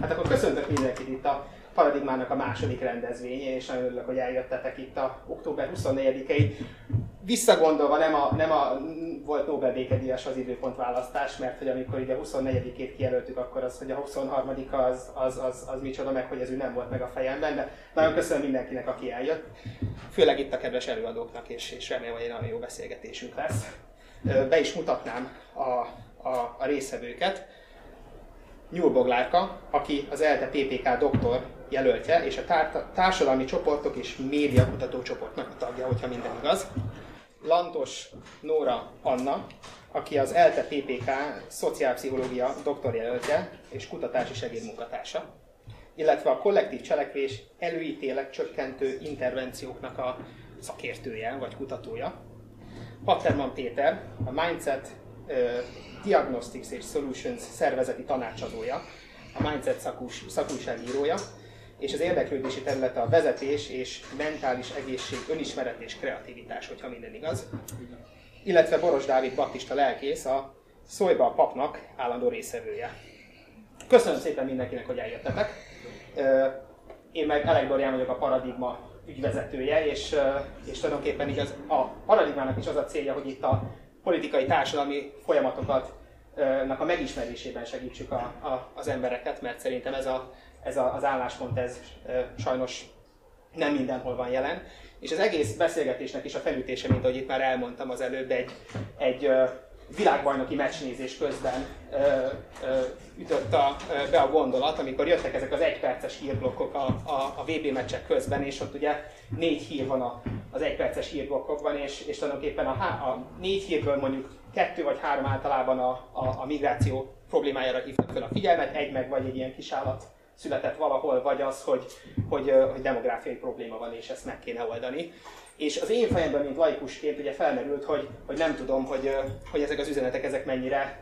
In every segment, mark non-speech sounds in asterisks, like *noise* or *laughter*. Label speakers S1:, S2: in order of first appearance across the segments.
S1: Hát akkor köszöntök mindenkit itt a Paradigmának a második rendezvénye, és nagyon örülök, hogy eljöttetek itt a október 24-i. Visszagondolva nem a, nem a volt Nobel békedíjas az időpontválasztás, mert hogy amikor ugye a 24-ét kijelöltük, akkor az, hogy a 23 az, az, az, az micsoda meg, hogy ez ő nem volt meg a fejemben, de nagyon köszönöm mindenkinek, aki eljött. Főleg itt a kedves előadóknak, és, és remélem, hogy egy nagyon jó beszélgetésünk lesz. Be is mutatnám a, a, a részvevőket. Nyúlboglárka, aki az ELTE PPK doktor jelöltje, és a társadalmi csoportok és média kutató csoportnak a tagja, hogyha minden igaz. Lantos Nóra Anna, aki az ELTE PPK szociálpszichológia doktorjelöltje és kutatási segédmunkatársa, illetve a kollektív cselekvés előítélet csökkentő intervencióknak a szakértője vagy kutatója. Patterman Péter, a Mindset Diagnostics és Solutions szervezeti tanácsadója, a Mindset szakús, szakújságírója, és az érdeklődési területe a vezetés és mentális egészség, önismeret és kreativitás, hogyha minden igaz. Illetve Boros Dávid baptista lelkész, a Szójba a papnak állandó részevője. Köszönöm szépen mindenkinek, hogy eljöttetek. Én meg Elek Dorian vagyok a Paradigma ügyvezetője, és, és tulajdonképpen igaz, a Paradigmának is az a célja, hogy itt a politikai, társadalmi folyamatokat a megismerésében segítsük a, a, az embereket, mert szerintem ez, a, ez a, az álláspont ez sajnos nem mindenhol van jelen. És az egész beszélgetésnek is a felütése, mint ahogy itt már elmondtam az előbb, egy, egy világbajnoki meccsnézés közben ö, ö, ütött a, ö, be a gondolat, amikor jöttek ezek az egyperces hírblokkok a, a, a VB meccsek közben, és ott ugye négy hír van a, az egyperces hírblokkokban, és, és tulajdonképpen a, a négy hírből mondjuk kettő vagy három általában a, a, a migráció problémájára hívtak fel a figyelmet, egy meg vagy egy ilyen kisállat született valahol, vagy az, hogy, hogy, hogy demográfiai probléma van, és ezt meg kéne oldani. És az én fejemben, mint laikusként ugye felmerült, hogy, hogy nem tudom, hogy, hogy ezek az üzenetek ezek mennyire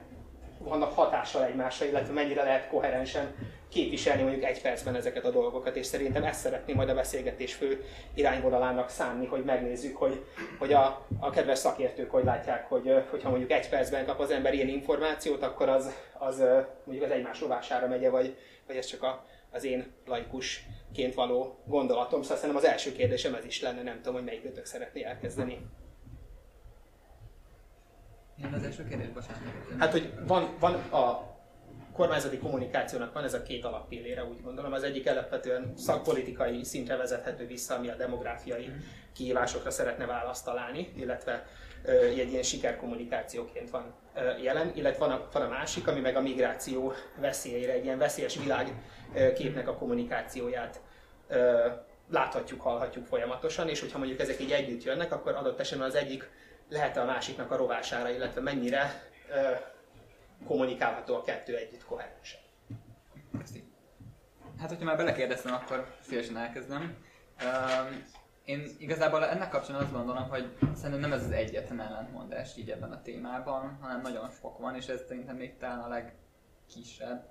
S1: vannak hatással egymásra, illetve mennyire lehet koherensen képviselni mondjuk egy percben ezeket a dolgokat, és szerintem ezt szeretném majd a beszélgetés fő irányvonalának szánni, hogy megnézzük, hogy, hogy a, a kedves szakértők hogy látják, hogy hogyha mondjuk egy percben kap az ember ilyen információt, akkor az, az mondjuk az egymás rovására megye, vagy, vagy ez csak a, az én laikusként való gondolatom. Szóval szerintem az első kérdésem ez is lenne, nem tudom, hogy melyikőtök szeretné elkezdeni.
S2: Én az első kérdés, bocsánat.
S1: Hát, hogy van, van a kormányzati kommunikációnak van ez a két alappillére, úgy gondolom. Az egyik alapvetően szakpolitikai szintre vezethető vissza, ami a demográfiai mhm. kihívásokra szeretne választ találni, illetve egy ilyen sikerkommunikációként van jelen, illetve van a, van a másik, ami meg a migráció veszélyeire, egy ilyen veszélyes világképnek a kommunikációját láthatjuk, hallhatjuk folyamatosan, és hogyha mondjuk ezek így együtt jönnek, akkor adott esetben az egyik lehet a másiknak a rovására, illetve mennyire kommunikálható a kettő együtt koherensen.
S2: Hát, hogyha már belekérdeztem, akkor szívesen elkezdem. Én igazából ennek kapcsán azt gondolom, hogy szerintem nem ez az egyetlen ellentmondás így ebben a témában, hanem nagyon sok van, és ez szerintem még talán a legkisebb.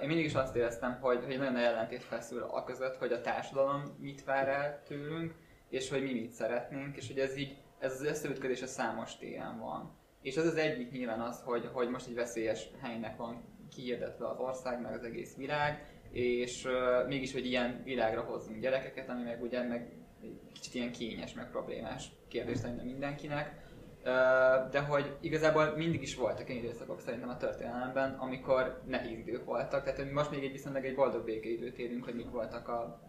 S2: Én mindig is azt éreztem, hogy, hogy nagyon ellentét feszül a között, hogy a társadalom mit vár el tőlünk, és hogy mi mit szeretnénk, és hogy ez így, ez az összeütközés a számos téren van. És ez az egyik nyilván az, hogy, hogy most egy veszélyes helynek van kihirdetve az ország, meg az egész világ, és uh, mégis, hogy ilyen világra hozzunk gyerekeket, ami meg ugye meg kicsit ilyen kényes, meg problémás kérdés szerintem mindenkinek. De hogy igazából mindig is voltak ilyen időszakok szerintem a történelemben, amikor nehéz idők voltak. Tehát hogy most még egy viszonylag egy boldog békeidőt élünk, hogy mik voltak a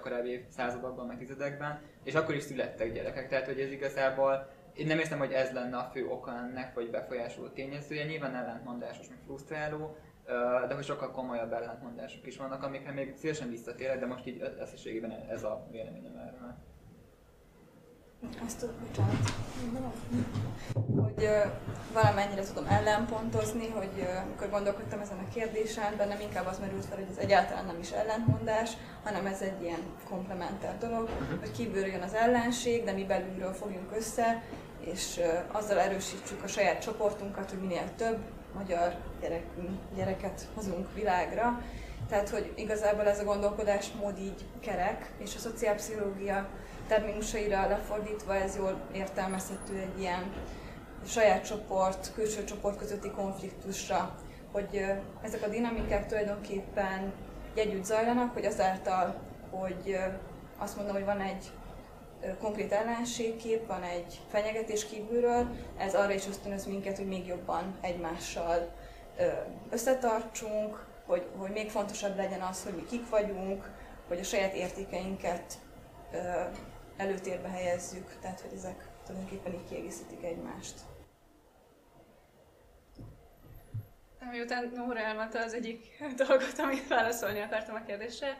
S2: korábbi századokban, meg tizedekben, és akkor is születtek gyerekek. Tehát, hogy ez igazából én nem értem, hogy ez lenne a fő oka ennek, vagy befolyásoló tényezője. Nyilván ellentmondásos, meg frusztráló, de hogy sokkal komolyabb ellentmondások is vannak, amikre még szívesen visszatérek, de most így összességében ez a véleményem erről.
S3: Azt tudom, bocsánat. Hogy valamennyire tudom ellenpontozni, hogy amikor gondolkodtam ezen a kérdésen, bennem inkább az merült fel, hogy ez egyáltalán nem is ellentmondás, hanem ez egy ilyen komplementer dolog, uh-huh. hogy kívülről jön az ellenség, de mi belülről fogjunk össze, és azzal erősítsük a saját csoportunkat, hogy minél több magyar gyerekünk, gyereket hozunk világra. Tehát, hogy igazából ez a gondolkodásmód így kerek, és a szociálpszichológia terminusaira lefordítva ez jól értelmezhető egy ilyen saját csoport, külső csoport közötti konfliktusra hogy ezek a dinamikák tulajdonképpen együtt zajlanak, hogy azáltal, hogy azt mondom, hogy van egy konkrét ellenségkép, van egy fenyegetés kívülről, ez arra is ösztönöz minket, hogy még jobban egymással összetartsunk, hogy, hogy még fontosabb legyen az, hogy mi kik vagyunk, hogy a saját értékeinket előtérbe helyezzük, tehát hogy ezek tulajdonképpen így kiegészítik egymást.
S4: Miután Nóra elmondta az egyik *laughs* dolgot, amit válaszolni akartam a kérdésre,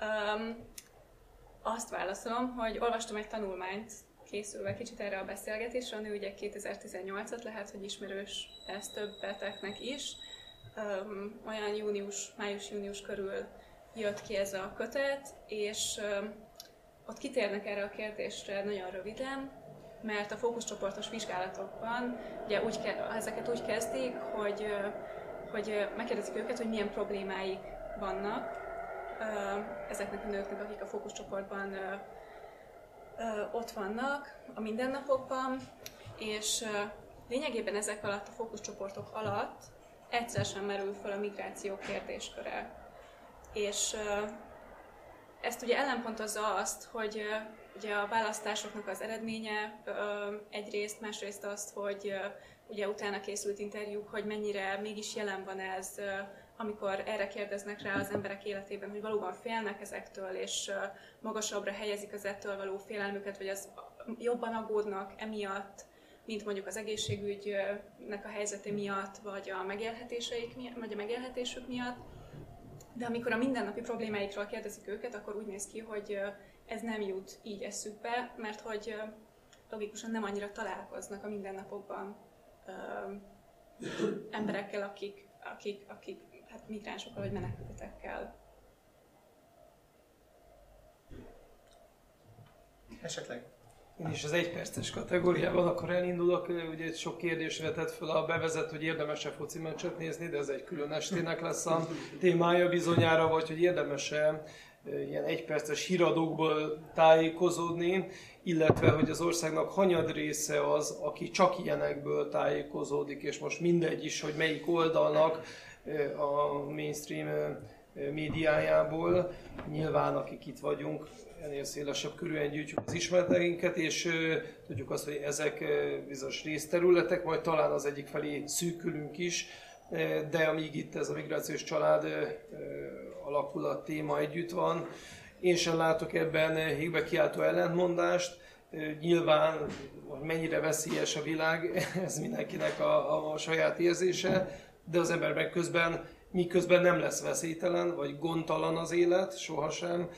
S4: um, azt válaszolom, hogy olvastam egy tanulmányt, készülve kicsit erre a beszélgetésre, a Nőügyek 2018-at, lehet, hogy ismerős ez többeteknek is. Um, olyan június, május-június körül jött ki ez a kötet, és um, ott kitérnek erre a kérdésre nagyon röviden, mert a fókuszcsoportos vizsgálatokban ugye úgy ke- ezeket úgy kezdik, hogy, hogy megkérdezik őket, hogy milyen problémáik vannak ezeknek a nőknek, akik a fókuszcsoportban ott vannak a mindennapokban, és lényegében ezek alatt a fókuszcsoportok alatt egyszer sem merül fel a migráció kérdésköre. És ezt ugye ellenpontozza azt, hogy ugye a választásoknak az eredménye egyrészt, másrészt azt, hogy ugye utána készült interjúk, hogy mennyire mégis jelen van ez, amikor erre kérdeznek rá az emberek életében, hogy valóban félnek ezektől, és magasabbra helyezik az ettől való félelmüket, vagy az jobban aggódnak emiatt, mint mondjuk az egészségügynek a helyzete miatt, vagy a megélhetéseik miatt, vagy a megélhetésük miatt. De amikor a mindennapi problémáikról kérdezik őket, akkor úgy néz ki, hogy ez nem jut így eszükbe, mert hogy logikusan nem annyira találkoznak a mindennapokban emberekkel, akik, akik, akik hát migránsokkal vagy menekültekkel.
S5: Esetleg
S6: én is az egyperces kategóriában akkor elindulok. Ugye sok kérdés vetett fel a bevezet, hogy érdemes-e foci meccset nézni, de ez egy külön estének lesz a témája bizonyára, vagy hogy érdemes-e ilyen egyperces híradókból tájékozódni, illetve hogy az országnak hanyad része az, aki csak ilyenekből tájékozódik, és most mindegy is, hogy melyik oldalnak a mainstream médiájából. Nyilván, akik itt vagyunk, ennél szélesebb körülön gyűjtjük az ismereteinket, és tudjuk azt, hogy ezek bizonyos részterületek, majd talán az egyik felé szűkülünk is, de amíg itt ez a migrációs család alakulat téma együtt van, én sem látok ebben hígbe kiáltó ellentmondást. Nyilván, hogy mennyire veszélyes a világ, *laughs* ez mindenkinek a, a saját érzése, de az emberben közben miközben nem lesz veszélytelen, vagy gondtalan az élet, sohasem,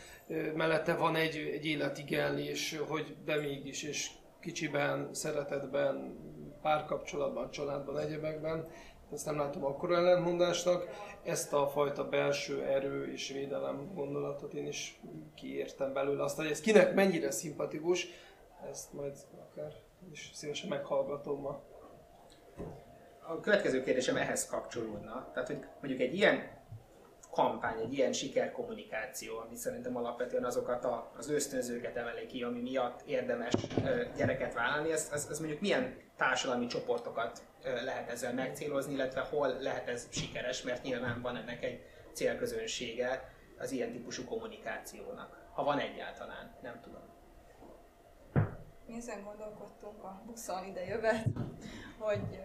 S6: mellette van egy, egy életigenlés, hogy de mégis, és kicsiben, szeretetben, párkapcsolatban, családban, egyebekben, ezt nem látom akkor ellentmondásnak. Ezt a fajta belső erő és védelem gondolatot én is kiértem belőle. Azt, hogy ez kinek mennyire szimpatikus, ezt majd akár is szívesen meghallgatom ma.
S5: A következő kérdésem ehhez kapcsolódna. Tehát, hogy mondjuk egy ilyen kampány, egy ilyen sikerkommunikáció, ami szerintem alapvetően azokat a, az ösztönzőket emeli ki, ami miatt érdemes gyereket vállalni, ez, ez, ez mondjuk milyen társadalmi csoportokat lehet ezzel megcélozni, illetve hol lehet ez sikeres, mert nyilván van ennek egy célközönsége az ilyen típusú kommunikációnak. Ha van egyáltalán, nem tudom.
S3: Mi ezen gondolkodtunk a buszon ide jövet, hogy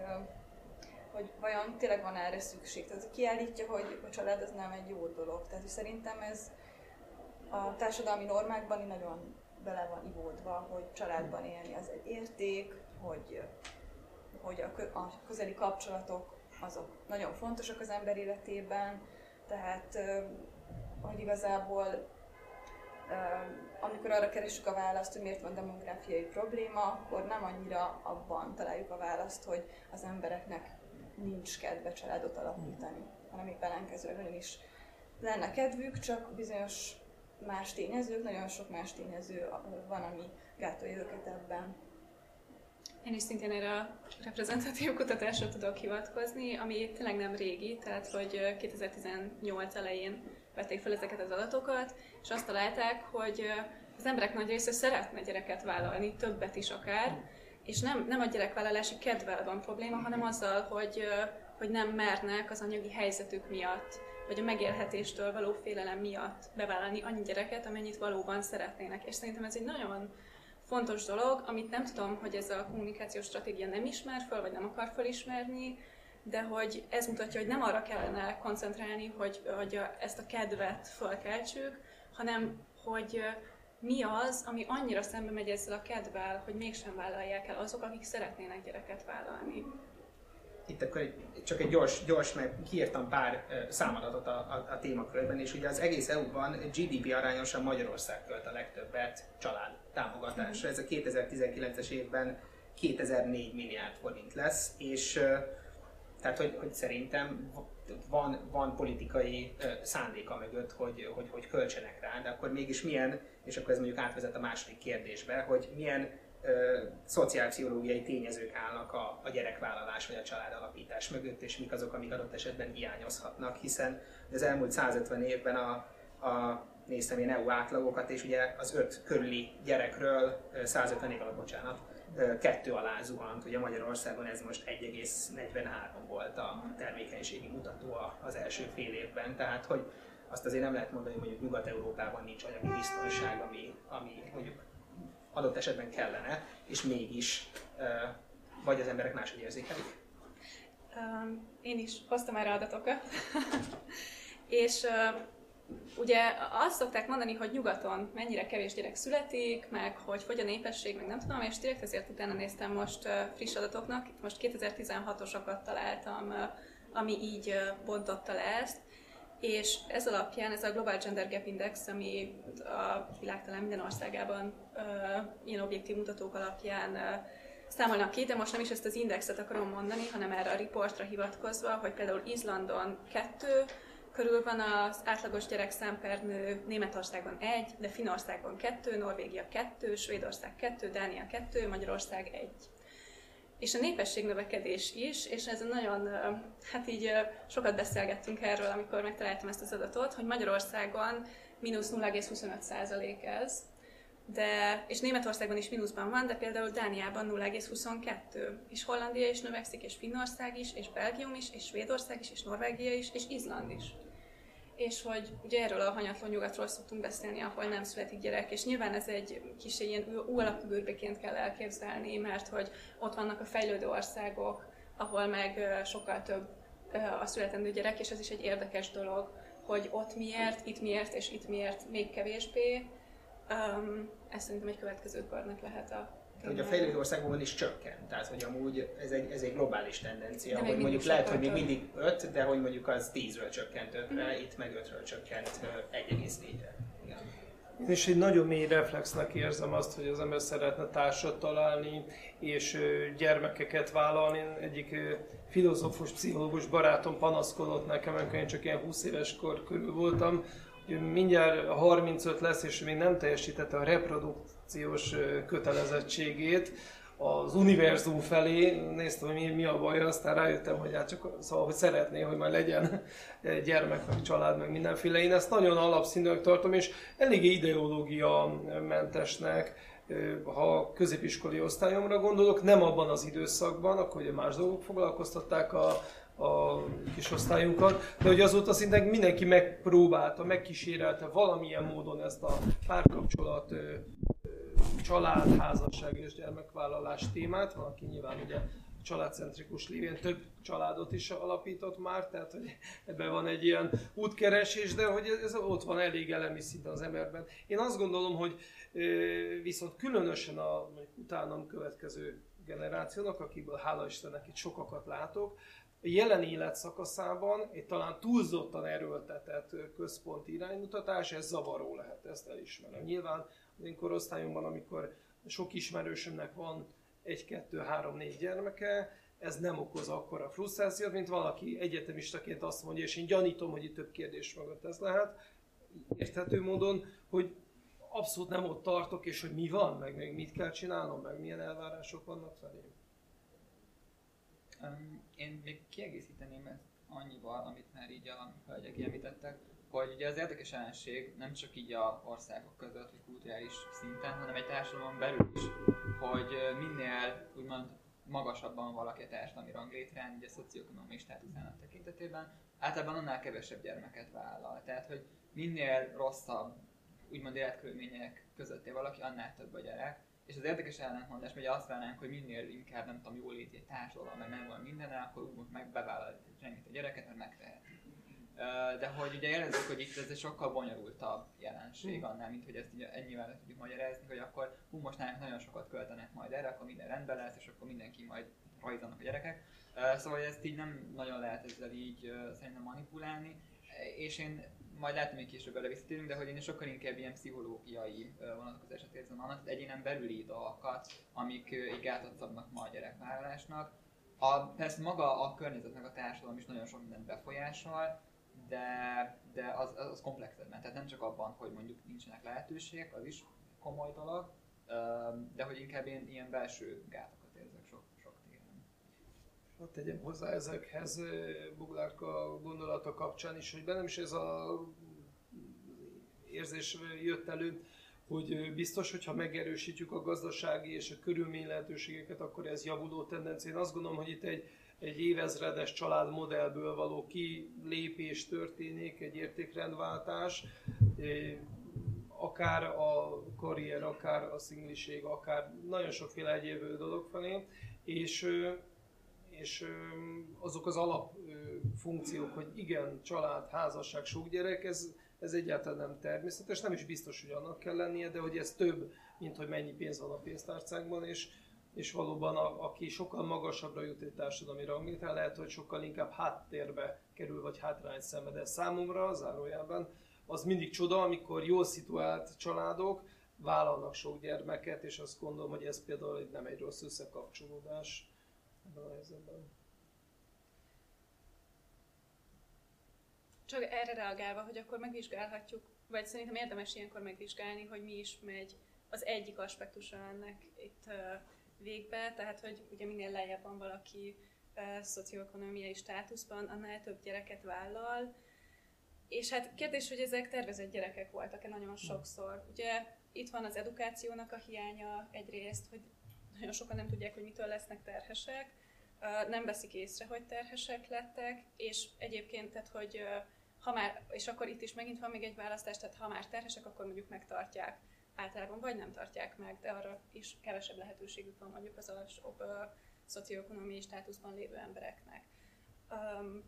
S3: hogy vajon tényleg van erre szükség. Tehát kiállítja, hogy a család az nem egy jó dolog. Tehát hogy szerintem ez a társadalmi normákban nagyon bele van ivódva, hogy családban élni az egy érték, hogy, hogy a, a közeli kapcsolatok azok nagyon fontosak az ember életében, tehát hogy igazából amikor arra keresünk a választ, hogy miért van demográfiai probléma, akkor nem annyira abban találjuk a választ, hogy az embereknek nincs kedve családot alapítani, hanem épp ellenkezőleg nagyon is lenne kedvük, csak bizonyos más tényezők, nagyon sok más tényező van, ami gátolja őket ebben.
S4: Én is szintén erre a reprezentatív kutatásra tudok hivatkozni, ami tényleg nem régi, tehát hogy 2018 elején vették fel ezeket az adatokat, és azt találták, hogy az emberek nagy része szeretne gyereket vállalni, többet is akár, és nem, nem a gyerekvállalási kedvel van probléma, hanem azzal, hogy, hogy nem mernek az anyagi helyzetük miatt, vagy a megélhetéstől való félelem miatt bevállalni annyi gyereket, amennyit valóban szeretnének. És szerintem ez egy nagyon fontos dolog, amit nem tudom, hogy ez a kommunikációs stratégia nem ismer föl, vagy nem akar fölismerni, de hogy ez mutatja, hogy nem arra kellene koncentrálni, hogy, hogy ezt a kedvet fölkeltsük, hanem hogy mi az, ami annyira szembe megy ezzel a kedvel, hogy mégsem vállalják el azok, akik szeretnének gyereket vállalni.
S1: Itt akkor egy, csak egy gyors, gyors, mert kiírtam pár számadatot a, a, a témakörben, és ugye az egész EU-ban GDP arányosan Magyarország költ a legtöbbet család támogatásra. Ez a 2019-es évben 2004 milliárd forint lesz, és tehát, hogy, hogy szerintem van, van politikai szándéka mögött, hogy, hogy, hogy költsenek rá, de akkor mégis milyen, és akkor ez mondjuk átvezet a második kérdésbe, hogy milyen ö, szociálpszichológiai tényezők állnak a, a gyerekvállalás vagy a családalapítás mögött, és mik azok, amik adott esetben hiányozhatnak, hiszen az elmúlt 150 évben a, a néztem én EU átlagokat, és ugye az öt körüli gyerekről 150 év alatt, bocsánat, kettő alá zuhant, ugye Magyarországon ez most 1,43 volt a termékenységi mutató az első fél évben, tehát hogy azt azért nem lehet mondani, hogy mondjuk Nyugat-Európában nincs anyagi biztonság, ami, ami mondjuk adott esetben kellene, és mégis vagy az emberek máshogy érzékelik.
S4: Én is hoztam erre adatokat, *laughs* és ugye azt szokták mondani, hogy nyugaton mennyire kevés gyerek születik, meg hogy fogy a népesség, meg nem tudom, és direkt ezért utána néztem most friss adatoknak, itt most 2016-osakat találtam, ami így bontotta le ezt, és ez alapján, ez a Global Gender Gap Index, ami a világ talán minden országában ilyen objektív mutatók alapján uh, számolnak ki, de most nem is ezt az indexet akarom mondani, hanem erre a riportra hivatkozva, hogy például Izlandon kettő, körül van az átlagos gyerekszám per nő, Németországban egy, de Finországban kettő, Norvégia kettő, Svédország kettő, Dánia kettő, Magyarország egy. És a népesség növekedés is, és ez nagyon, hát így sokat beszélgettünk erről, amikor megtaláltam ezt az adatot, hogy Magyarországon mínusz 0,25% ez, de, és Németországban is mínuszban van, de például Dániában 0,22, és Hollandia is növekszik, és Finnország is, és Belgium is, és Svédország is, és Norvégia is, és Izland is és hogy ugye erről a hanyatló nyugatról szoktunk beszélni, ahol nem születik gyerek, és nyilván ez egy kis ilyen új alapú görbeként kell elképzelni, mert hogy ott vannak a fejlődő országok, ahol meg sokkal több a születendő gyerek, és ez is egy érdekes dolog, hogy ott miért, itt miért, és itt miért még kevésbé. Um, ez szerintem egy következő körnek lehet a
S1: hogy a fejlődő országokban is csökken. Tehát, hogy amúgy ez egy, ez egy globális tendencia, de hogy mondjuk lehet, hogy még mindig 5, de hogy mondjuk az 10-ről csökkent 5-re, mm. itt meg 5-ről csökkent 1,4-re.
S6: Én is egy nagyon mély reflexnek érzem azt, hogy az ember szeretne társat találni, és gyermekeket vállalni. Egyik filozófus, pszichológus barátom panaszkodott nekem, amikor én csak ilyen 20 éves kor körül voltam, hogy mindjárt 35 lesz, és még nem teljesítette a reprodukt kommunikációs kötelezettségét az univerzum felé, néztem, hogy mi, mi a baj, aztán rájöttem, hogy hát csak szóval, hogy szeretné, hogy majd legyen *laughs* gyermek, meg család, meg mindenféle. Én ezt nagyon alapszintűnek tartom, és eléggé ideológia mentesnek, ha középiskolai osztályomra gondolok, nem abban az időszakban, akkor ugye más dolgok foglalkoztatták a, a kis osztályunkat, de hogy azóta szinte mindenki megpróbálta, megkísérelte valamilyen módon ezt a párkapcsolat család, házasság és gyermekvállalás témát. Van, aki nyilván ugye családcentrikus lévén több családot is alapított már, tehát hogy ebben van egy ilyen útkeresés, de hogy ez ott van elég elemi szinten az emberben. Én azt gondolom, hogy viszont különösen a utánam következő generációnak, akikből hála Istennek itt sokakat látok, a jelen életszakaszában egy talán túlzottan erőltetett központi iránymutatás, ez zavaró lehet, ezt elismerem. Nyilván én korosztályomban, amikor sok ismerősömnek van egy, kettő, három, négy gyermeke, ez nem okoz akkora frusztrációt, mint valaki egyetemistaként azt mondja, és én gyanítom, hogy itt több kérdés mögött ez lehet, érthető módon, hogy abszolút nem ott tartok, és hogy mi van, meg még mit kell csinálnom, meg milyen elvárások vannak felém.
S2: Um, én még kiegészíteném ezt annyival, amit már így a hölgyek említettek, hogy ugye az érdekes ellenség nem csak így a országok között, vagy kulturális szinten, hanem egy társadalom belül is, hogy minél úgymond magasabban valaki a társadalmi ranglétrán, ugye a szocioekonomiai státuszának tekintetében, általában annál kevesebb gyermeket vállal. Tehát, hogy minél rosszabb, úgymond életkörülmények közötti valaki, annál több a gyerek. És az érdekes ellentmondás, hogy azt várnánk, hogy minél inkább, nem tudom, jól léti egy társadalom, meg nem van minden, akkor úgy meg a gyereket, mert megteheti. De hogy ugye jelezzük, hogy itt ez egy sokkal bonyolultabb jelenség annál, mint hogy ezt így ennyivel tudjuk magyarázni, hogy akkor hú, most nagyon sokat költenek majd erre, akkor minden rendben lesz, és akkor mindenki majd rajzanak a gyerekek. Szóval ezt így nem nagyon lehet ezzel így szerintem manipulálni, és én majd lehet, hogy később erre visszatérünk, de hogy én sokkal inkább ilyen pszichológiai vonatkozását érzem annak, hogy egyénen belüli dolgokat, amik így gátat szabnak ma a gyerekvállalásnak. A, persze maga a környezetnek a társadalom is nagyon sok mindent befolyásol, de, de az, az komplexebben. Tehát nem csak abban, hogy mondjuk nincsenek lehetőségek, az is komoly dolog, de hogy inkább én ilyen belső gátokat érzek sok, sok téren.
S6: Hadd tegyem hozzá ezekhez Buglárka gondolata kapcsán is, hogy bennem is ez a érzés jött elő, hogy biztos, hogyha megerősítjük a gazdasági és a körülmény lehetőségeket, akkor ez javuló tendencia. Én azt gondolom, hogy itt egy egy évezredes családmodellből való kilépés történik, egy értékrendváltás, akár a karrier, akár a szingliség, akár nagyon sokféle egyéb dolog felé, és, és azok az alapfunkciók, hogy igen, család, házasság, sok gyerek, ez, ez egyáltalán nem természetes, nem is biztos, hogy annak kell lennie, de hogy ez több, mint hogy mennyi pénz van a pénztárcánkban, és, és valóban a, aki sokkal magasabbra jut egy társadalmi ranglétrán, lehet, hogy sokkal inkább háttérbe kerül, vagy hátrányt szenved el számomra, zárójelben. Az mindig csoda, amikor jól szituált családok vállalnak sok gyermeket, és azt gondolom, hogy ez például nem egy rossz összekapcsolódás ebben a helyzetben.
S4: Csak erre reagálva, hogy akkor megvizsgálhatjuk, vagy szerintem érdemes ilyenkor megvizsgálni, hogy mi is megy az egyik aspektusa ennek itt végbe, tehát hogy ugye minél lejjebb van valaki szocioekonomiai státuszban, annál több gyereket vállal. És hát kérdés, hogy ezek tervezett gyerekek voltak-e nagyon sokszor. Ugye itt van az edukációnak a hiánya egyrészt, hogy nagyon sokan nem tudják, hogy mitől lesznek terhesek, nem veszik észre, hogy terhesek lettek, és egyébként, tehát, hogy ha már, és akkor itt is megint van még egy választás, tehát ha már terhesek, akkor mondjuk megtartják általában vagy nem tartják meg, de arra is kevesebb lehetőségük van mondjuk az alsóbb szocioekonomiai státuszban lévő embereknek. Um,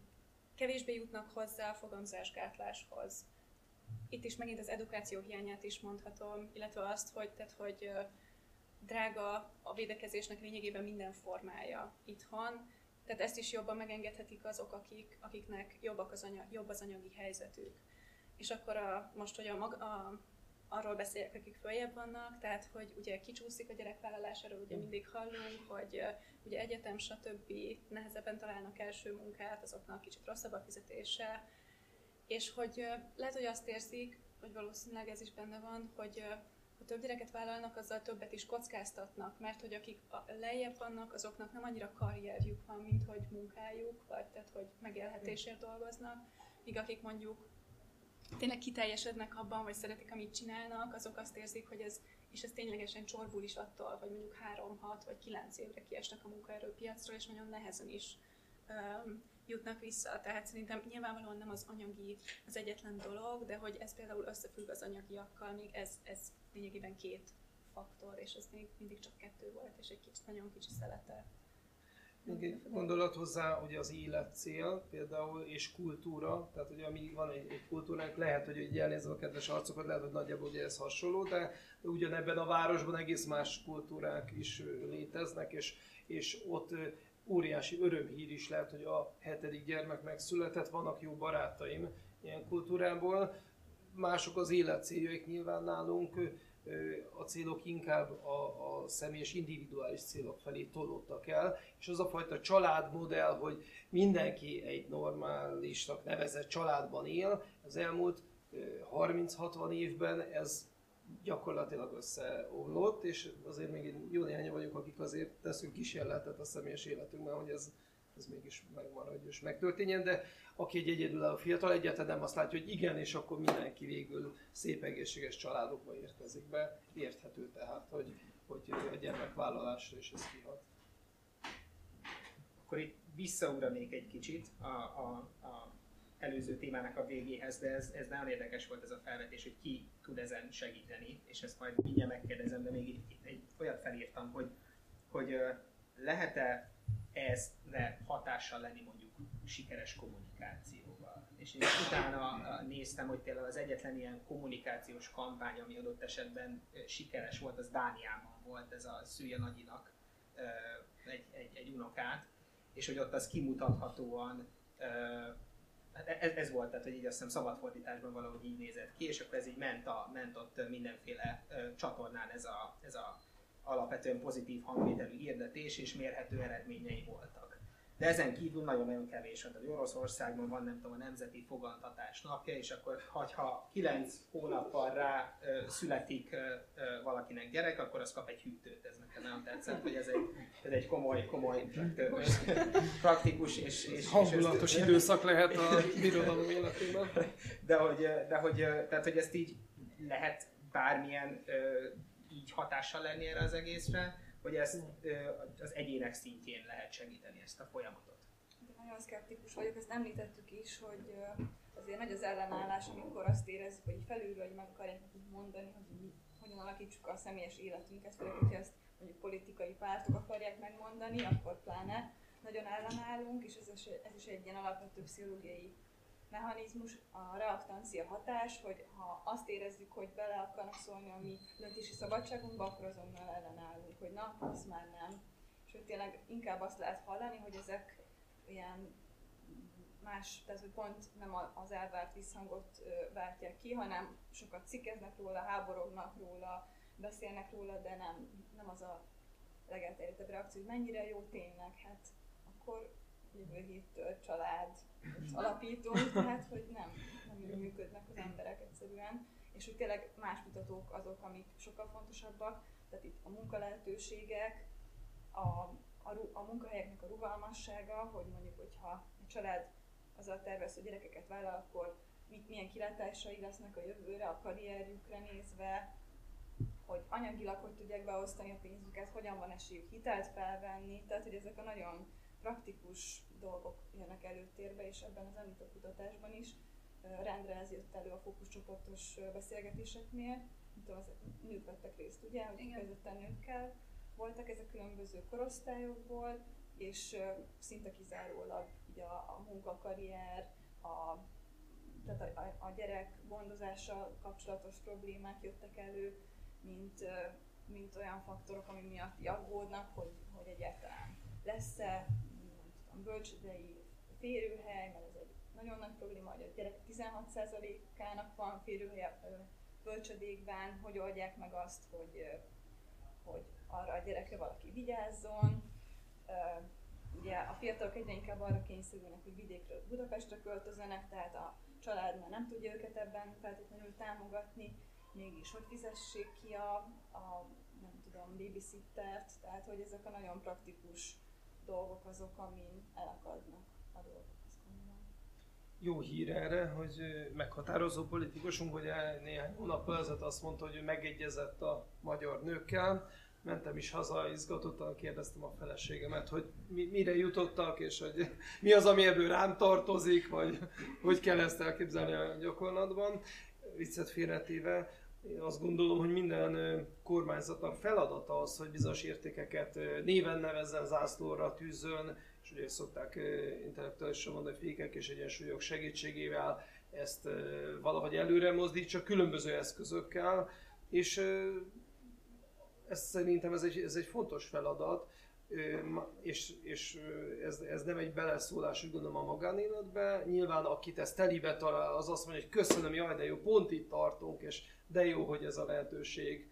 S4: kevésbé jutnak hozzá a fogamzásgátláshoz. Itt is megint az edukáció hiányát is mondhatom, illetve azt, hogy, tehát, hogy drága a védekezésnek lényegében minden formája itthon, tehát ezt is jobban megengedhetik azok, akik, akiknek jobbak az anyag, jobb az anyagi helyzetük. És akkor a, most, hogy a, a arról beszéljek, akik följebb vannak, tehát hogy ugye kicsúszik a gyerekvállalásáról, ugye mindig hallunk, hogy ugye egyetem, stb. nehezebben találnak első munkát, azoknak kicsit rosszabb a fizetése, és hogy lehet, hogy azt érzik, hogy valószínűleg ez is benne van, hogy ha több gyereket vállalnak, azzal többet is kockáztatnak, mert hogy akik lejjebb vannak, azoknak nem annyira karrierjük van, mint hogy munkájuk, vagy tehát hogy megélhetésért dolgoznak, míg akik mondjuk tényleg kiteljesednek abban, vagy szeretik, amit csinálnak, azok azt érzik, hogy ez, és ez ténylegesen csorbul is attól, hogy mondjuk 3, 6 vagy 9 évre kiesnek a munkaerőpiacról, és nagyon nehezen is um, jutnak vissza. Tehát szerintem nyilvánvalóan nem az anyagi az egyetlen dolog, de hogy ez például összefügg az anyagiakkal, még ez, ez lényegében két faktor, és ez még mindig csak kettő volt, és egy kicsit, nagyon kicsi szelete
S6: még egy gondolat hozzá, ugye az életcél például, és kultúra, tehát ugye ami van egy, egy kultúránk, lehet, hogy ugye elnézve a kedves arcokat, lehet, hogy nagyjából ugye ez hasonló, de, de ugyanebben a városban egész más kultúrák is léteznek, és, és ott óriási örömhír is lehet, hogy a hetedik gyermek megszületett, vannak jó barátaim ilyen kultúrából, mások az életcéljaik nyilván nálunk, a célok inkább a, a személyes individuális célok felé tolódtak el, és az a fajta családmodell, hogy mindenki egy normálisnak nevezett családban él, az elmúlt 30-60 évben ez gyakorlatilag összeomlott, és azért még jó néhány vagyok, akik azért teszünk kísérletet a személyes életünkben, hogy ez ez mégis megmaradjon és megtörténjen, de aki egy egyedülálló fiatal egyáltalán azt látja, hogy igen, és akkor mindenki végül szép egészséges családokba érkezik be, érthető tehát, hogy, hogy a gyermekvállalásra is ez kihat.
S1: akkor itt visszaugranék egy kicsit a, a, a előző témának a végéhez, de ez, ez nagyon érdekes volt ez a felvetés, hogy ki tud ezen segíteni, és ezt majd mindjárt megkérdezem, de még itt, itt egy olyat felírtam, hogy, hogy lehet-e ezre hatással lenni mondjuk sikeres kommunikációval. És én utána néztem, hogy például az egyetlen ilyen kommunikációs kampány, ami adott esetben sikeres volt, az Dániában volt, ez a Szülje Nagyinak egy, egy, egy unokát, és hogy ott az kimutathatóan ez, ez volt, tehát hogy így azt hiszem szabadfordításban valahogy így nézett ki, és akkor ez így ment, a, ment ott mindenféle csatornán ez a, ez a alapvetően pozitív hangvételű hirdetés, és mérhető eredményei voltak. De ezen kívül nagyon-nagyon kevés. Tehát Oroszországban van, nem tudom, a Nemzeti Fogantatás napja, és akkor ha 9 hónappal rá ö, születik ö, ö, valakinek gyerek, akkor az kap egy hűtőt. Ez nekem nagyon tetszett, hogy ez egy, ez egy komoly, komoly praktikus és, és
S6: hangulatos és időszak lehet a birodalom életében.
S1: De hogy, de hogy, tehát, hogy ezt így lehet bármilyen így hatással lenni erre az egészre, hogy ezt az egyének szintjén lehet segíteni ezt a folyamatot.
S3: De nagyon szkeptikus vagyok, ezt említettük is, hogy azért nagy az ellenállás, amikor azt érezzük, hogy felülről hogy meg akarják mondani, hogy mi, hogyan alakítsuk a személyes életünket, főleg, hogy ezt mondjuk politikai pártok akarják megmondani, akkor pláne nagyon ellenállunk, és ez, ez is egy ilyen alapvető pszichológiai mechanizmus, a reaktancia hatás, hogy ha azt érezzük, hogy bele akarnak szólni a mi döntési szabadságunkba, akkor azonnal ellenállunk, hogy na, az már nem. Hogy tényleg inkább azt lehet hallani, hogy ezek ilyen más, tehát hogy pont nem az elvárt visszhangot váltják ki, hanem sokat cikkeznek róla, háborognak róla, beszélnek róla, de nem, nem az a legelterjedtebb reakció, hogy mennyire jó tényleg, hát akkor jövő héttől család alapítunk, tehát hogy nem, nem így működnek az emberek egyszerűen, és hogy tényleg más mutatók azok, amik sokkal fontosabbak, tehát itt a munkalehetőségek, a, a, a munkahelyeknek a rugalmassága, hogy mondjuk, hogyha egy család azzal tervez, hogy gyerekeket vállal, akkor mit, milyen kilátásai lesznek a jövőre, a karrierjükre nézve, hogy anyagilag hogy tudják beosztani a pénzüket, hogyan van esélyük hitelt felvenni, tehát hogy ezek a nagyon praktikus dolgok jönnek előtérbe, és ebben az említett kutatásban is rendre ez jött elő a fókuszcsoportos beszélgetéseknél. Tudom, az nők vettek részt, ugye, hogy kifejezetten nőkkel voltak ezek különböző korosztályokból, és szinte kizárólag ugye a, a munkakarrier, a, tehát a, a gyerek gondozással kapcsolatos problémák jöttek elő, mint, mint olyan faktorok, ami miatt aggódnak, hogy, hogy egyáltalán lesz-e tudom, bölcsödei férőhely, mert ez egy nagyon nagy probléma, hogy a gyerek 16%-ának van férőhely bölcsödékben, hogy oldják meg azt, hogy, hogy arra a gyerekre valaki vigyázzon. Ugye a fiatalok egyre inkább arra kényszerülnek, hogy vidékről Budapestre költözenek, tehát a család már nem tudja őket ebben feltétlenül támogatni, mégis hogy fizessék ki a, a nem tudom, babysittert, tehát hogy ezek a nagyon praktikus dolgok azok, amin elakadnak a dolgok.
S6: Jó hír erre, hogy meghatározó politikusunk, hogy néhány hónappal ezelőtt azt mondta, hogy ő megegyezett a magyar nőkkel. Mentem is haza, izgatottan kérdeztem a feleségemet, hogy mi, mire jutottak, és hogy mi az, ami ebből rám tartozik, vagy hogy kell ezt elképzelni a gyakorlatban. Viccet félretéve, én azt gondolom, hogy minden kormányzatnak feladata az, hogy bizonyos értékeket néven nevezzen, zászlóra tűzön, és ugye szokták intellektuálisan mondani, fékek és egyensúlyok segítségével ezt valahogy előre mozdítsa különböző eszközökkel, és ez szerintem ez egy, ez egy fontos feladat, és, és ez, ez nem egy beleszólás, úgy gondolom a magánéletbe. Nyilván akit ezt telibe talál, az azt mondja, hogy köszönöm, jaj, de jó, pont itt tartunk, és de jó, hogy ez a lehetőség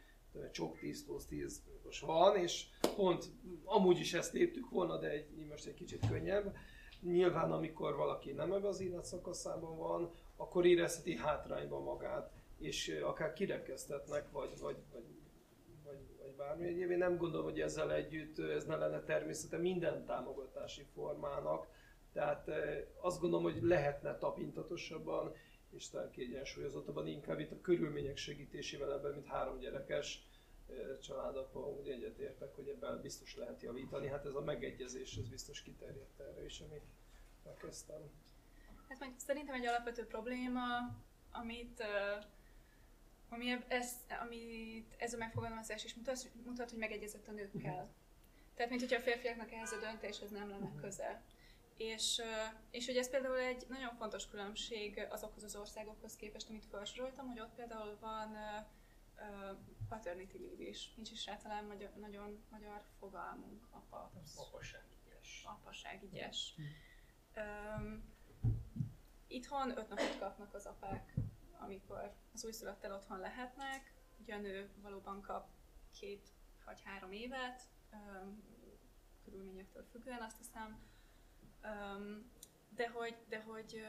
S6: csok 10 plusz 10 most van, és pont amúgy is ezt léptük volna, de egy, most egy kicsit könnyebb. Nyilván, amikor valaki nem ebbe az életszakaszában van, akkor érezheti hátrányba magát, és akár kirekesztetnek, vagy, vagy, vagy, vagy, vagy bármi egyéb. Én nem gondolom, hogy ezzel együtt ez ne lenne természete minden támogatási formának. Tehát azt gondolom, hogy lehetne tapintatosabban és talán kiegyensúlyozottabban inkább itt a körülmények segítésével ebben, mint három gyerekes családapa úgy egyetértek, hogy ebben biztos lehet javítani. Hát ez a megegyezés, ez biztos kiterjedt erre is, amit megkezdtem.
S4: Hát meg szerintem egy alapvető probléma, amit, uh, ami ez, amit ez a megfogalmazás is mutat, mutat, hogy megegyezett a nőkkel. Tehát, mint hogyha a férfiaknak ehhez a döntéshez nem lenne köze. És, és hogy ez például egy nagyon fontos különbség azokhoz az országokhoz képest, amit felsoroltam, hogy ott például van uh, paternity leave is. Nincs is rá talán magyar, nagyon magyar fogalmunk. Apa.
S5: Apaságügyes.
S4: Apaságügyes. Um, itthon öt napot kapnak az apák, amikor az újszülöttel otthon lehetnek. Ugye a nő valóban kap két vagy három évet, um, körülményektől függően azt hiszem. De hogy, de hogy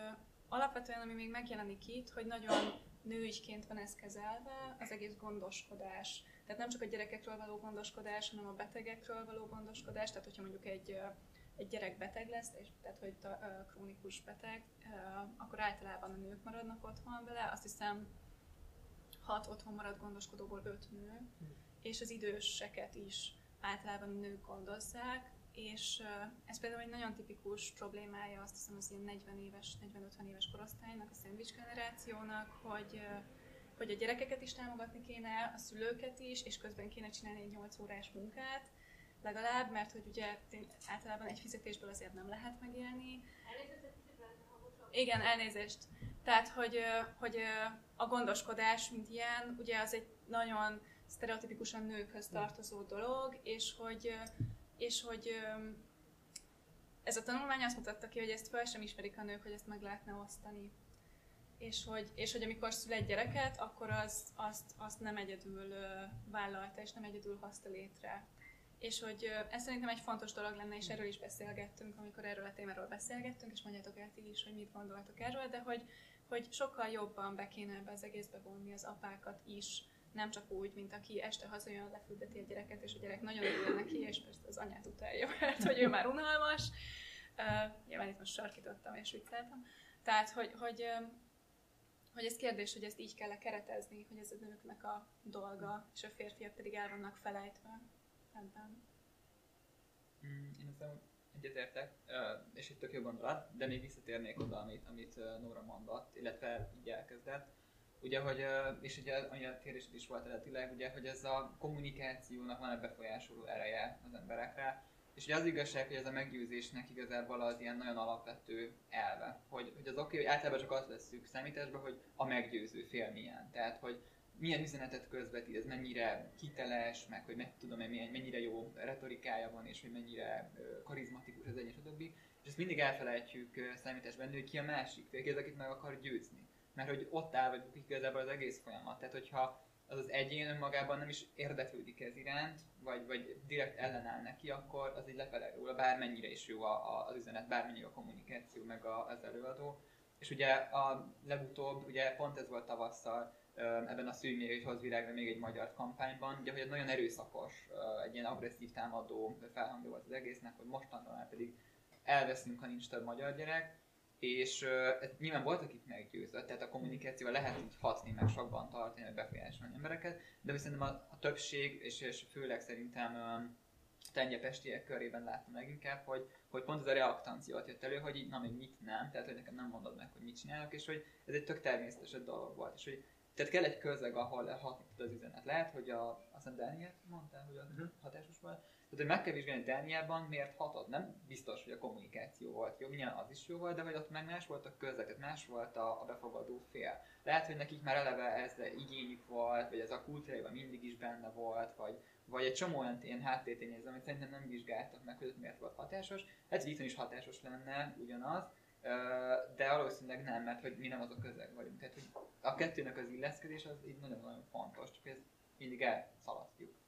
S4: alapvetően, ami még megjelenik itt, hogy nagyon nőiként van ez kezelve, az egész gondoskodás. Tehát nem csak a gyerekekről való gondoskodás, hanem a betegekről való gondoskodás. Tehát, hogyha mondjuk egy, egy gyerek beteg lesz, és, tehát hogy a, a krónikus beteg, akkor általában a nők maradnak otthon vele. Azt hiszem, hat otthon marad gondoskodóból öt nő, és az időseket is általában a nők gondozzák, és ez például egy nagyon tipikus problémája, azt hiszem az ilyen 40 éves, 40-50 éves korosztálynak, a szendvics generációnak, hogy, hogy a gyerekeket is támogatni kéne, a szülőket is, és közben kéne csinálni egy 8 órás munkát, legalább, mert hogy ugye általában egy fizetésből azért nem lehet megélni. Igen, elnézést. Tehát, hogy, hogy a gondoskodás, mint ilyen, ugye az egy nagyon sztereotipikusan nőkhöz tartozó dolog, és hogy és hogy ez a tanulmány azt mutatta ki, hogy ezt fel sem ismerik a nők, hogy ezt meg lehetne osztani. És hogy, és hogy amikor szül egy gyereket, akkor az, azt, azt nem egyedül vállalta, és nem egyedül hozta létre. És hogy ez szerintem egy fontos dolog lenne, és erről is beszélgettünk, amikor erről a témáról beszélgettünk, és mondjátok el ti is, hogy mit gondoltok erről, de hogy, hogy sokkal jobban be kéne ebbe az egészbe vonni az apákat is, nem csak úgy, mint aki este hazajön, lefüldeti a gyereket, és a gyerek nagyon örül neki, és persze az anyát utálja, *laughs* mert hogy ő már unalmas. Uh, nyilván itt most sarkítottam és vicceltem. Tehát, hogy, hogy, hogy ez kérdés, hogy ezt így kell keretezni, hogy ez a nőknek a dolga, és a férfiak pedig el vannak felejtve ebben.
S2: Mm, én ezzel egyetértek, és itt tök jó gondolat, de még visszatérnék oda, amit, amit Nóra mondott, illetve így elkezdett ugye, hogy, és ugye a kérdésed is volt eredetileg, ugye, hogy ez a kommunikációnak van egy befolyásoló ereje az emberekre, és ugye az igazság, hogy ez a meggyőzésnek igazából az ilyen nagyon alapvető elve, hogy, hogy az oké, okay, hogy általában csak azt veszük számításba, hogy a meggyőző fél milyen. Tehát, hogy milyen üzenetet közvetít, ez mennyire hiteles, meg hogy meg tudom én, mennyire jó retorikája van, és hogy mennyire karizmatikus az egyes, stb. És ezt mindig elfelejtjük számításban, hogy ki a másik, ki az, akit meg akar győzni mert hogy ott áll vagy igazából az egész folyamat. Tehát, hogyha az az egyén önmagában nem is érdeklődik ez iránt, vagy, vagy direkt ellenáll neki, akkor az így lefele róla, bármennyire is jó a, a, az üzenet, bármennyire a kommunikáció, meg a, az előadó. És ugye a legutóbb, ugye pont ez volt tavasszal, ebben a szűj még hoz virágra még egy magyar kampányban, ugye, hogy ez nagyon erőszakos, egy ilyen agresszív támadó felhangja volt az egésznek, hogy mostanra már pedig elveszünk, ha nincs több magyar gyerek, és uh, nyilván voltak itt meggyőzött, tehát a kommunikációval lehet így hatni, meg sokban tartani, meg befolyásolni embereket, de viszont a, a többség, és, és főleg szerintem uh, tengyepestiek körében láttam leginkább, hogy, hogy pont ez a reaktancia jött elő, hogy így, na még mit nem, tehát hogy nekem nem mondod meg, hogy mit csinálok, és hogy ez egy tök természetes dolog volt, és hogy tehát kell egy közeg, ahol hatni tud az üzenet. Lehet, hogy a, azt hiszem Daniel mondtál, hogy a uh-huh. hatásos volt, tehát, hogy meg kell vizsgálni Dániában, miért hatod. Nem biztos, hogy a kommunikáció volt jó, milyen az is jó volt, de hogy ott meg más volt a közletet, más volt a, a befogadó fél. Lehet, hogy nekik már eleve ez igényük volt, vagy ez a kultúrában mindig is benne volt, vagy, vagy egy csomó olyan ilyen háttértényező, amit szerintem nem vizsgáltak meg, hogy miért volt hatásos. Ez hogy is hatásos lenne ugyanaz, de valószínűleg nem, mert hogy mi nem az a közeg vagyunk. Tehát, hogy a kettőnek az illeszkedés az így nagyon-nagyon fontos, csak ezt mindig elszalasztjuk.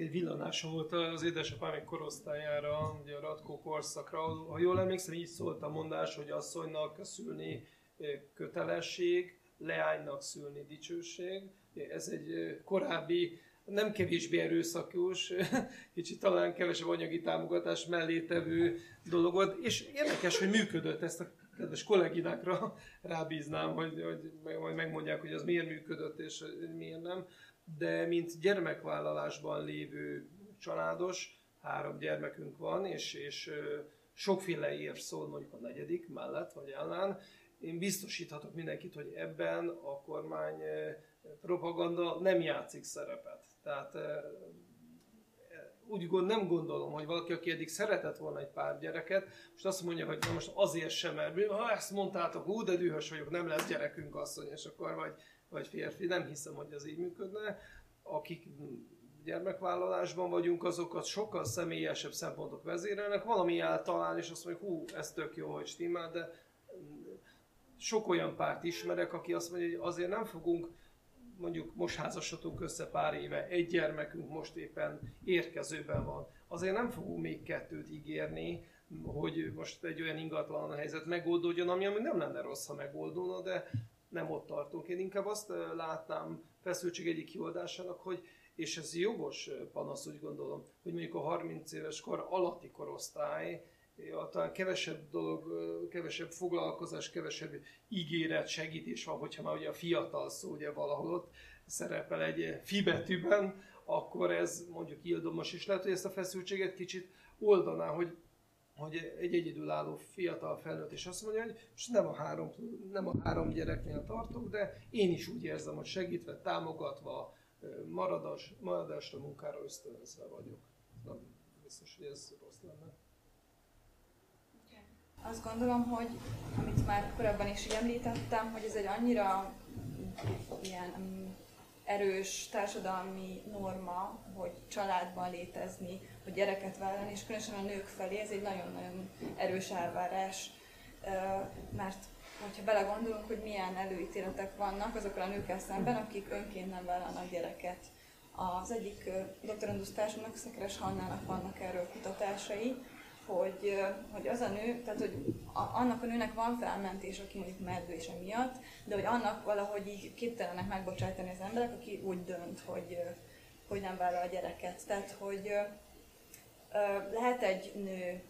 S6: Egy villanásom volt az édesapám korosztályára, ugye a Ratkó korszakra. Ha jól emlékszem, így szólt a mondás, hogy asszonynak szülni kötelesség, leánynak szülni dicsőség. Ez egy korábbi, nem kevésbé erőszakos, *laughs* kicsit talán kevesebb anyagi támogatás mellé tevő dolog volt, és érdekes, hogy működött ezt a kedves kolléginákra *laughs* rábíznám, hogy, hogy majd megmondják, hogy az miért működött és miért nem. De mint gyermekvállalásban lévő családos, három gyermekünk van, és, és sokféle ér szól mondjuk a negyedik mellett vagy ellen. Én biztosíthatok mindenkit, hogy ebben a kormány propaganda nem játszik szerepet. Tehát úgy gond, nem gondolom, hogy valaki, aki eddig szeretett volna egy pár gyereket, most azt mondja, hogy na most azért sem, mert ha ezt mondtátok, ú, de dühös vagyok, nem lesz gyerekünk asszony, és akkor vagy, vagy férfi. Nem hiszem, hogy ez így működne. Akik gyermekvállalásban vagyunk, azokat sokkal személyesebb szempontok vezérelnek, valami talán, és azt mondjuk, hú, ez tök jó, hogy stimmel, de sok olyan párt ismerek, aki azt mondja, hogy azért nem fogunk mondjuk most házasodtunk össze pár éve, egy gyermekünk most éppen érkezőben van. Azért nem fogunk még kettőt ígérni, hogy most egy olyan ingatlan helyzet megoldódjon, ami, ami nem lenne rossz, ha megoldódna, de nem ott tartunk. Én inkább azt látnám feszültség egyik kioldásának, hogy és ez jogos panasz, úgy gondolom, hogy mondjuk a 30 éves kor alatti korosztály talán kevesebb dolog, kevesebb foglalkozás, kevesebb ígéret, segítés van, hogyha már ugye a fiatal szó ugye valahol ott szerepel egy fibetűben, akkor ez mondjuk ildomos is lehet, hogy ezt a feszültséget kicsit oldaná, hogy hogy egy egyedülálló fiatal felnőtt, és azt mondja, hogy most nem a három, nem a három gyereknél tartok, de én is úgy érzem, hogy segítve, támogatva, maradás, maradásra munkára ösztönözve vagyok. Nem biztos, hogy ez rossz lenne.
S3: Azt gondolom, hogy amit már korábban is említettem, hogy ez egy annyira ilyen erős társadalmi norma, hogy családban létezni, hogy gyereket vállalni, és különösen a nők felé ez egy nagyon-nagyon erős elvárás, mert hogyha belegondolunk, hogy milyen előítéletek vannak azokkal a nőkkel szemben, akik önként nem vállalnak gyereket. Az egyik doktorandusz társunknak, Szekeres Hannának vannak erről kutatásai, hogy, hogy az a nő, tehát hogy a, annak a nőnek van felmentés, aki mondjuk és emiatt, de hogy annak valahogy így képtelenek megbocsájtani az emberek, aki úgy dönt, hogy, hogy nem vállal a gyereket. Tehát, hogy lehet egy nő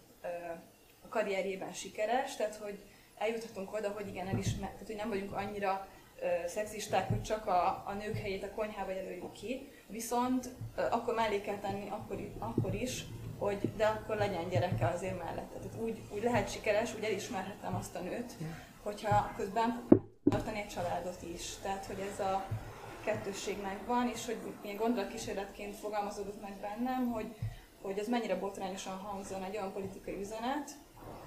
S3: a karrierjében sikeres, tehát hogy eljuthatunk oda, hogy igen, elismer, tehát hogy nem vagyunk annyira szexisták, hogy csak a, a nők helyét a konyhába jelöljük ki, viszont akkor mellé kell tenni akkor, akkor is, hogy de akkor legyen gyereke azért mellette. Tehát úgy, úgy lehet sikeres, úgy elismerhetem azt a nőt, hogyha közben tartani egy családot is. Tehát, hogy ez a kettősség megvan, és hogy ilyen gondolatkísérletként fogalmazódott meg bennem, hogy, hogy ez mennyire botrányosan hangzon egy olyan politikai üzenet,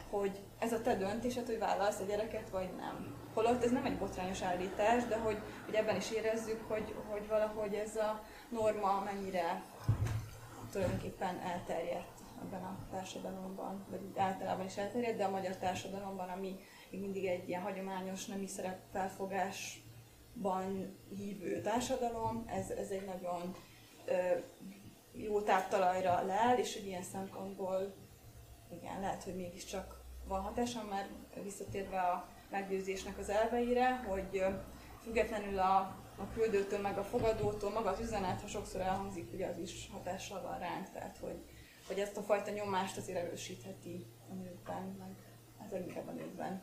S3: hogy ez a te döntésed, hogy vállalsz a gyereket, vagy nem. Holott ez nem egy botrányos állítás, de hogy, hogy ebben is érezzük, hogy, hogy valahogy ez a norma mennyire tulajdonképpen elterjedt ebben a társadalomban, vagy általában is elterjedt, de a magyar társadalomban, ami még mindig egy ilyen hagyományos nemi szerepfelfogásban hívő társadalom, ez, ez egy nagyon ö, jó táptalajra lel, és egy ilyen szempontból igen, lehet, hogy mégiscsak van hatása, mert visszatérve a meggyőzésnek az elveire, hogy függetlenül a a küldőtől, meg a fogadótól, maga az üzenet, ha sokszor elhangzik, ugye az is hatással van ránk, tehát hogy, hogy ezt a fajta nyomást azért erősítheti a nőkben, meg ez inkább a nőkben.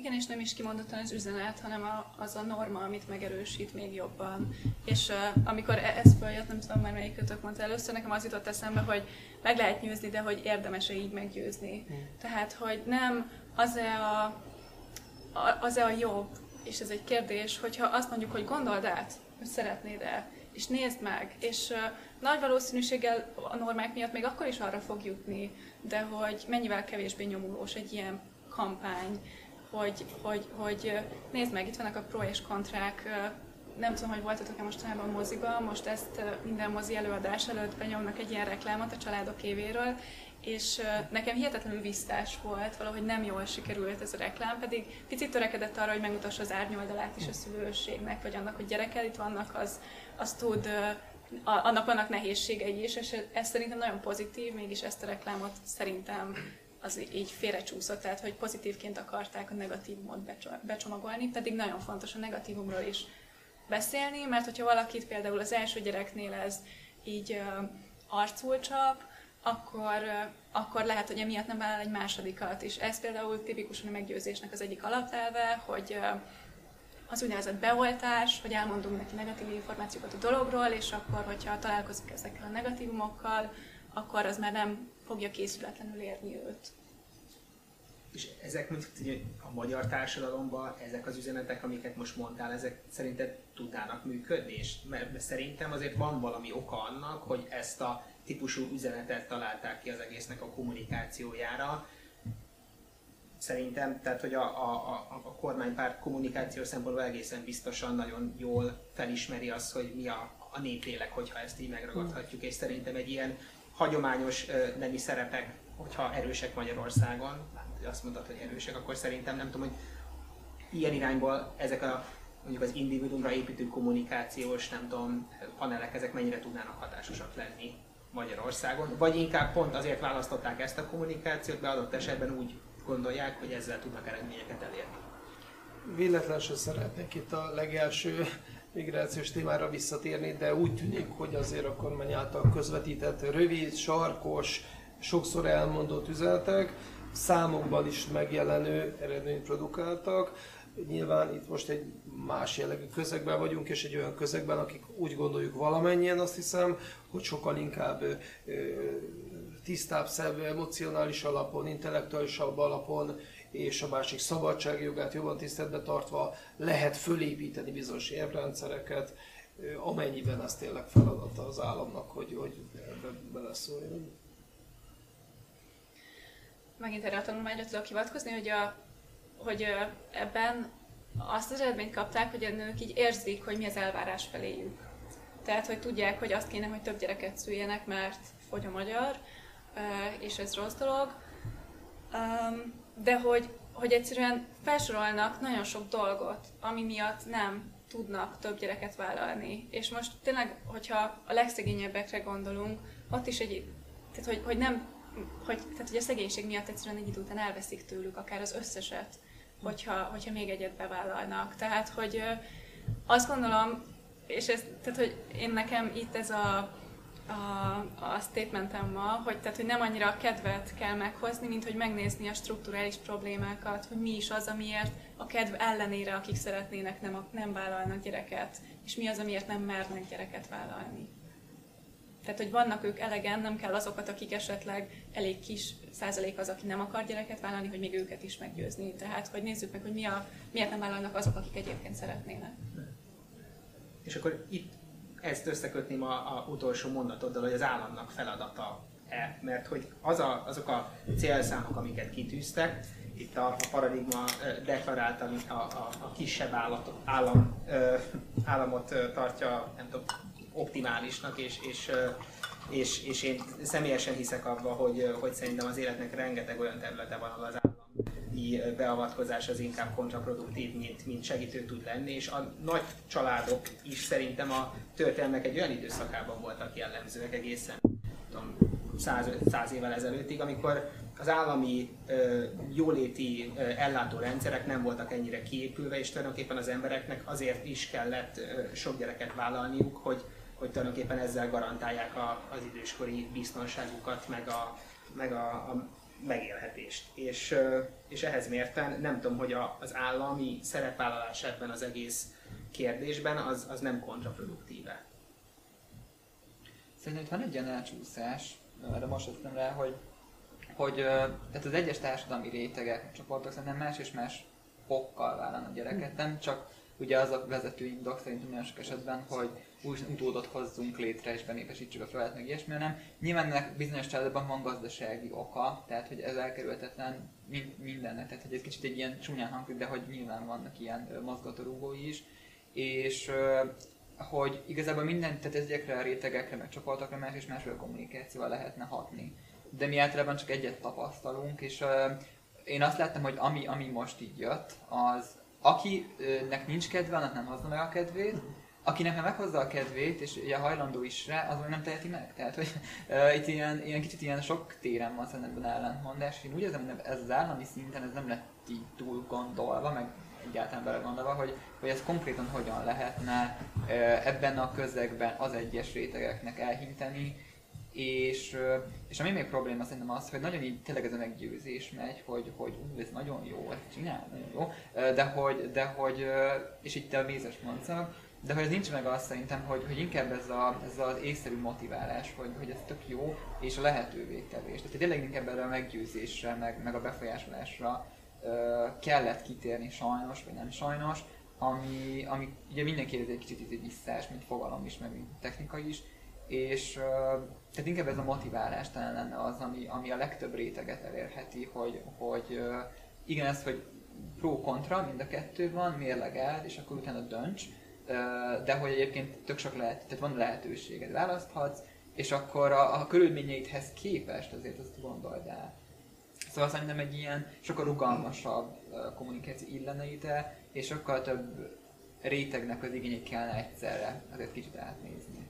S4: Igen, és nem is kimondottan az üzenet, hanem a, az a norma, amit megerősít még jobban. És uh, amikor e- ez följött, nem tudom már melyikötök mondta először, nekem az jutott eszembe, hogy meg lehet győzni, de hogy érdemes-e így meggyőzni. Mm. Tehát, hogy nem az-e a, a, az-e a jobb, és ez egy kérdés, hogyha azt mondjuk, hogy gondold át, hogy szeretnéd el, és nézd meg, és uh, nagy valószínűséggel a normák miatt még akkor is arra fog jutni, de hogy mennyivel kevésbé nyomulós egy ilyen kampány, hogy, hogy, hogy nézd meg, itt vannak a pro és kontrák, nem tudom, hogy voltatok-e mostanában moziba, most ezt minden mozi előadás előtt benyomnak egy ilyen reklámot a családok évéről, és nekem hihetetlenül visszás volt, valahogy nem jól sikerült ez a reklám, pedig picit törekedett arra, hogy megmutassa az árnyoldalát is a szülőségnek, vagy annak, hogy gyerekkel itt vannak, az, az tud, annak vannak nehézségei is, és ez szerintem nagyon pozitív, mégis ezt a reklámot szerintem az így félrecsúszott, tehát hogy pozitívként akarták a negatívumot becsomagolni, pedig nagyon fontos a negatívumról is beszélni, mert hogyha valakit például az első gyereknél ez így arcul csap, akkor, akkor lehet, hogy emiatt nem vállal egy másodikat. És ez például tipikusan a meggyőzésnek az egyik alapelve, hogy az úgynevezett beoltás, hogy elmondunk neki negatív információkat a dologról, és akkor, hogyha találkozik ezekkel a negatívumokkal, akkor az már nem fogja készületlenül érni őt.
S1: És ezek mondjuk a magyar társadalomban, ezek az üzenetek, amiket most mondtál, ezek szerinted tudnának működni? És mert szerintem azért van valami oka annak, hogy ezt a típusú üzenetet találták ki az egésznek a kommunikációjára. Szerintem, tehát hogy a, a, a, a kormánypárt kommunikáció szempontból egészen biztosan nagyon jól felismeri azt, hogy mi a, a néplélek, hogyha ezt így megragadhatjuk, és szerintem egy ilyen hagyományos nemi szerepek, hogyha erősek Magyarországon, azt mondtad, hogy erősek, akkor szerintem nem tudom, hogy ilyen irányból ezek a mondjuk az individuumra építő kommunikációs, nem tudom, panelek, ezek mennyire tudnának hatásosak lenni Magyarországon, vagy inkább pont azért választották ezt a kommunikációt, mert adott esetben úgy gondolják, hogy ezzel tudnak eredményeket elérni.
S6: Véletlen se szeretnék itt a legelső migrációs témára visszatérni, de úgy tűnik, hogy azért a kormány által közvetített rövid, sarkos, sokszor elmondott üzenetek számokban is megjelenő eredményt produkáltak. Nyilván itt most egy más jellegű közegben vagyunk, és egy olyan közegben, akik úgy gondoljuk valamennyien azt hiszem, hogy sokkal inkább tisztább, szebb, emocionális alapon, intellektuálisabb alapon és a másik szabadságjogát jobban tiszteletbe tartva lehet fölépíteni bizonyos érvrendszereket, amennyiben ez tényleg feladata az államnak, hogy, hogy ebbe beleszóljon.
S4: Megint erre a tanulmányra tudok hivatkozni, hogy, a, hogy ebben azt az eredményt kapták, hogy a nők így érzik, hogy mi az elvárás feléjük. Tehát, hogy tudják, hogy azt kéne, hogy több gyereket szüljenek, mert fogy a magyar, és ez rossz dolog. De hogy, hogy egyszerűen felsorolnak nagyon sok dolgot, ami miatt nem tudnak több gyereket vállalni. És most tényleg, hogyha a legszegényebbekre gondolunk, ott is egy, tehát hogy, hogy nem, hogy, tehát hogy a szegénység miatt egyszerűen egy idő után elveszik tőlük akár az összeset hogyha, hogyha még egyet bevállalnak. Tehát, hogy azt gondolom, és ez, tehát, hogy én nekem itt ez a, a, a statementem ma, hogy, tehát, hogy nem annyira a kedvet kell meghozni, mint hogy megnézni a strukturális problémákat, hogy mi is az, amiért a kedv ellenére, akik szeretnének, nem, nem vállalnak gyereket, és mi az, amiért nem mernek gyereket vállalni. Tehát, hogy vannak ők elegen, nem kell azokat, akik esetleg elég kis százalék az, aki nem akar gyereket vállalni, hogy még őket is meggyőzni. Tehát, hogy nézzük meg, hogy mi a, miért nem vállalnak azok, akik egyébként szeretnének.
S1: És akkor itt ezt összekötném a, a utolsó mondatoddal, hogy az államnak feladata e, mert hogy az a, azok a célszámok, amiket kitűztek, itt a, a paradigma deklarálta, a, a, a kisebb állat, állam, államot tartja, nem tudom, optimálisnak, és, és, és, és én személyesen hiszek abba, hogy, hogy szerintem az életnek rengeteg olyan területe van, ahol az állami beavatkozás az inkább kontraproduktív, mint, mint segítő tud lenni, és a nagy családok is szerintem a történelmek egy olyan időszakában voltak jellemzőek egészen tudom, száz, száz évvel ezelőttig, amikor az állami ö, jóléti ö, ellátórendszerek nem voltak ennyire kiépülve, és tulajdonképpen az embereknek azért is kellett ö, sok gyereket vállalniuk, hogy, hogy tulajdonképpen ezzel garantálják a, az időskori biztonságukat, meg a, meg a, a megélhetést. És, és ehhez mérten nem tudom, hogy a, az állami szerepvállalás ebben az egész kérdésben az, az nem kontraproduktíve.
S2: Szerintem itt van egy ilyen elcsúszás, erre most jöttem rá, hogy, hogy tehát az egyes társadalmi rétegek, csoportok szerintem más és más okkal vállalnak gyereket, nem csak ugye az a vezető indok szerintem nagyon sok esetben, hogy új utódot hozzunk létre és benépesítsük a földet, meg ilyesmi, hanem nyilván ennek bizonyos családban van gazdasági oka, tehát hogy ez elkerülhetetlen mindennek, tehát hogy ez kicsit egy ilyen csúnyán hangzik, de hogy nyilván vannak ilyen mozgatórugói is, és hogy igazából minden, tehát ezekre a rétegekre, meg csoportokra más és másféle kommunikációval lehetne hatni. De mi általában csak egyet tapasztalunk, és én azt láttam, hogy ami, ami most így jött, az akinek nincs kedve, annak nem hozza meg a kedvét, akinek nem meghozza a kedvét, és ugye hajlandó is rá, az nem teheti meg. Tehát, hogy uh, itt ilyen, ilyen, kicsit ilyen sok téren van szerintem ellentmondás, és én úgy érzem, hogy ez az állami szinten ez nem lett így túl gondolva, meg egyáltalán belegondolva, hogy, hogy ez konkrétan hogyan lehetne uh, ebben a közegben az egyes rétegeknek elhinteni, És, és ami még probléma szerintem az, hogy nagyon így tényleg ez a meggyőzés megy, hogy, hogy ú, ez nagyon jó, ezt csinál, nagyon jó, de hogy, de hogy és itt a mézes mondszak, de hogy ez nincs meg azt szerintem, hogy, hogy inkább ez, a, ez az észszerű motiválás, hogy, hogy ez tök jó, és a lehetővé tevés. Tehát tényleg inkább erre a meggyőzésre, meg, meg a befolyásolásra kellett kitérni sajnos, vagy nem sajnos, ami, ami ugye mindenki ez egy kicsit egy visszás, mint fogalom is, meg mint technika is, és tehát inkább ez a motiválás talán lenne az, ami, ami a legtöbb réteget elérheti, hogy, hogy igen, ez, hogy pro-kontra, mind a kettő van, mérlegeld, és akkor utána dönts, de hogy egyébként tök sok lehet, tehát van lehetőséged, választhatsz, és akkor a, a körülményeidhez képest azért azt gondold el. Szóval szerintem egy ilyen sokkal rugalmasabb kommunikáció illene ide, és sokkal több rétegnek az igényét kellene egyszerre azért kicsit átnézni.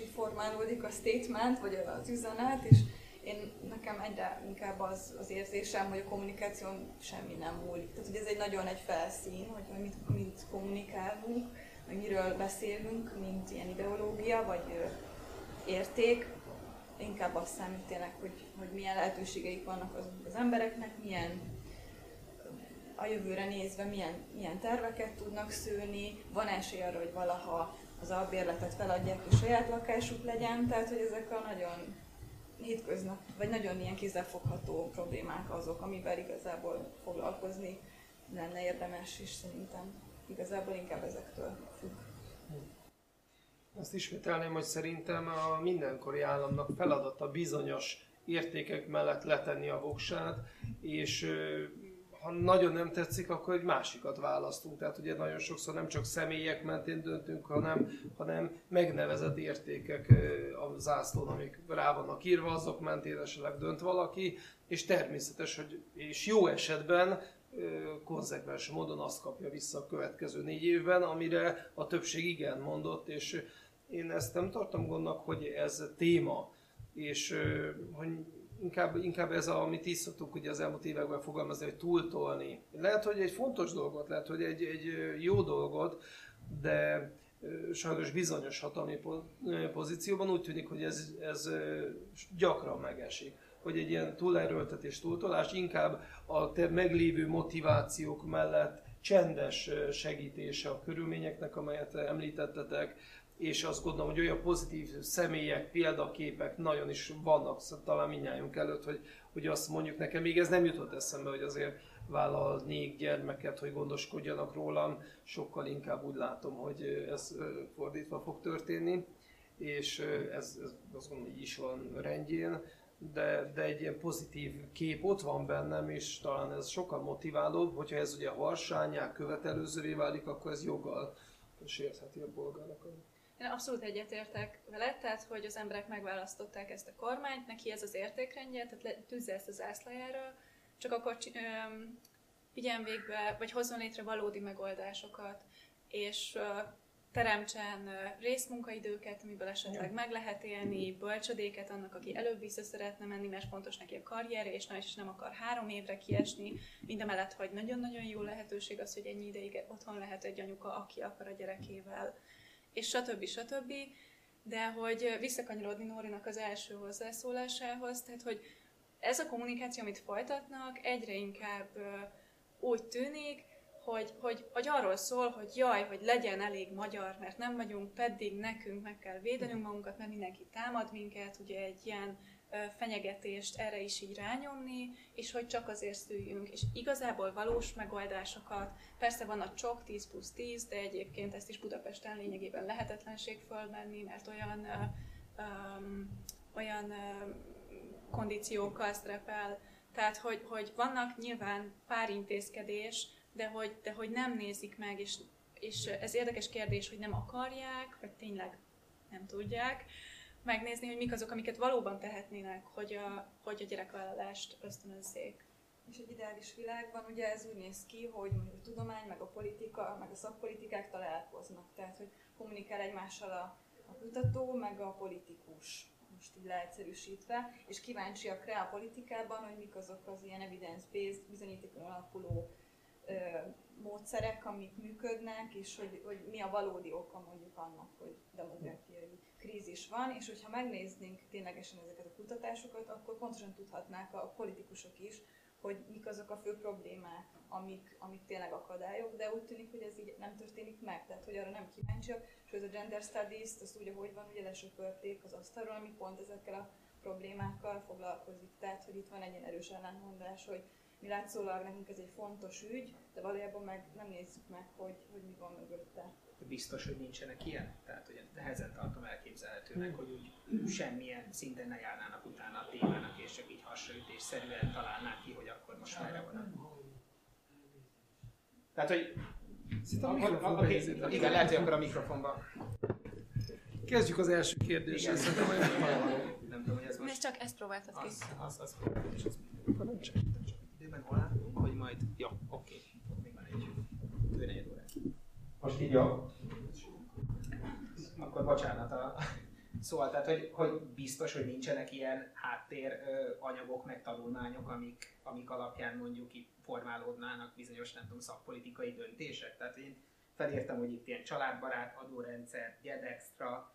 S3: Így formálódik a statement, vagy az üzenet, és én nekem egyre inkább az, az érzésem, hogy a kommunikáción semmi nem múlik. Tehát, hogy ez egy nagyon egy felszín, hogy mit, mit kommunikálunk, vagy miről beszélünk, mint ilyen ideológia, vagy érték. Inkább azt számít tényleg, hogy, hogy milyen lehetőségeik vannak az, az embereknek, milyen a jövőre nézve milyen, milyen terveket tudnak szülni, van esély arra, hogy valaha az albérletet feladják, és saját lakásuk legyen, tehát hogy ezek a nagyon hétköznap, vagy nagyon ilyen kézzelfogható problémák azok, amivel igazából foglalkozni lenne érdemes, és szerintem igazából inkább ezektől függ.
S6: Azt ismételném, hogy szerintem a mindenkori államnak feladata bizonyos értékek mellett letenni a voksát, és ha nagyon nem tetszik, akkor egy másikat választunk. Tehát ugye nagyon sokszor nem csak személyek mentén döntünk, hanem, hanem megnevezett értékek a zászlón, amik rá vannak írva, azok mentén esetleg dönt valaki, és természetes, hogy és jó esetben konzekvens módon azt kapja vissza a következő négy évben, amire a többség igen mondott, és én ezt nem tartom gondnak, hogy ez téma, és hogy inkább, inkább ez, a, amit is szoktuk ugye az elmúlt években fogalmazni, hogy túltolni. Lehet, hogy egy fontos dolgot, lehet, hogy egy, egy jó dolgot, de sajnos bizonyos hatalmi pozícióban úgy tűnik, hogy ez, ez gyakran megesik hogy egy ilyen túlerőltetés, túltolás inkább a te meglévő motivációk mellett csendes segítése a körülményeknek, amelyet említettetek, és azt gondolom, hogy olyan pozitív személyek, példaképek nagyon is vannak talán minnyájunk előtt, hogy, hogy azt mondjuk nekem, még ez nem jutott eszembe, hogy azért vállalnék gyermeket, hogy gondoskodjanak rólam, sokkal inkább úgy látom, hogy ez fordítva fog történni, és ez, ez azt gondolom, hogy is van rendjén, de, de egy ilyen pozitív kép ott van bennem, és talán ez sokkal motiválóbb, hogyha ez ugye harsányá, követelőzővé válik, akkor ez joggal sértheti a bolgárokat.
S4: Én abszolút egyetértek vele, tehát hogy az emberek megválasztották ezt a kormányt, neki ez az értékrendje, tehát tűzze ezt az zászlajára, csak akkor öm, vigyen végbe, vagy hozzon létre valódi megoldásokat, és teremtsen részmunkaidőket, amiből esetleg meg lehet élni, bölcsödéket annak, aki előbb vissza szeretne menni, mert fontos neki a karrierje, és nem, és nem akar három évre kiesni, mindemellett, hogy nagyon-nagyon jó lehetőség az, hogy ennyi ideig otthon lehet egy anyuka, aki akar a gyerekével és stb. stb. De hogy visszakanyarodni Nórinak az első hozzászólásához, tehát hogy ez a kommunikáció, amit folytatnak, egyre inkább úgy tűnik, hogy, hogy, hogy arról szól, hogy jaj, hogy legyen elég magyar, mert nem vagyunk, pedig nekünk meg kell védenünk magunkat, mert mindenki támad minket, ugye egy ilyen fenyegetést erre is így rányomni, és hogy csak azért szüljünk, és igazából valós megoldásokat, persze van a csok 10 plusz 10, de egyébként ezt is Budapesten lényegében lehetetlenség fölmenni, mert olyan, um, olyan um, kondíciókkal szerepel, tehát hogy, hogy vannak nyilván pár intézkedés, de hogy, de hogy nem nézik meg, és, és ez érdekes kérdés, hogy nem akarják, vagy tényleg nem tudják, megnézni, hogy mik azok, amiket valóban tehetnének, hogy a, hogy a gyerekvállalást ösztönözzék.
S3: És egy ideális világban ugye ez úgy néz ki, hogy mondjuk a tudomány, meg a politika, meg a szakpolitikák találkoznak. Tehát, hogy kommunikál egymással a, a kutató, meg a politikus most így leegyszerűsítve, és kíváncsiak rá a politikában, hogy mik azok az ilyen evidence-based, bizonyítékon alapuló ö, módszerek, amik működnek, és hogy, hogy mi a valódi oka mondjuk annak, hogy demográfiai krízis van, és hogyha megnéznénk ténylegesen ezeket a kutatásokat, akkor pontosan tudhatnák a politikusok is, hogy mik azok a fő problémák, amik, amik tényleg akadályok, de úgy tűnik, hogy ez így nem történik meg, tehát hogy arra nem kíváncsiak, hogy a gender studies-t, azt úgy, ahogy van, ugye lesöpörték az asztalról, ami pont ezekkel a problémákkal foglalkozik. Tehát, hogy itt van egy ilyen erős ellentmondás, hogy mi látszólag nekünk ez egy fontos ügy, de valójában meg nem nézzük meg, hogy, hogy mi van mögötte.
S1: Biztos, hogy nincsenek ilyen? Tehát, hogy nehezen tartom elképzelhetőnek, hogy úgy semmilyen szinten ne járnának utána a témának, és csak így hasraütésszerűen találnák ki, hogy akkor most merre van. Tehát, hogy...
S6: Szinte a
S1: a- a-
S6: mikrofonba
S1: oké,
S6: helyezétek.
S1: Igen, lehet, hogy akkor a mikrofonba.
S6: Kezdjük az első kérdéssel.
S1: Igen,
S6: Szerintem
S1: nem tudom, hogy ez
S4: Még
S1: most...
S4: csak ezt próbáltad ki.
S1: Az, az, az, és az
S6: parancsolj.
S1: időben hol hogy majd... Jó, oké. Még van egy főnegyed órát.
S5: Most így jó?
S1: Akkor bocsánat a... Szóval, tehát, hogy, hogy biztos, hogy nincsenek ilyen háttér anyagok, meg tanulmányok, amik, amik alapján mondjuk itt formálódnának bizonyos, nem tudom, szakpolitikai döntések. Tehát én felírtam, hogy itt ilyen családbarát adórendszer, gyedextra,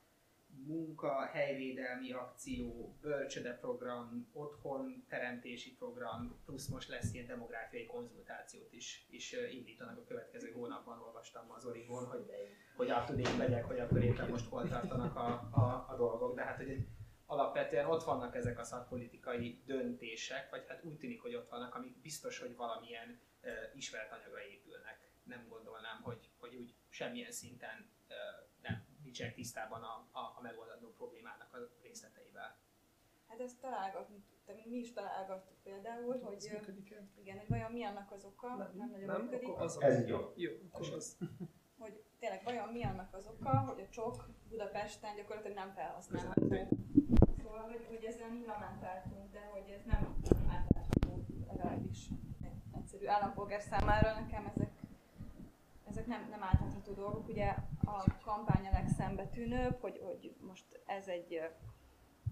S1: munka, helyvédelmi akció, bölcsödeprogram, otthon teremtési program, plusz most lesz ilyen demográfiai konzultációt is, is indítanak a következő hónapban, olvastam az Origón, hogy hogy up legyek, hogy akkor éppen most hol tartanak a, a, a dolgok, de hát hogy alapvetően ott vannak ezek a szakpolitikai döntések, vagy hát úgy tűnik, hogy ott vannak, amik biztos, hogy valamilyen uh, ismert anyagra épülnek. Nem gondolnám, hogy, hogy úgy semmilyen szinten nincsenek tisztában a, a, a megoldandó problémának a részleteivel.
S3: Hát ezt találgatni tudtam, mi is találgattuk például,
S6: Ez
S3: hogy ö,
S6: működik-e?
S3: igen, hogy vajon mi annak az oka, nem, nem nagyon
S6: Nem?
S3: működik,
S6: Akkor az az.
S5: Ez jó.
S6: Jó, akkor az. *laughs*
S3: hogy tényleg vajon mi annak az oka, hogy a csok Budapesten gyakorlatilag nem felhasználható. Szóval, hogy, hogy ezen implementáltunk, de hogy ez nem átlátható legalábbis egy egyszerű állampolgár számára. Nekem ezek, ezek nem, nem átlátható dolgok. Ugye a kampány a legszembetűnőbb, hogy, hogy most ez egy,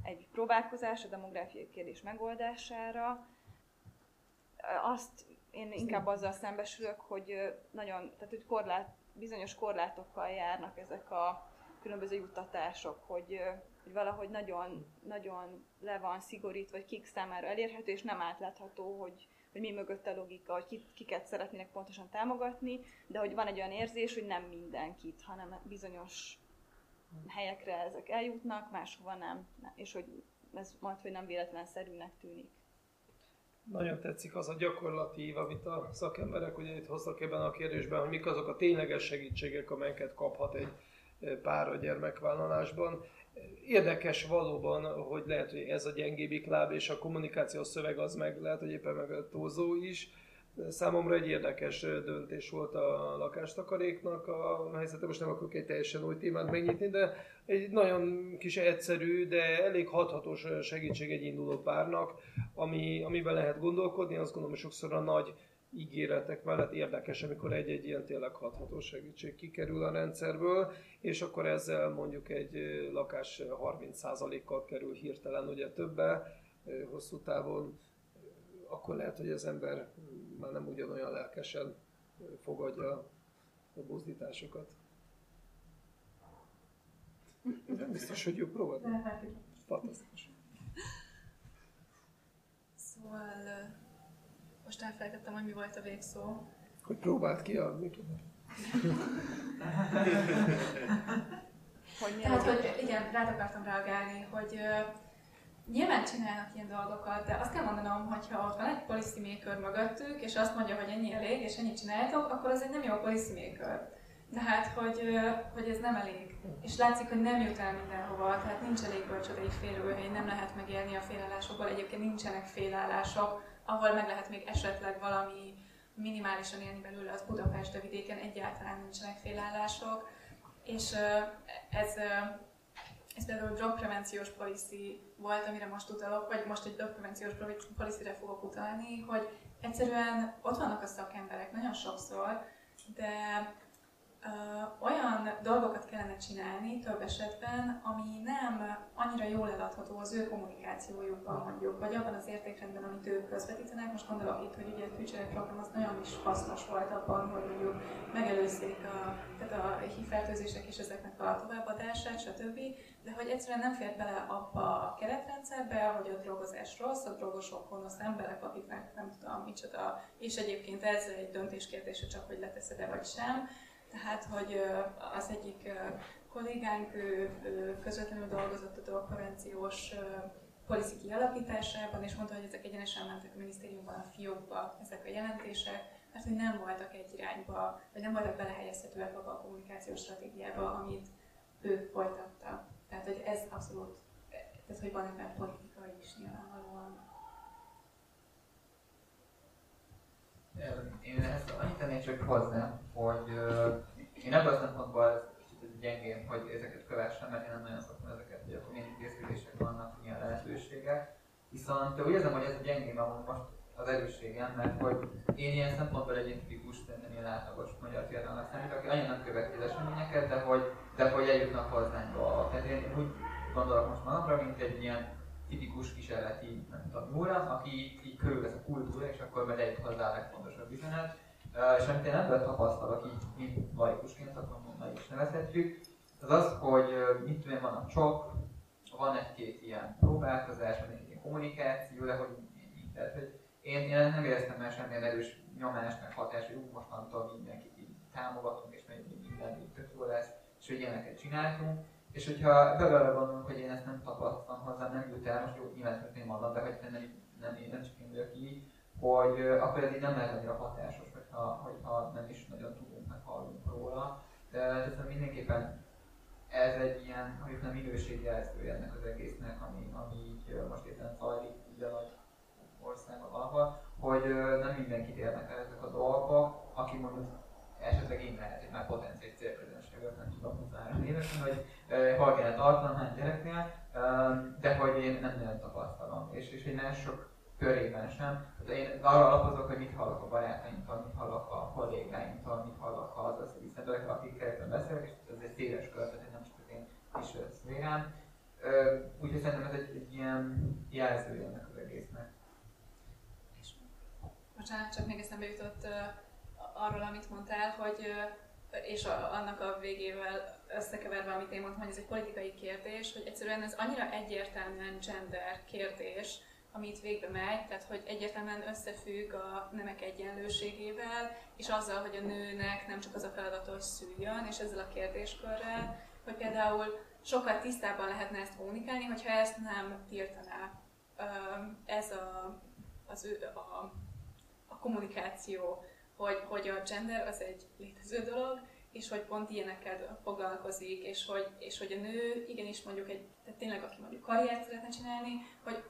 S3: egy próbálkozás a demográfiai kérdés megoldására. Azt én inkább azzal szembesülök, hogy nagyon, tehát hogy korlát, bizonyos korlátokkal járnak ezek a különböző juttatások, hogy, hogy valahogy nagyon, nagyon le van szigorítva, vagy kik számára elérhető, és nem átlátható, hogy, hogy mi mögött a logika, hogy kit, kiket szeretnének pontosan támogatni, de hogy van egy olyan érzés, hogy nem mindenkit, hanem bizonyos helyekre ezek eljutnak, máshova nem, és hogy ez majd, hogy nem véletlenszerűnek tűnik.
S6: Nagyon tetszik az a gyakorlati, amit a szakemberek ugye itt hoztak ebben a kérdésben, hogy mik azok a tényleges segítségek, amelyeket kaphat egy eh, pár a gyermekvállalásban. Érdekes valóban, hogy lehet, hogy ez a gyengébbik láb, és a kommunikációs szöveg az meg lehet, hogy éppen meg a túlzó is. Számomra egy érdekes döntés volt a lakástakaréknak a helyzete. Most nem akarok egy teljesen új témát megnyitni, de egy nagyon kis egyszerű, de elég hathatós segítség egy induló párnak, ami, amiben lehet gondolkodni. Azt gondolom, hogy sokszor a nagy ígéretek mellett érdekes, amikor egy-egy ilyen tényleg hatható segítség kikerül a rendszerből, és akkor ezzel mondjuk egy lakás 30%-kal kerül hirtelen ugye többe, hosszú távon, akkor lehet, hogy az ember már nem ugyanolyan lelkesen fogadja a buzdításokat. Nem biztos, hogy jó próbáld. Fantasztikus.
S4: Szóval most elfelejtettem, hogy mi volt a végszó.
S6: Hogy próbáld ki a mikrofont.
S3: Hogy mi
S4: Tehát, hogy igen, rád akartam reagálni, hogy ö, nyilván csinálnak ilyen dolgokat, de azt kell mondanom, hogy ha ott van egy policy maker mögöttük, és azt mondja, hogy ennyi elég, és ennyit csináltok, akkor az egy nem jó policy maker. Tehát, hogy, hogy ez nem elég. És látszik, hogy nem jut el mindenhova, tehát nincs elég bölcsödei félőhely, nem lehet megélni a félállásokból. Egyébként nincsenek félállások, ahol meg lehet még esetleg valami minimálisan élni belőle, az Budapest, de vidéken egyáltalán nincsenek félállások. És ez, ez például drogprevenciós policy volt, amire most utalok, vagy most egy drogprevenciós policyre fogok utalni, hogy egyszerűen ott vannak a szakemberek nagyon sokszor, de olyan dolgokat kellene csinálni több esetben, ami nem annyira jól eladható az ő kommunikációjukban mondjuk, vagy abban az értékrendben, amit ők közvetítenek. Most gondolok itt, hogy ugye a Twitch program az nagyon is hasznos volt abban, hogy mondjuk megelőzzék a, tehát a hívfertőzések és ezeknek a továbbadását, stb. De hogy egyszerűen nem fér bele abba a keretrendszerbe, hogy a drogozás rossz, a drogosok gonosz emberek, akiknek nem tudom micsoda, és egyébként ez egy döntés kérdése csak, hogy leteszed-e vagy sem tehát, hogy az egyik kollégánk ő, közvetlenül dolgozott a drogprevenciós policy kialakításában, és mondta, hogy ezek egyenesen mentek a minisztériumban a fiókba, ezek a jelentések, mert hogy nem voltak egy irányba, vagy nem voltak belehelyezhetőek abba a kommunikációs stratégiába, amit ő folytatta. Tehát, hogy ez abszolút, tehát, hogy van ebben politika is nyilvánvalóan.
S2: Én ezt annyit tennék csak hozzá, hogy uh, én ebből a szempontból kicsit gyengém, hogy ezeket kövessem, mert én nem nagyon szoktam ezeket, hogy akkor milyen intézkedések vannak, milyen lehetőségek. Viszont úgy érzem, hogy ez a gyengém amúgy most az erősségem, mert hogy én ilyen szempontból egy tipikus, ilyen átlagos magyar fiatalnak számít, aki annyira nem követi az eseményeket, de hogy, de hogy eljutnak hozzánk dolgok. Tehát én úgy gondolok most magamra, mint egy ilyen tipikus kísérleti nem tudom, aki így körülvesz a kultúra, és akkor majd eljut hozzá a legfontosabb üzenet. És amit én ebből tapasztalok, így mint laikusként, akkor meg is nevezhetjük, az az, hogy mit tudom van a csok, van egy-két ilyen próbálkozás, van egy ilyen kommunikáció, de hogy tehát, hogy én, én nem éreztem már semmilyen erős nyomást, meg hatást, hogy mostantól mindenkit így támogatunk, és minden így tök jó lesz, és hogy ilyeneket csináltunk és hogyha belőle gondolunk, hogy én ezt nem tapasztaltam hozzá, nem jut el, most jó, nyilván én mondom, de hogy nem, nem, nem, nem csak én vagyok így, hogy akkor ez így nem lehet annyira hatásos, hogyha, hogyha nem is nagyon tudunk, meg róla. De tehát mindenképpen ez egy ilyen, hogy nem minőségjelző ennek az egésznek, ami, ami így most éppen zajlik így a nagy országban valahol, hogy nem mindenkit érnek ezek a dolgok, aki mondjuk esetleg én lehet, hogy már potenciális célközönséget nem tudom hogy hol kéne tartanom, hány gyereknél, de hogy én nem nagyon tapasztalom. És, és hogy sok körében sem. Tehát én arra alapozok, hogy mit hallok a barátaimtól, mit hallok a kollégáimtól, mit hallok az összeviszendőek, akikkel éppen beszélek, és ez egy széles kör, tehát nem csak az én kis szférám. Úgyhogy szerintem ez egy, egy ilyen jelzője ennek az egésznek.
S4: Bocsánat, csak még eszembe jutott arról, amit mondtál, hogy és a, annak a végével összekeverve, amit én mondtam, hogy ez egy politikai kérdés, hogy egyszerűen ez annyira egyértelműen gender kérdés, amit végbe megy, tehát hogy egyértelműen összefügg a nemek egyenlőségével, és azzal, hogy a nőnek nem csak az a feladat, hogy szüljön, és ezzel a kérdéskörrel, hogy például sokkal tisztábban lehetne ezt kommunikálni, hogyha ezt nem tiltaná ez a, az ő, a, a kommunikáció hogy, hogy a gender az egy létező dolog, és hogy pont ilyenekkel foglalkozik, és hogy, és hogy a nő igenis mondjuk egy, tehát tényleg aki mondjuk karriert szeretne csinálni, hogy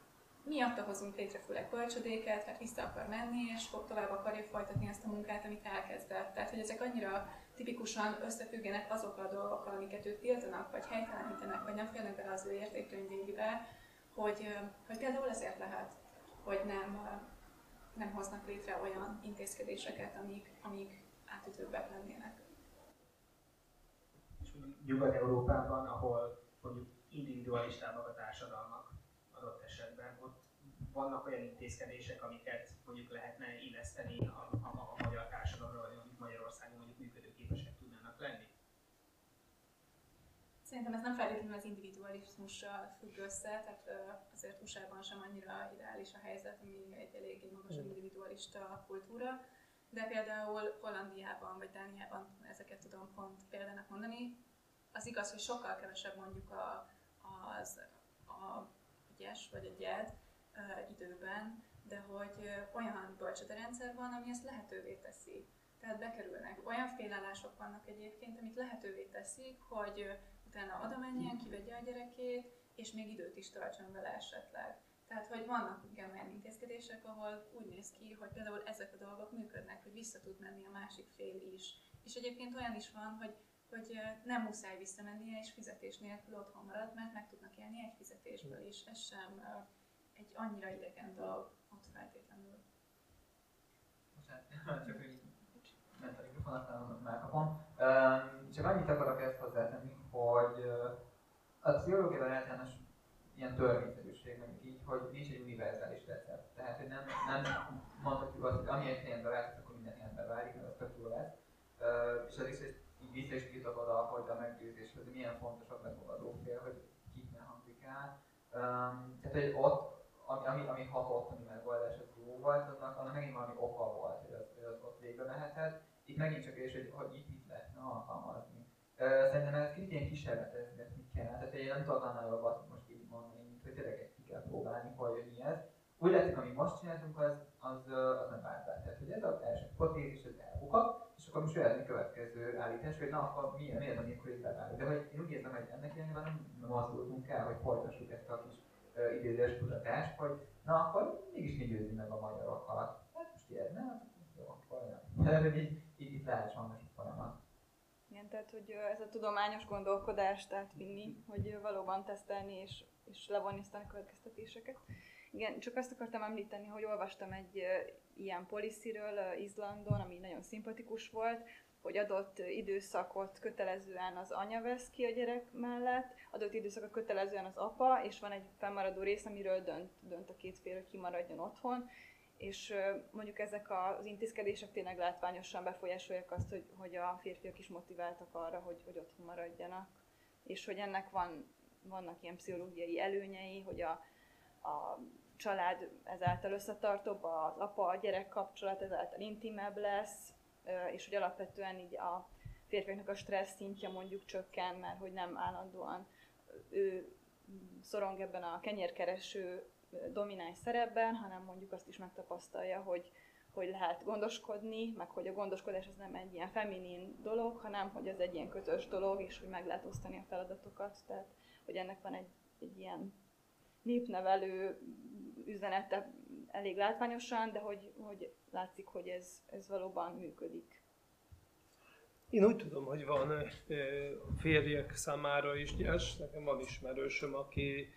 S4: miatta hozunk létre főleg kölcsödéket, mert vissza akar menni, és tovább akarja folytatni ezt a munkát, amit elkezdett. Tehát, hogy ezek annyira tipikusan összefüggenek azokkal a dolgokkal, amiket ők tiltanak, vagy helytelenítenek, vagy nem félnek bele az ő értékkönyvébe, hogy, hogy például ezért lehet, hogy nem nem hoznak létre olyan intézkedéseket, amik, amik átütőbbek lennének.
S1: Nyugat-Európában, ahol mondjuk individualistábbak a társadalmak adott esetben, ott vannak olyan intézkedések, amiket mondjuk lehetne illeszteni a, a, a magyar társadalomra, vagy mondjuk Magyarországon mondjuk működőképesek tudnának lenni?
S4: Szerintem ez nem feltétlenül az individualizmussal függ össze, tehát azért USA-ban sem annyira ideális a helyzet, ami egy eléggé magas hmm. individualista kultúra, de például Hollandiában vagy Dániában ezeket tudom pont példának mondani. Az igaz, hogy sokkal kevesebb mondjuk a, az a ügyes vagy a gyed időben, de hogy olyan bölcsöderendszer van, ami ezt lehetővé teszi. Tehát bekerülnek. Olyan félállások vannak egyébként, amit lehetővé teszik, hogy utána oda menjen, kivegye a gyerekét, és még időt is töltsön vele esetleg. Tehát, hogy vannak igen olyan intézkedések, ahol úgy néz ki, hogy például ezek a dolgok működnek, hogy vissza tud menni a másik fél is. És egyébként olyan is van, hogy, hogy nem muszáj visszamennie, és fizetés nélkül otthon marad, mert meg tudnak élni egy fizetésből is. Ez sem egy annyira idegen dolog ott feltétlenül.
S2: Bocsánat, csak hogy mikrofonat, aztán megkapom. Um, csak annyit akarok ezt hozzátenni, hogy a pszichológiában általános ilyen törvényszerűség, mondjuk így, hogy nincs egy univerzális recept. Tehát, hogy nem, nem mondhatjuk azt, hogy ami egy helyenbe válik, akkor minden helyenbe válik, mert az tök jó lesz. És az is így vissza is jutok oda, hogy a meggyőzés, hogy milyen fontos a befogadó fél, hogy kik ne hangzik el. Um, tehát, hogy ott, ami, ami, ami hatott, ami megoldás, az jó volt, annak, annak megint valami oka volt, hogy az, hogy az ott végbe mehetett. Itt megint csak és hogy, hogy itt mit lehetne alkalmazni. Uh, szerintem ez kicsit ilyen kísérletezni, kell. Tehát én nem tudok annál jobbat most így mondani, mint hogy tényleg ki kell próbálni, hogy mi ez. Úgy látszik, amit most csináltunk, az, az, az nem vált be. Tehát, hogy ez az első hipotézis, ez elbukott, és akkor most jöhetni következő állítás, hogy na, akkor mi, mi az, amikor itt beválik. De hogy én úgy érzem, hogy ennek irányban nem mozdultunk el, hogy folytassuk ezt a kis uh, idézős kutatást, hogy na, akkor mégis mi győzni meg a magyarokat. Hát most ilyen, nem? Jó, akkor nem. *laughs* Tehát, hogy így, így, így lehet sajnos folyamat.
S3: Igen, tehát hogy ez a tudományos gondolkodást átvinni, hogy valóban tesztelni és, és levonni aztán a következtetéseket. Igen, csak azt akartam említeni, hogy olvastam egy ilyen policyről Izlandon, ami nagyon szimpatikus volt, hogy adott időszakot kötelezően az anya vesz ki a gyerek mellett, adott időszakot kötelezően az apa, és van egy fennmaradó rész, amiről dönt, dönt a két fél, hogy ki maradjon otthon, és mondjuk ezek az intézkedések tényleg látványosan befolyásolják azt, hogy, hogy a férfiak is motiváltak arra, hogy, hogy otthon maradjanak, és hogy ennek van, vannak ilyen pszichológiai előnyei, hogy a, a család ezáltal összetartóbb, az apa-gyerek kapcsolat ezáltal intimebb lesz, és hogy alapvetően így a férfiaknak a stressz szintje mondjuk csökken, mert hogy nem állandóan ő szorong ebben a kenyérkereső domináns szerepben, hanem mondjuk azt is megtapasztalja, hogy, hogy lehet gondoskodni, meg hogy a gondoskodás az nem egy ilyen feminin dolog, hanem hogy ez egy ilyen kötös dolog, és hogy meg lehet osztani a feladatokat. Tehát, hogy ennek van egy, egy ilyen népnevelő üzenete elég látványosan, de hogy, hogy látszik, hogy ez, ez valóban működik.
S6: Én úgy tudom, hogy van férjek számára is gyes. Nekem van ismerősöm, aki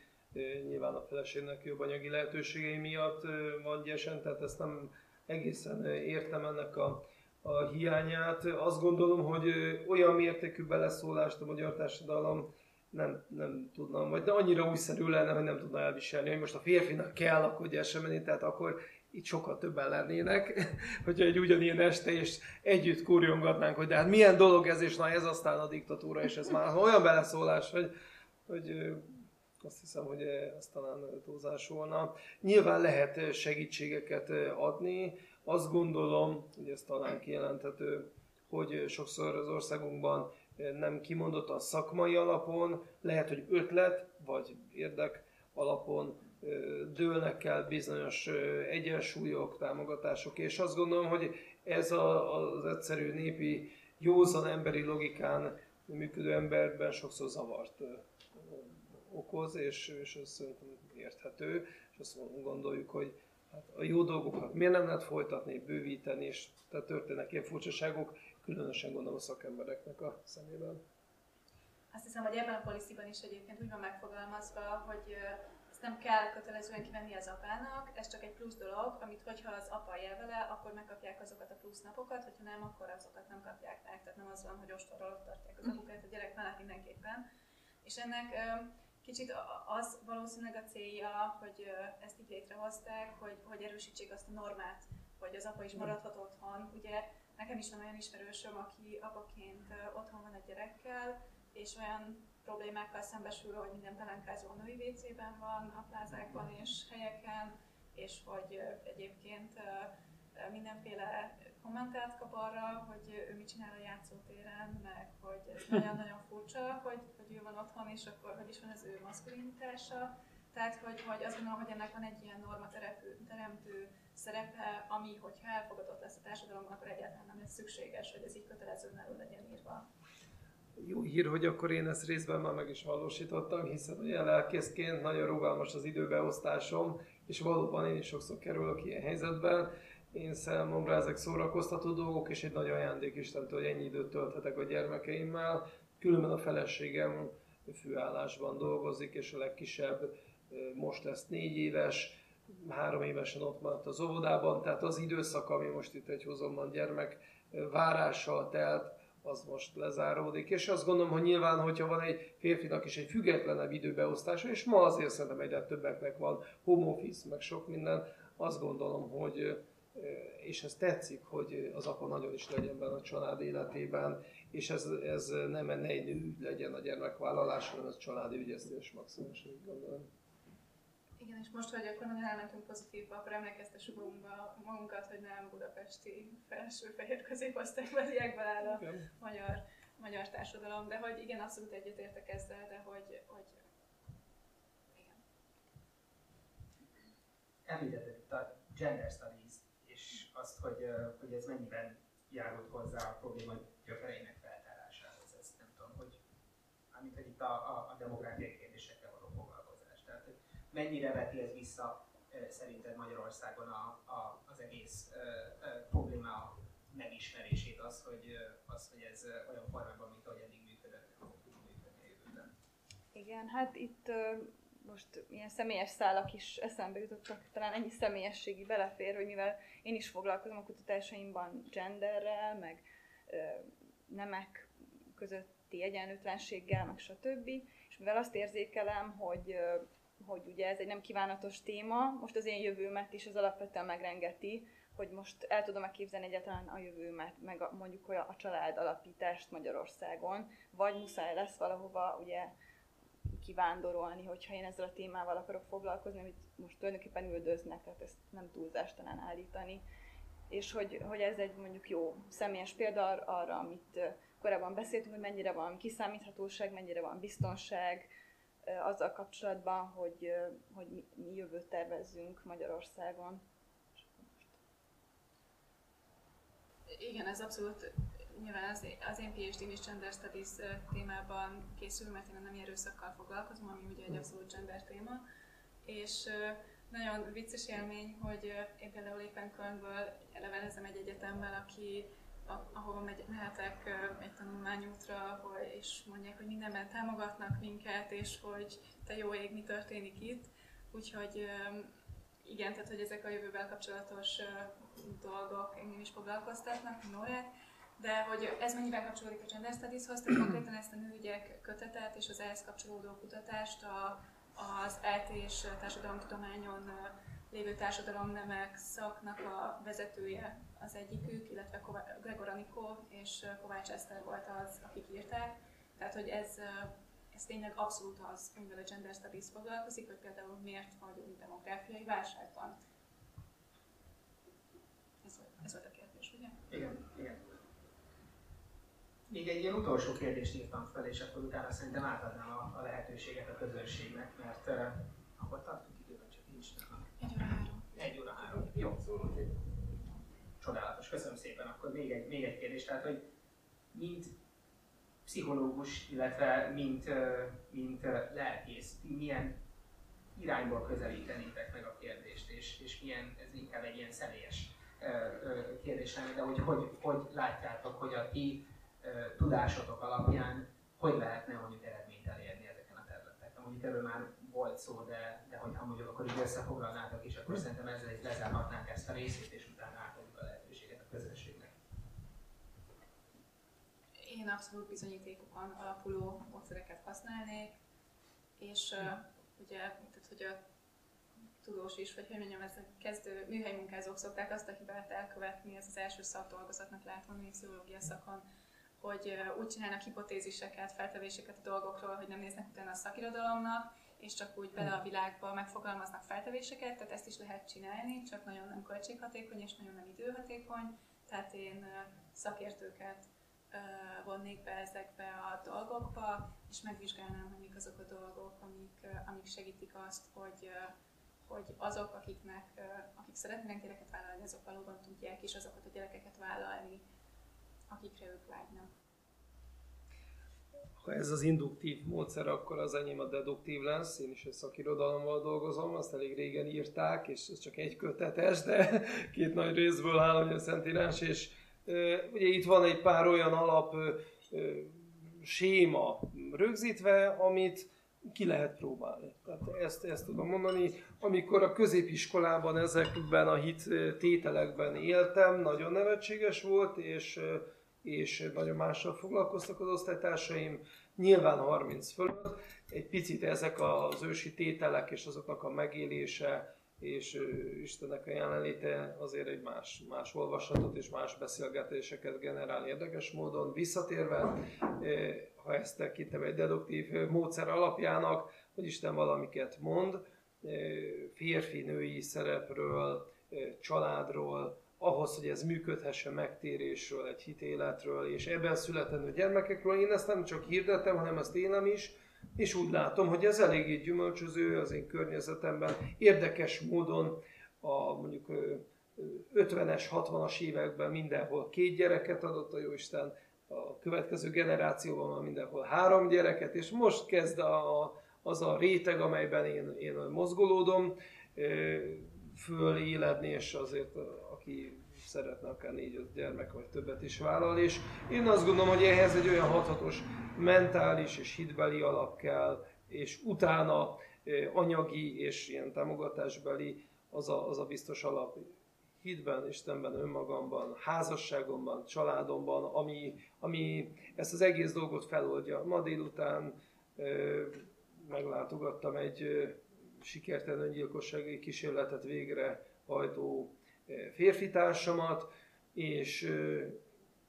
S6: nyilván a feleségnek jobb anyagi lehetőségei miatt van gyesen, tehát ezt nem egészen értem ennek a, a hiányát. Azt gondolom, hogy olyan mértékű beleszólást a magyar társadalom nem, nem tudnám, vagy de annyira újszerű lenne, hogy nem tudna elviselni, hogy most a férfinak kell akkor gyersen menni, tehát akkor itt sokkal többen lennének, *laughs* hogyha egy ugyanilyen este és együtt kurjongatnánk, hogy de hát milyen dolog ez, és na ez aztán a diktatúra, és ez már olyan beleszólás, hogy, hogy azt hiszem, hogy ez talán túlzás volna. Nyilván lehet segítségeket adni, azt gondolom, hogy ez talán kijelenthető, hogy sokszor az országunkban nem kimondottan szakmai alapon, lehet, hogy ötlet vagy érdek alapon dőlnek el bizonyos egyensúlyok, támogatások, és azt gondolom, hogy ez az egyszerű népi, józan emberi logikán működő emberben sokszor zavart okoz, és, és ez szerintem érthető, és azt gondoljuk, hogy hát a jó dolgokat miért nem lehet folytatni, bővíteni, és tehát történnek ilyen furcsaságok, különösen gondolom a szakembereknek a szemében.
S4: Azt hiszem, hogy ebben a policyban is egyébként úgy van megfogalmazva, hogy ezt nem kell kötelezően kivenni az apának, ez csak egy plusz dolog, amit hogyha az apa él vele, akkor megkapják azokat a plusz napokat, hogyha nem, akkor azokat nem kapják meg. Tehát nem az van, hogy ostorról tartják az apukát a gyerek mellett mindenképpen. És ennek kicsit az valószínűleg a célja, hogy ezt így létrehozták, hogy, hogy erősítsék azt a normát, hogy az apa is maradhat otthon. Ugye nekem is van olyan ismerősöm, aki apaként otthon van a gyerekkel, és olyan problémákkal szembesül, hogy minden pelenkázó női WC-ben van, a plázákban és helyeken, és hogy egyébként mindenféle kommentát kap arra, hogy ő mit csinál a játszótéren, meg hogy ez *laughs* nagyon-nagyon furcsa, hogy, hogy ő van otthon, és akkor hogy is van az ő maszkulinitása. Tehát, hogy, hogy azt gondolom, hogy ennek van egy ilyen norma teremtő szerepe, ami, hogyha elfogadott lesz a társadalomban, akkor egyáltalán nem lesz szükséges, hogy ez így kötelezően elő legyen írva.
S6: Jó hír, hogy akkor én ezt részben már meg is valósítottam, hiszen olyan lelkészként nagyon rugalmas az időbeosztásom, és valóban én is sokszor kerülök ilyen helyzetben, én számomra ezek szórakoztató dolgok, és egy nagy ajándék Istentől, hogy ennyi időt tölthetek a gyermekeimmel. Különben a feleségem főállásban dolgozik, és a legkisebb most lesz négy éves, három évesen ott maradt az óvodában, tehát az időszak, ami most itt egy hozomban gyermek várással telt, az most lezáródik. És azt gondolom, hogy nyilván, hogyha van egy férfinak is egy függetlenebb időbeosztása, és ma azért szerintem egyre többeknek van home office, meg sok minden, azt gondolom, hogy és ez tetszik, hogy az apa nagyon is legyen benne a család életében, és ez, ez nem egy ügy legyen a gyermekvállalás, hanem ez családi ügy, ezt is gondolom.
S4: Igen, és most, hogy akkor nagyon elmentünk pozitívba, akkor emlékeztessük magunkba, magunkat, hogy nem budapesti felső fehér középosztálybeliekből áll a magyar, magyar társadalom, de hogy igen, abszolút egyetértek ezzel, de hogy, hogy igen.
S1: Említetted itt a gender studies, és azt, hogy, hogy ez mennyiben járult hozzá a probléma gyökereinek feltárásához. Ezt nem tudom, hogy, amit itt a, a, a demográfiai kérdésekkel való foglalkozás. Tehát, hogy mennyire veti ez vissza szerinted Magyarországon a, a, az egész probléma megismerését, az hogy, az, hogy ez olyan formában, mint ahogy eddig működött.
S3: Igen, hát itt most ilyen személyes szálak is eszembe jutottak, talán ennyi személyességi belefér, hogy mivel én is foglalkozom a kutatásaimban genderrel, meg ö, nemek közötti egyenlőtlenséggel, meg stb. És mivel azt érzékelem, hogy, ö, hogy ugye ez egy nem kívánatos téma, most az én jövőmet is az alapvetően megrengeti, hogy most el tudom-e képzelni egyáltalán a jövőmet, meg a, mondjuk hogy a, a család alapítást Magyarországon, vagy muszáj lesz valahova ugye kivándorolni, hogyha én ezzel a témával akarok foglalkozni, amit most tulajdonképpen üldöznek, tehát ezt nem túlzást talán állítani. És hogy, hogy ez egy mondjuk jó személyes példa arra, amit korábban beszéltünk, hogy mennyire van kiszámíthatóság, mennyire van biztonság azzal kapcsolatban, hogy, hogy mi, mi jövőt tervezzünk Magyarországon.
S4: Igen, ez abszolút nyilván az, az én PhD-m is Gender Studies témában készül, mert én a nem erőszakkal foglalkozom, ami ugye egy abszolút gender téma. És nagyon vicces élmény, hogy én például éppen Kölnből levelezem egy egyetemmel, aki ahova megy, mehetek egy tanulmányútra, ahol, és mondják, hogy mindenben támogatnak minket, és hogy te jó ég, mi történik itt. Úgyhogy igen, tehát hogy ezek a jövővel kapcsolatos dolgok engem is foglalkoztatnak, Norát, de hogy ez mennyiben kapcsolódik a Gender Studies-hoz, tehát *clears throat* konkrétan ezt a nőügyek kötetet és az ehhez kapcsolódó kutatást a, az ELT és társadalomtudományon lévő társadalomnemek szaknak a vezetője az egyikük, illetve Gregor Anikó és Kovács Eszter volt az, akik írták. Tehát, hogy ez, ez tényleg abszolút az, amivel a Gender Studies foglalkozik, hogy például miért vagyunk demográfiai válságban. Ez volt, ez volt a kérdés, ugye?
S1: Igen, igen. Még egy ilyen utolsó kérdést írtam fel, és akkor utána szerintem átadnám a, a lehetőséget a közönségnek, mert uh, akkor tartunk időben, csak nincs nem.
S4: Egy óra három.
S1: Egy óra három. Jó. Csodálatos, köszönöm szépen. Akkor még egy, még egy kérdés, tehát hogy mint pszichológus, illetve mint, mint lelkész, milyen irányból közelítenétek meg a kérdést, és, és milyen, ez inkább egy ilyen személyes kérdés lenne, de hogy, hogy hogy látjátok, hogy a ti tudásotok alapján hogy lehetne mondjuk eredményt elérni ezeken a területeken. Mondjuk erről már volt szó, de hogyha mondjuk akkor így összefoglalnátok is, akkor szerintem ezzel is lezárhatnánk ezt a részét, és utána átadjuk a lehetőséget a közönségnek.
S4: Én abszolút bizonyítékokon alapuló módszereket használnék, és uh, ugye, tehát, hogy a tudós is, vagy hogy mondjam, ez a kezdő műhelymunkázók szokták azt a hibát elkövetni, ez az első szakdolgozatnak látom, a pszichológia szakon, hogy úgy csinálnak hipotéziseket, feltevéseket a dolgokról, hogy nem néznek utána a szakirodalomnak, és csak úgy bele a világba megfogalmaznak feltevéseket, tehát ezt is lehet csinálni, csak nagyon nem költséghatékony és nagyon nem időhatékony, tehát én szakértőket vonnék be ezekbe a dolgokba, és megvizsgálnám, hogy mik azok a dolgok, amik, amik segítik azt, hogy, hogy azok, akiknek, akik szeretnének gyereket vállalni, azok valóban tudják is azokat a gyerekeket vállalni, akikre ők vágynak.
S6: Ha ez az induktív módszer, akkor az enyém a deduktív lesz. Én is egy szakirodalommal dolgozom, azt elég régen írták, és ez csak egy kötetes, de *laughs* két nagy részből áll, a Szentírás, és ugye itt van egy pár olyan alap séma rögzítve, amit ki lehet próbálni. Tehát ezt, ezt tudom mondani. Amikor a középiskolában ezekben a hit tételekben éltem, nagyon nevetséges volt, és, és nagyon mással foglalkoztak az osztálytársaim, nyilván 30 fölött. Egy picit ezek az ősi tételek és azoknak a megélése, és Istennek a jelenléte azért egy más, más olvasatot és más beszélgetéseket generál érdekes módon. Visszatérve, ha ezt tekintem egy deduktív módszer alapjának, hogy Isten valamiket mond, férfi-női szerepről, családról, ahhoz, hogy ez működhessen megtérésről, egy hitéletről, és ebben születendő gyermekekről. Én ezt nem csak hirdetem, hanem ezt élem is, és úgy látom, hogy ez eléggé gyümölcsöző az én környezetemben. Érdekes módon a mondjuk 50-es, 60-as években mindenhol két gyereket adott a Jóisten, a következő generációban van mindenhol három gyereket, és most kezd a, az a réteg, amelyben én, én mozgolódom, föléledni, és azért aki szeretne akár négy-öt gyermek vagy többet is vállal, és én azt gondolom, hogy ehhez egy olyan hathatos mentális és hitbeli alap kell, és utána anyagi és ilyen támogatásbeli az a, az a biztos alap hitben, Istenben, önmagamban, házasságomban, családomban, ami, ami ezt az egész dolgot feloldja. Ma délután meglátogattam egy sikertelen öngyilkossági kísérletet végre hajtó férfi társamat, és,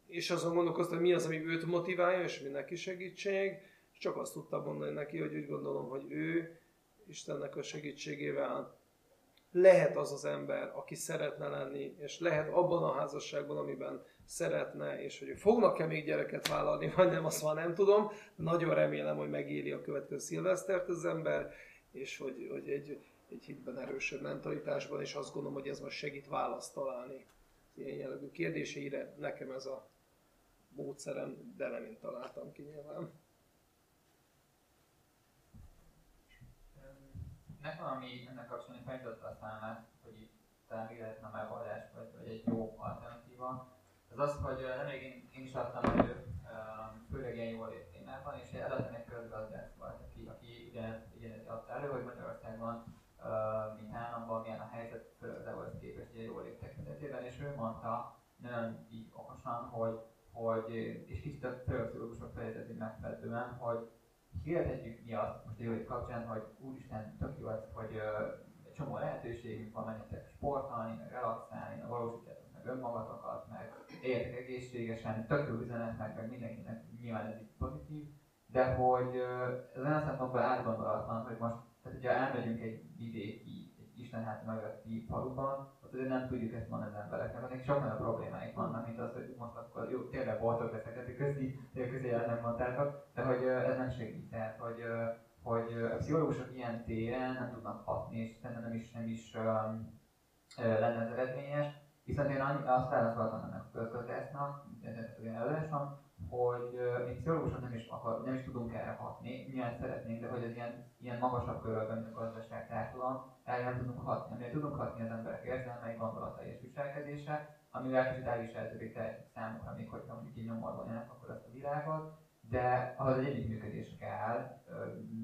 S6: és azon gondolkoztam, hogy mi az, ami őt motiválja, és mi neki segítség, és csak azt tudtam mondani neki, hogy úgy gondolom, hogy ő Istennek a segítségével lehet az az ember, aki szeretne lenni, és lehet abban a házasságban, amiben szeretne, és hogy fognak-e még gyereket vállalni, vagy nem, azt már nem tudom. Nagyon remélem, hogy megéli a következő szilvesztert az ember, és hogy, hogy egy egy hitben erősebb mentalitásban, és azt gondolom, hogy ez most segít választ találni ilyen jellegű kérdéseire. Nekem ez a módszerem, de nem én találtam ki nyilván.
S2: Nekem, ami ennek kapcsolatban feljutott a számát, hogy talán lehetne a megoldás, vagy, vagy egy jó alternatíva, az az, hogy nemrég én, én is adtam elő, főleg ilyen jól témában, és előttem egy közgazdász volt, aki, aki ugyanezt, ugyanezt adta elő, hogy Magyarországon mint államban, milyen a helyzet, főleg az EU-hoz képest jól tekintetében, és ő mondta nagyon így okosan, hogy, hogy és kicsit a pszichológusok fejezeti megfelelően, hogy hirdetjük mi azt most a jó kapcsán, hogy úristen, tök jó az, hogy uh, egy csomó lehetőségünk van, menjetek sportolni, meg relaxálni, meg valósítjátok meg önmagatokat, meg éljetek egészségesen, tök jó üzenet, meg, meg mindenkinek nyilván ez így pozitív, de hogy uh, ez olyan szempontból átgondolatlan, hogy most tehát, hogyha elmegyünk egy vidéki, egy istenhát mögötti faluban, ott azért nem tudjuk ezt mondani az embereknek, nekik sok olyan problémáik vannak, mint az, hogy most akkor jó, tényleg boltok leszek, tehát közi, közi nem mondtátok, de hogy ez nem segít. Tehát, hogy, hogy a pszichológusok ilyen téren nem tudnak hatni, és szerintem nem is, nem is um, lenne az eredményes. Viszont én azt válaszoltam ennek a közgazdásznak, ez olyan előadásom, hogy mi pszichológusok nem is, akar, nem is tudunk erre hatni, milyen szeretnénk, de hogy az ilyen, ilyen magasabb körülben, mint a gazdaság társadalom, erre nem tudunk hatni. Amire tudunk hatni az emberek érzelmei, gondolatai és viselkedése, amivel kicsit el is eltörik számukra, még hogyha mondjuk így nyomorban jönnek akkor ezt a világot, de ahhoz egy együttműködés kell,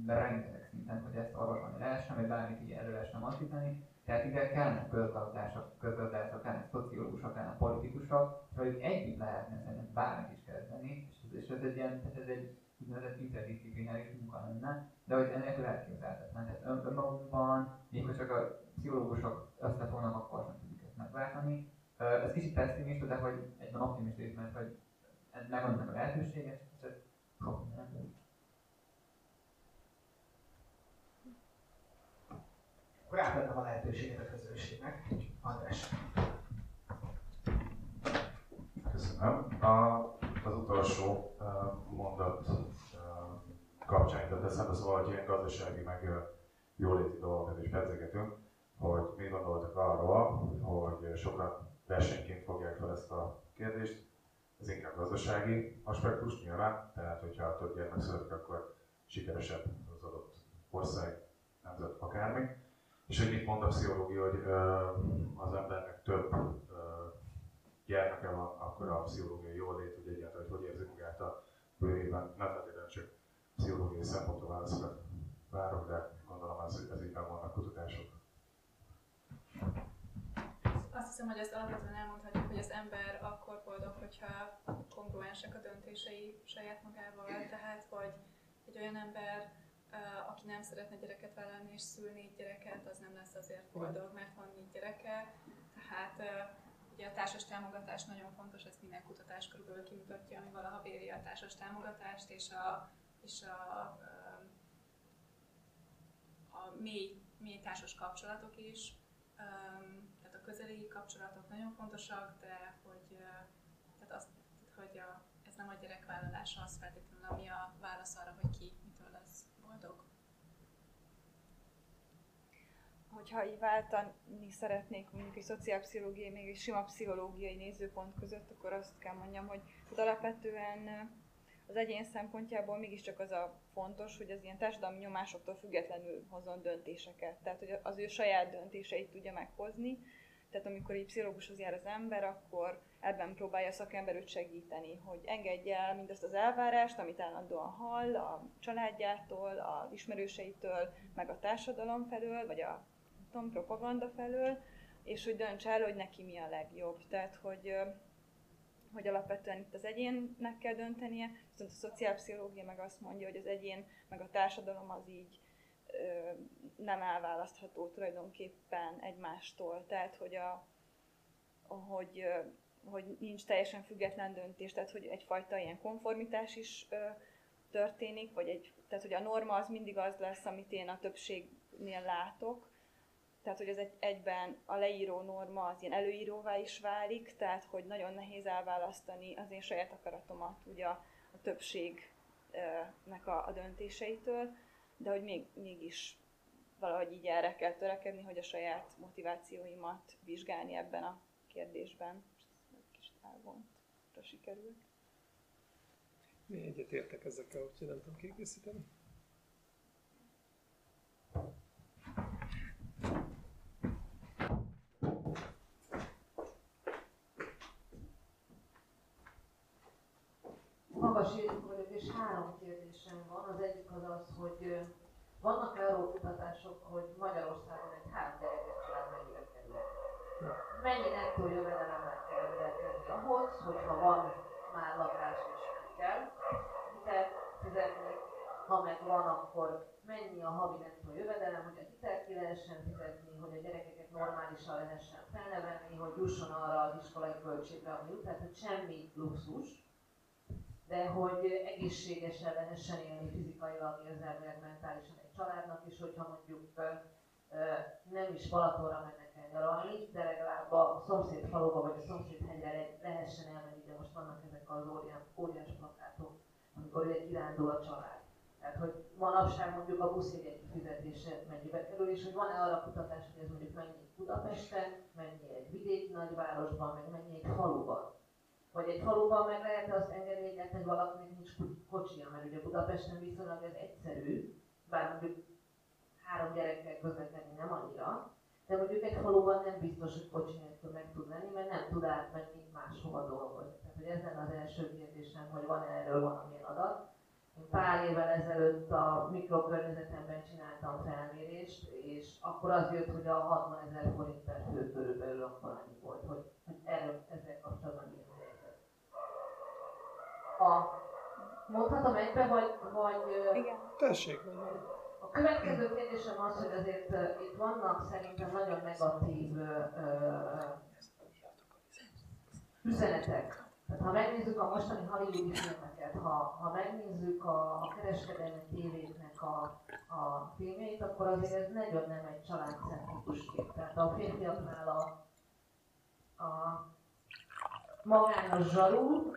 S2: rengeteg szinten, hogy ezt orvosolni lehessen, vagy bármit így előre lehessen mozdítani, tehát ide kellene közgazdászok, közgazdászok, kellene szociológusok, kellene politikusok, hogy együtt lehetne szerintem bármit is kezdeni, és ez, és ez egy ilyen, ez egy úgynevezett interdisziplináris munka lenne, de hogy ennek elképzelhetetlen. Tehát ön, önmagunkban, még hogy csak a pszichológusok összefognak, akkor sem tudjuk ezt megváltani. Ez kicsit pessimista, de hogy egyben optimista is, mert hogy megvannak a lehetőségek, és ez sok minden.
S1: Akkor átadnám a lehetőséget a közönségnek. András.
S7: Köszönöm. A, az utolsó mondat kapcsán jutott eszembe, szóval, hogy ilyen gazdasági meg jóléti dolgokat is pedzegetünk, hogy mit gondoltak arról, hogy sokan versenyként fogják fel ezt a kérdést. Ez inkább gazdasági aspektus nyilván, tehát hogyha több gyermek születik, akkor sikeresebb az adott ország, nemzet, akármi. És hogy mit mond a pszichológia, hogy az embernek több gyermeke van, akkor a pszichológiai jól lét, hogy egyáltalán hogy, hogy érzi magát a bőrében, nem feltétlenül csak pszichológiai szempontból válaszokat várok, de gondolom ez, ez így vannak kutatások.
S4: Azt hiszem, hogy ezt alapvetően elmondhatjuk, hogy az ember akkor boldog, hogyha kongruensek a döntései saját magával, tehát hogy egy olyan ember, aki nem szeretne gyereket vállalni és szülni gyereket, az nem lesz azért boldog, mert van négy gyereke. Tehát ugye a társas támogatás nagyon fontos, ezt minden kutatás körülbelül kimutatja, ami valaha véri a társas támogatást, és a, és a, a mély, mély társas kapcsolatok is. Tehát a közeli kapcsolatok nagyon fontosak, de hogy, tehát azt, hogy a, ez nem a gyerekvállalása az feltétlenül, ami a válasz arra, hogy ki mitől lesz boldog.
S3: Hogyha így váltani szeretnék mondjuk egy szociálpszichológiai, még egy sima pszichológiai nézőpont között, akkor azt kell mondjam, hogy hát alapvetően az egyén szempontjából mégiscsak az a fontos, hogy az ilyen társadalmi nyomásoktól függetlenül hozzon döntéseket. Tehát, hogy az ő saját döntéseit tudja meghozni. Tehát amikor egy pszichológushoz jár az ember, akkor ebben próbálja a szakember őt segíteni, hogy engedje el mindazt az elvárást, amit állandóan hall a családjától, a ismerőseitől, meg a társadalom felől, vagy a tudom, propaganda felől, és hogy dönts el, hogy neki mi a legjobb. Tehát, hogy hogy alapvetően itt az egyénnek kell döntenie, viszont a szociálpszichológia meg azt mondja, hogy az egyén meg a társadalom az így nem elválasztható tulajdonképpen egymástól. Tehát, hogy, a, hogy, hogy nincs teljesen független döntés, tehát hogy egyfajta ilyen konformitás is történik, vagy egy, tehát hogy a norma az mindig az lesz, amit én a többségnél látok, tehát hogy ez egy, egyben a leíró norma az ilyen előíróvá is válik, tehát hogy nagyon nehéz elválasztani az én saját akaratomat ugye a, a többségnek a, a döntéseitől, de hogy még, mégis valahogy így erre kell törekedni, hogy a saját motivációimat vizsgálni ebben a kérdésben. Ez egy kis elvontra sikerült.
S6: Mi egyetértek ezekkel, úgyhogy nem tudom kiegészíteni.
S8: Magas vagyok, és három kérdésem van. Az egyik az az, hogy vannak-e arról kutatások, hogy Magyarországon egy három gyerekes család mennyire kerül? Mennyi nettó jövedelemmel kell rendelkezni ahhoz, hogyha van már lakás és kell hitelt fizetni, ha meg van, akkor mennyi a havi nettó jövedelem, hogy a hitelt ki lehessen fizetni, hogy a gyerekeket normálisan lehessen felnevelni, hogy jusson arra az iskolai költségre, ami jut, tehát hogy semmi luxus, de hogy egészségesen lehessen élni fizikailag, érzelmileg, mentálisan egy családnak is, hogyha mondjuk nem is Balatonra mennek el nyaralni, de legalább a szomszéd faluba vagy a szomszéd hegyre lehessen elmenni, de most vannak ezek az óriás, óriás plakátok, amikor kirándul a család. Tehát, hogy manapság mondjuk a buszjegyek kifizetése mennyibe kerül, és hogy van-e arra kutatás, hogy ez mondjuk mennyi Budapesten, mennyi egy vidéki nagyvárosban, meg mennyi egy faluban vagy egy faluban meg lehet azt engedni, hogy valakinek nincs kocsia, mert ugye Budapesten viszonylag ez egyszerű, bár mondjuk három gyerekkel közlekedni nem annyira, de mondjuk egy faluban nem biztos, hogy kocsi meg tud lenni, mert nem tud átmenni máshova dolgozni. Tehát hogy ez az első kérdésem, hogy van-e erről valamilyen adat. Én pár évvel ezelőtt a mikrokörnyezetemben csináltam felmérést, és akkor az jött, hogy a 60 ezer forint per fő körülbelül akkor annyi volt, hogy, erről ezzel kapcsolatban a... Mondhatom egybe, vagy... vagy
S3: Igen.
S6: Tessék,
S8: A következő kérdésem az, hogy azért itt vannak szerintem nagyon negatív uh, üzenetek. Tehát ha megnézzük a mostani hollywoodi filmeket, ha, ha megnézzük a, a kereskedelmi tévéknek a, a filmjeit, akkor azért ez nagyon nem egy családcentrikus kép. Tehát a férfiaknál a, a magányos zsarú,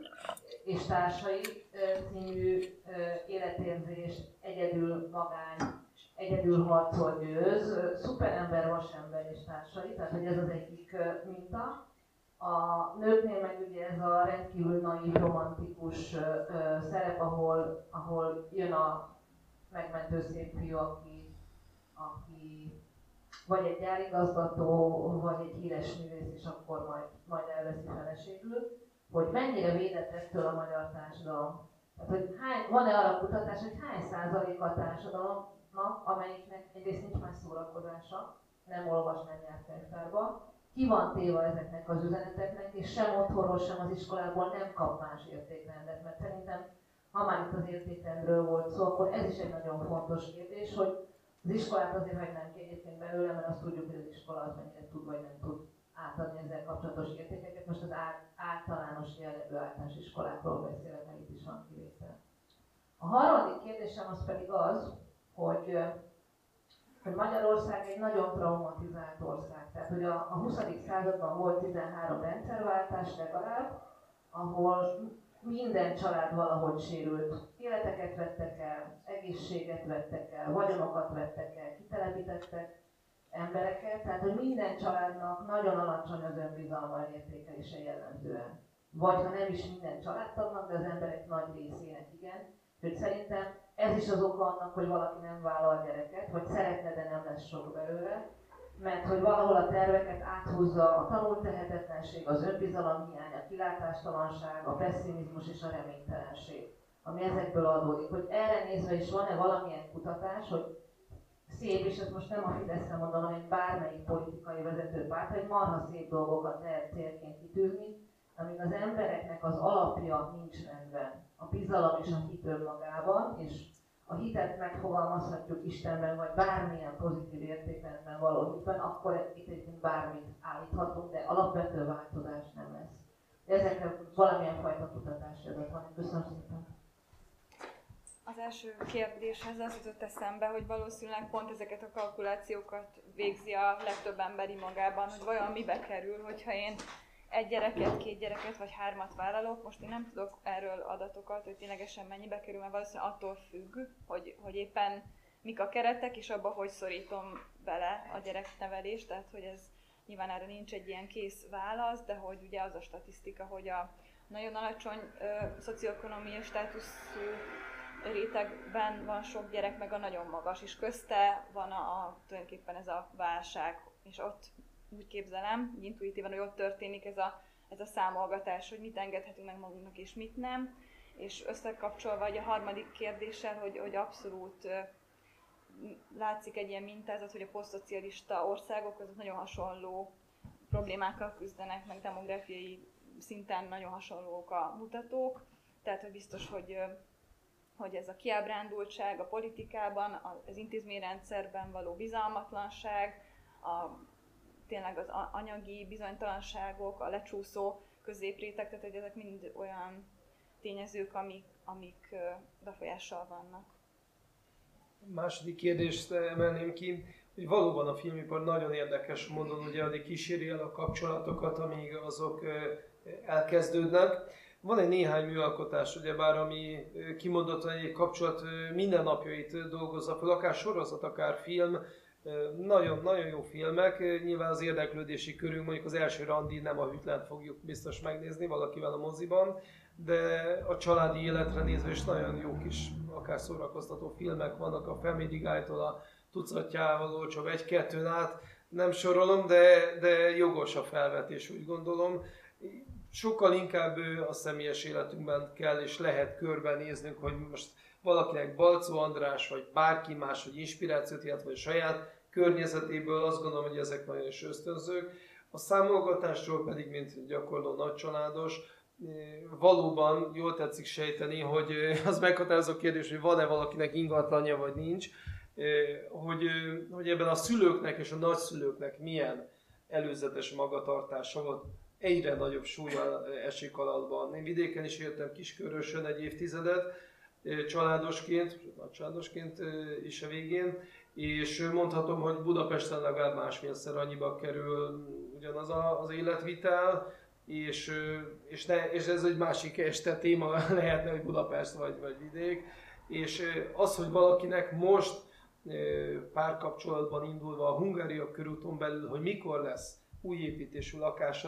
S8: és társai című életérzés, egyedül magány, egyedül harcol győz, szuperember, vasember és társai, tehát hogy ez az egyik minta. A nőknél meg ugye ez a rendkívül naív, romantikus szerep, ahol, ahol jön a megmentő szép fiú, aki, aki vagy egy gyárigazgató, vagy egy híres művész, és akkor majd, majd elveszi feleségül hogy mennyire védett ettől a magyar társadalom. Tehát, hogy hány, van-e arra kutatás, hogy hány százalék a társadalom családnak, amelyiknek egyrészt nincs más szórakozása, nem olvas, nem jár könyvtárba, ki van téva ezeknek az üzeneteknek, és sem otthonról, sem az iskolából nem kap más értékrendet, mert szerintem, ha már itt az értékrendről volt szó, akkor ez is egy nagyon fontos kérdés, hogy az iskolát azért hagynánk ki egyébként belőle, mert azt tudjuk, hogy az iskola az mennyire tud vagy nem tud átadni ezzel kapcsolatos értékeket. Most az általános jellegű általános iskolákról beszélek, mert itt is van kivétel. A harmadik kérdésem az pedig az, hogy, hogy Magyarország egy nagyon traumatizált ország. Tehát, hogy a, a 20. században volt 13 rendszerváltás legalább, ahol minden család valahogy sérült. Életeket vettek el, egészséget vettek el, vagyonokat vettek el, kitelepítettek embereket, tehát hogy minden családnak nagyon alacsony az önbizalma értékelése jellemzően. Vagy ha nem is minden családtagnak, de az emberek nagy részének igen. Úgyhogy szerintem ez is az oka annak, hogy valaki nem vállal gyereket, vagy szeretne, de nem lesz sok belőle, mert hogy valahol a terveket áthúzza a tanultehetetlenség, az önbizalom hiány, a kilátástalanság, a pessimizmus és a reménytelenség, ami ezekből adódik. Hogy erre nézve is van-e valamilyen kutatás, hogy szép, és ezt most nem a Fideszre mondom, hanem bármelyik politikai vezetőpárt, hogy marha szép dolgokat lehet célként kitűzni, amíg az embereknek az alapja nincs rendben. A bizalom és a hit önmagában, és a hitet megfogalmazhatjuk Istenben, vagy bármilyen pozitív értékrendben való hitben, akkor itt egyébként bármit állíthatunk, de alapvető változás nem lesz. Ezekre valamilyen fajta kutatás jövök van. Köszönöm szépen.
S3: Az első kérdéshez az jutott eszembe, hogy valószínűleg pont ezeket a kalkulációkat végzi a legtöbb emberi magában, hogy vajon mibe kerül, hogyha én egy gyereket, két gyereket vagy hármat vállalok. Most én nem tudok erről adatokat, hogy ténylegesen mennyibe kerül, mert valószínűleg attól függ, hogy, hogy éppen mik a keretek, és abba hogy szorítom bele a gyereknevelést, tehát hogy ez nyilván erre nincs egy ilyen kész válasz, de hogy ugye az a statisztika, hogy a nagyon alacsony ö, szocioekonomiai státuszú rétegben van sok gyerek, meg a nagyon magas, és közte van a, a tulajdonképpen ez a válság, és ott úgy képzelem, hogy intuitívan, hogy ott történik ez a, ez a számolgatás, hogy mit engedhetünk meg magunknak és mit nem. És összekapcsolva a harmadik kérdéssel, hogy, hogy abszolút látszik egy ilyen mintázat, hogy a posztszocialista országok azok nagyon hasonló problémákkal küzdenek, meg demográfiai szinten nagyon hasonlók a mutatók. Tehát, hogy biztos, hogy, hogy ez a kiábrándultság a politikában, az intézményrendszerben való bizalmatlanság, a tényleg az anyagi bizonytalanságok, a lecsúszó középrétek, tehát hogy ezek mind olyan tényezők, amik, amik befolyással vannak.
S6: Második kérdést emelném ki, hogy valóban a filmipar nagyon érdekes módon ugye addig kíséri el a kapcsolatokat, amíg azok elkezdődnek. Van egy néhány műalkotás, ugyebár, ami kimondottan egy kapcsolat mindennapjait dolgozza fel, akár sorozat, akár film, nagyon-nagyon jó filmek, nyilván az érdeklődési körünk, mondjuk az első randi nem a hűtlent fogjuk biztos megnézni valakivel a moziban, de a családi életre nézve is nagyon jó kis, akár szórakoztató filmek vannak. A Family Guy-tól a tucatjával olcsóbb egy-kettőn át, nem sorolom, de, de jogos a felvetés, úgy gondolom. Sokkal inkább a személyes életünkben kell és lehet körbenéznünk, hogy most valakinek Balcó András, vagy bárki más, hogy inspirációt jelent, vagy saját környezetéből, azt gondolom, hogy ezek nagyon is ösztönzők. A számolgatásról pedig, mint gyakorló nagycsaládos, valóban jól tetszik sejteni, hogy az meghatározó kérdés, hogy van-e valakinek ingatlanja, vagy nincs, hogy, hogy ebben a szülőknek és a nagyszülőknek milyen előzetes magatartása volt, egyre nagyobb súlya esik alatban. Én vidéken is éltem Kiskörösön egy évtizedet, családosként, családosként is a végén, és mondhatom, hogy Budapesten legalább másfélszer annyiba kerül ugyanaz a, az életvitel, és, és, ne, és ez egy másik este téma *laughs* lehetne, hogy Budapest vagy, vagy vidék, és az, hogy valakinek most párkapcsolatban indulva a Hungária körúton belül, hogy mikor lesz új építésű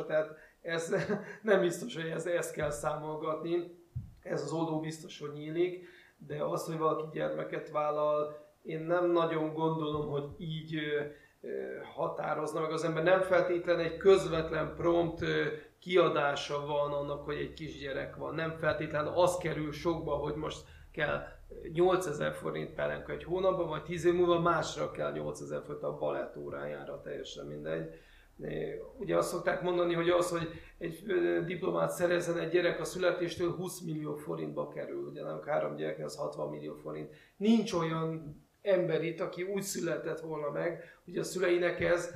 S6: tehát ez *laughs* nem biztos, hogy ez, ezt kell számolgatni, ez az oldó biztos, hogy nyílik, de az, hogy valaki gyermeket vállal, én nem nagyon gondolom, hogy így határozna meg az ember. Nem feltétlenül egy közvetlen prompt kiadása van annak, hogy egy kisgyerek van. Nem feltétlenül az kerül sokba, hogy most kell 8000 forint pelenka egy hónapban, majd 10 év múlva másra kell 8000 forint a balett órájára, teljesen mindegy. Ugye azt szokták mondani, hogy az, hogy egy diplomát szerezzen egy gyerek a születéstől 20 millió forintba kerül, ugye nem három gyerek, az 60 millió forint. Nincs olyan ember itt, aki úgy született volna meg, hogy a szüleinek ez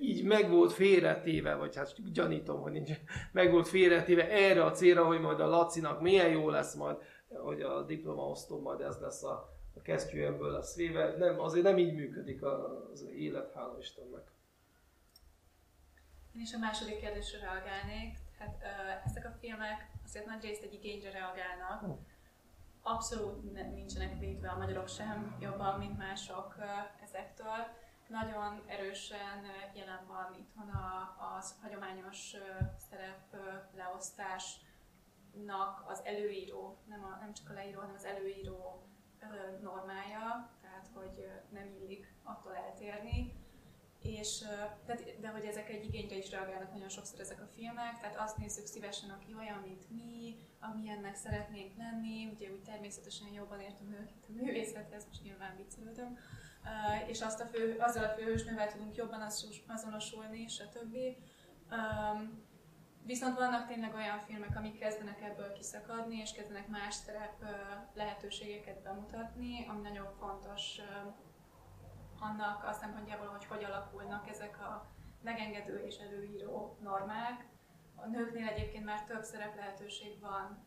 S6: így meg volt félretéve, vagy hát gyanítom, hogy nincs, meg volt félretéve erre a célra, hogy majd a Lacinak milyen jó lesz majd, hogy a diplomaosztó majd ez lesz a, a kesztyű ebből lesz véve. Nem, azért nem így működik az élet, hála Istennek.
S4: Én is a második kérdésre reagálnék. Hát ezek a filmek azért nagy részt egy igényre reagálnak. Abszolút nem, nincsenek védve a magyarok sem jobban, mint mások ezektől. Nagyon erősen jelen van itthon a, az hagyományos szerep leosztásnak az előíró, nem, a, nem csak a leíró, hanem az előíró normája, tehát hogy nem illik attól eltérni és, tehát, de hogy ezek egy igényre is reagálnak nagyon sokszor ezek a filmek, tehát azt nézzük szívesen, aki olyan, mint mi, amilyennek szeretnénk lenni, ugye úgy természetesen jobban értünk őket a művészethez, most nyilván viccelődöm, és azt a fő, azzal a főhősnővel tudunk jobban azonosulni, stb. Viszont vannak tényleg olyan filmek, amik kezdenek ebből kiszakadni, és kezdenek más szerep lehetőségeket bemutatni, ami nagyon fontos annak a szempontjából, hogy hogy alakulnak ezek a megengedő és előíró normák. A nőknél egyébként már több szerep lehetőség van,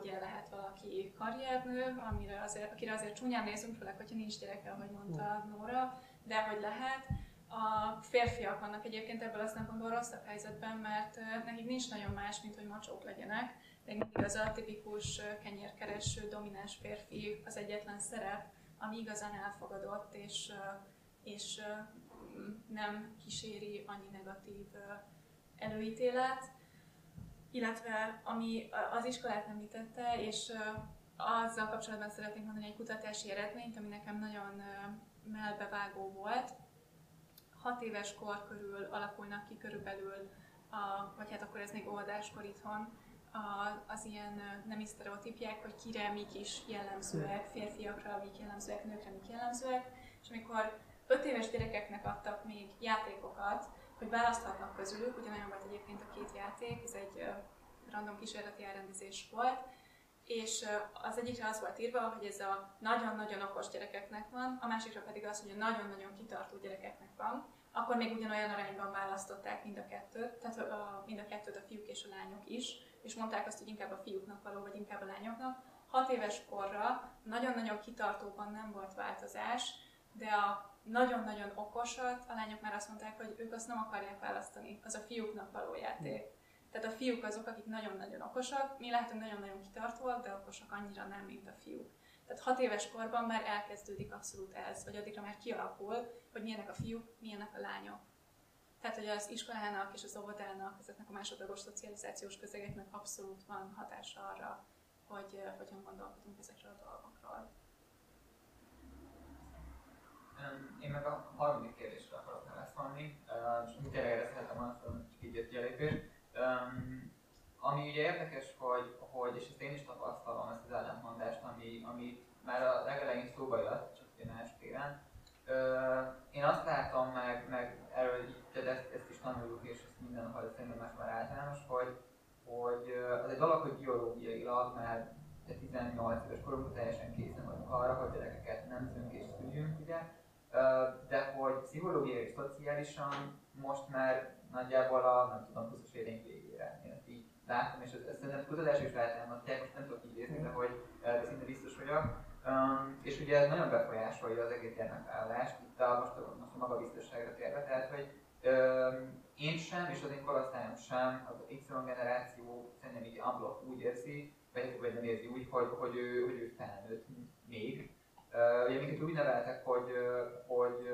S4: ugye lehet valaki karriernő, amire azért, akire azért csúnyán nézünk, főleg, hogyha nincs gyereke, ahogy mondta Nóra, de hogy lehet. A férfiak vannak egyébként ebből a szempontból rosszabb helyzetben, mert nekik nincs nagyon más, mint hogy macsók legyenek, de mindig az a tipikus kenyérkereső, domináns férfi az egyetlen szerep, ami igazán elfogadott, és, és nem kíséri annyi negatív előítélet, illetve ami az iskolát említette, és azzal kapcsolatban szeretnék mondani egy kutatási eredményt, ami nekem nagyon melbevágó volt. Hat éves kor körül alakulnak ki körülbelül, a, vagy hát akkor ez még oldáskor itthon, a, az ilyen nemi sztereotípiák, hogy kire mik is jellemzőek, férfiakra mik jellemzőek, nőkre mik jellemzőek, és amikor öt éves gyerekeknek adtak még játékokat, hogy választhatnak közülük, ugyanolyan volt egyébként a két játék, ez egy random kísérleti elrendezés volt, és az egyikre az volt írva, hogy ez a nagyon-nagyon okos gyerekeknek van, a másikra pedig az, hogy a nagyon-nagyon kitartó gyerekeknek van, akkor még ugyanolyan arányban választották mind a kettőt, tehát a, mind a kettőt a fiúk és a lányok is, és mondták azt, hogy inkább a fiúknak való, vagy inkább a lányoknak. Hat éves korra nagyon-nagyon kitartóban nem volt változás, de a nagyon-nagyon okosat a lányok már azt mondták, hogy ők azt nem akarják választani, az a fiúknak való játék. Tehát a fiúk azok, akik nagyon-nagyon okosak, mi lehetünk nagyon-nagyon kitartóak, de okosak annyira nem, mint a fiúk. Tehát hat éves korban már elkezdődik abszolút ez, vagy addigra már kialakul, hogy milyenek a fiúk, milyenek a lányok. Tehát, hogy az iskolának és az óvodának, ezeknek a másodlagos szocializációs közegeknek abszolút van hatása arra, hogy hogyan gondolkodunk ezekről a dolgokról.
S2: Én meg a harmadik kérdésre akarok válaszolni, és mit érezhetem azt, hogy így jött jelépés. Ami ugye érdekes, hogy, hogy, és ezt én is tapasztalom, ezt az ellentmondást, ami, ami már a legelején szóba jött, csak ilyen téren, én azt látom, meg, meg erről így, ezt, ezt is tanuljuk, és ezt minden hajt szerintem más már általános, hogy, hogy az egy dolog, hogy biológiailag már 18 éves koromban teljesen készen vagyunk arra, hogy gyerekeket nem szünk és szüljünk, ugye? De hogy pszichológiai és szociálisan most már nagyjából a, nem tudom, 20 éveink végére. Én ezt így látom, és ezt szerintem kutatás is rátámadják, most nem tudok idézni, de hogy de szinte biztos vagyok Um, és ugye ez nagyon befolyásolja az egész gyermekvállalást, itt a, most, most a magabiztosságra térve, tehát hogy um, én sem, és az én korosztályom sem, az Y generáció szerintem így unblock úgy érzi, vagy, vagy nem érzi úgy, hogy, hogy, ő, hogy ő felnőtt még. Uh, ugye minket úgy neveltek, hogy, hogy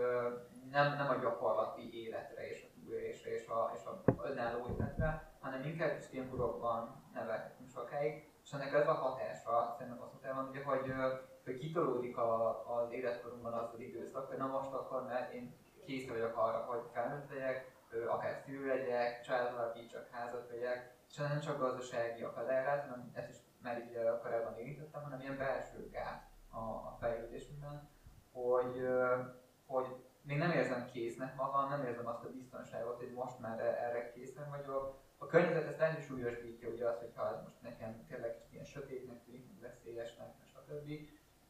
S2: nem, nem a gyakorlati életre és a túlélésre és a, és a önálló életre, hanem inkább is filmburokban nevelkedünk sokáig, és ennek ez a hatása szerintem azt mondtam, ugye, hogy hogy kitolódik a, az életkorunkban az az időszak, hogy na most akkor mert én kész vagyok arra, hogy felnőtt legyek, akár szülő legyek, családot alapítsak, házat vegyek, és nem csak gazdasági akadályát, hanem ezt is már így korábban érintettem, hanem ilyen belső gát a, a fejlődésünkben, hogy, hogy még nem érzem késznek magam, nem érzem azt a biztonságot, hogy most már erre készen vagyok. A környezet ezt lehet is súlyosbítja, ugye az, hogyha ez most nekem tényleg ilyen sötétnek tűnik, veszélyesnek, stb.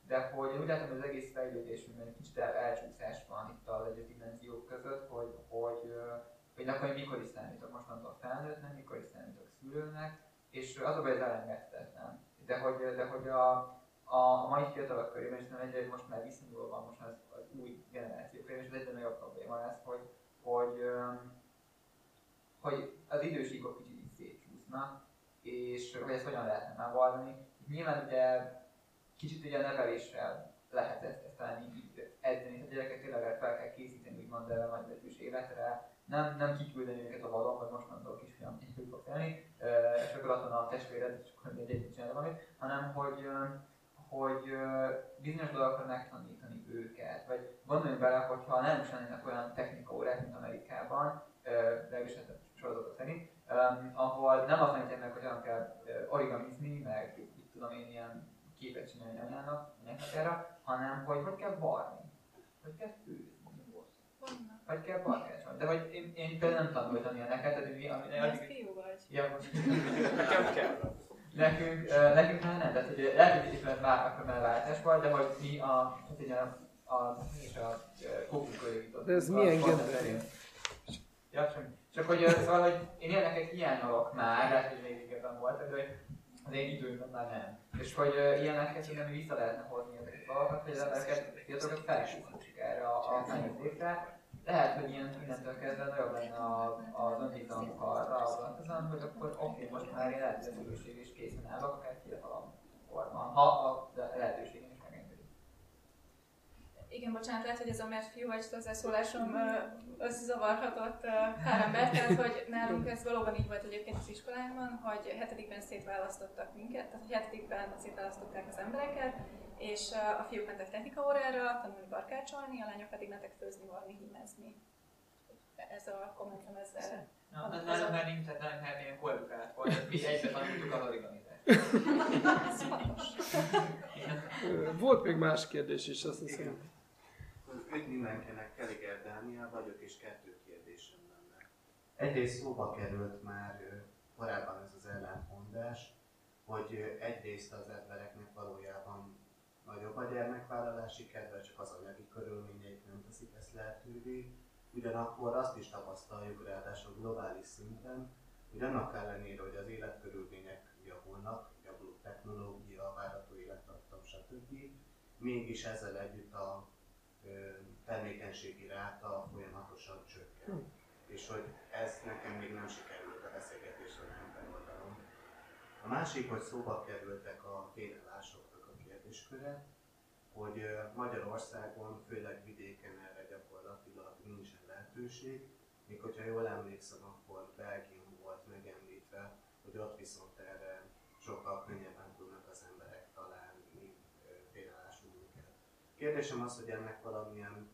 S2: De hogy úgy látom, hogy az egész fejlődésünkben egy kicsit el- elcsúszás van itt az egyes dimenziók között, hogy, hogy, hogy akkor én mikor is számítok mostantól felnőttnek, mikor is számítok szülőnek, és az a baj, ez. De hogy, de hogy a, a, mai fiatalok körében, és nem egyre most már viszonyulva van most az, az új generáció körében, és ez egyre nagyobb probléma lesz, hogy, hogy, öm, hogy az idősíkok kicsit így szétcsúsznak, és hogy ezt hogyan lehetne megoldani. Nyilván ugye kicsit ugye a neveléssel lehet ezt, ezt talán így edzeni, hogy a gyereket tényleg fel kell készíteni, úgymond erre a nagybetűs életre, nem, nem kiküldeni őket a vadon, hogy mostantól kisfiam együtt fog tenni, és akkor ott van a testvéred, és akkor egy együtt csinálni valamit, hanem hogy, hogy bizonyos dolgokra megtanítani őket, vagy gondoljunk bele, hogyha nem is lennének olyan technikaórák, mint Amerikában, legalábbis hát a sorozatok szerint, um, ahol nem azt tanítják meg, hogy hogyan kell origamizni, meg itt tudom én ilyen képet csinálni anyának, anyákatára, hanem hogy hogy kell varni, hogy kell főzni, vagy kell barkácsolni. De hogy én, én például nem tanultam ilyeneket, tehát mi, ami
S4: Ez fiú vagy.
S2: Ja, most nekem kell. Nekünk, uh, nekünk már nem, tehát hogy lehet, hogy itt már akkor már váltás volt, de hogy mi a, hát ugye a, a, és a kókunkról jutottunk.
S6: De ez
S2: a
S6: milyen
S2: partner
S6: generáció?
S2: szerint. Ja, semmi. Csak hogy, ö, szóval, hogy én ilyeneket hiányolok már, lehet, hogy még régebben voltak, de az én időmben már nem. És hogy ilyeneket innen vissza lehetne hozni ezeket a dolgokat, hogy az embereket, fiatalokat felkészítsük erre a, a fejlődésre. Lehet, hogy ilyen innentől kezdve nagyobb lenne az önbizalmuk arra vonatkozóan, hogy akkor oké, most már én lehet, hogy az időség is készen állok, akár fiatalabb korban, ha a megengedi.
S4: Igen, bocsánat, lehet, hogy ez a mert fiú vagy hozzászólásom összezavarhatott pár embert, tehát hogy nálunk ez valóban így volt egyébként az iskolánkban, hogy hetedikben szétválasztottak minket, tehát hogy hetedikben szétválasztották az embereket, és a fiúk mentek technikaórára, tanulni barkácsolni, a lányok pedig mentek főzni, varni, hímezni. Ez a kommentem ezzel.
S2: Na, *laughs* *laughs* ez nálunk már nincs, tehát nálunk már ilyen koedukált volt, mi egybe tanultuk az origamizást.
S4: Ez
S6: Volt még más kérdés is, azt hiszem.
S9: Üdv mindenkinek, Keliger Dániel vagyok, és kettő kérdésem lenne. Egyrészt szóba került már korábban ez az ellentmondás, hogy egyrészt az embereknek valójában nagyobb a gyermekvállalási kedve, csak az anyagi körülményeik nem teszik ezt lehetővé. Ugyanakkor azt is tapasztaljuk, ráadásul globális szinten, hogy annak ellenére, hogy az életkörülmények javulnak, javuló technológia, várható élettartam, stb. Mégis ezzel együtt a termékenységi ráta folyamatosan csökken. És hogy ez nekem még nem sikerült a beszélgetés során megoldalom. A másik, hogy szóba kerültek a félállásoknak a kérdésköre, hogy Magyarországon, főleg vidéken erre gyakorlatilag nincsen lehetőség, még hogyha jól emlékszem, akkor Belgium volt megemlítve, hogy ott viszont erre sokkal könnyebben tudnak az emberek találni ö, félállású munkát. Kérdésem az, hogy ennek valamilyen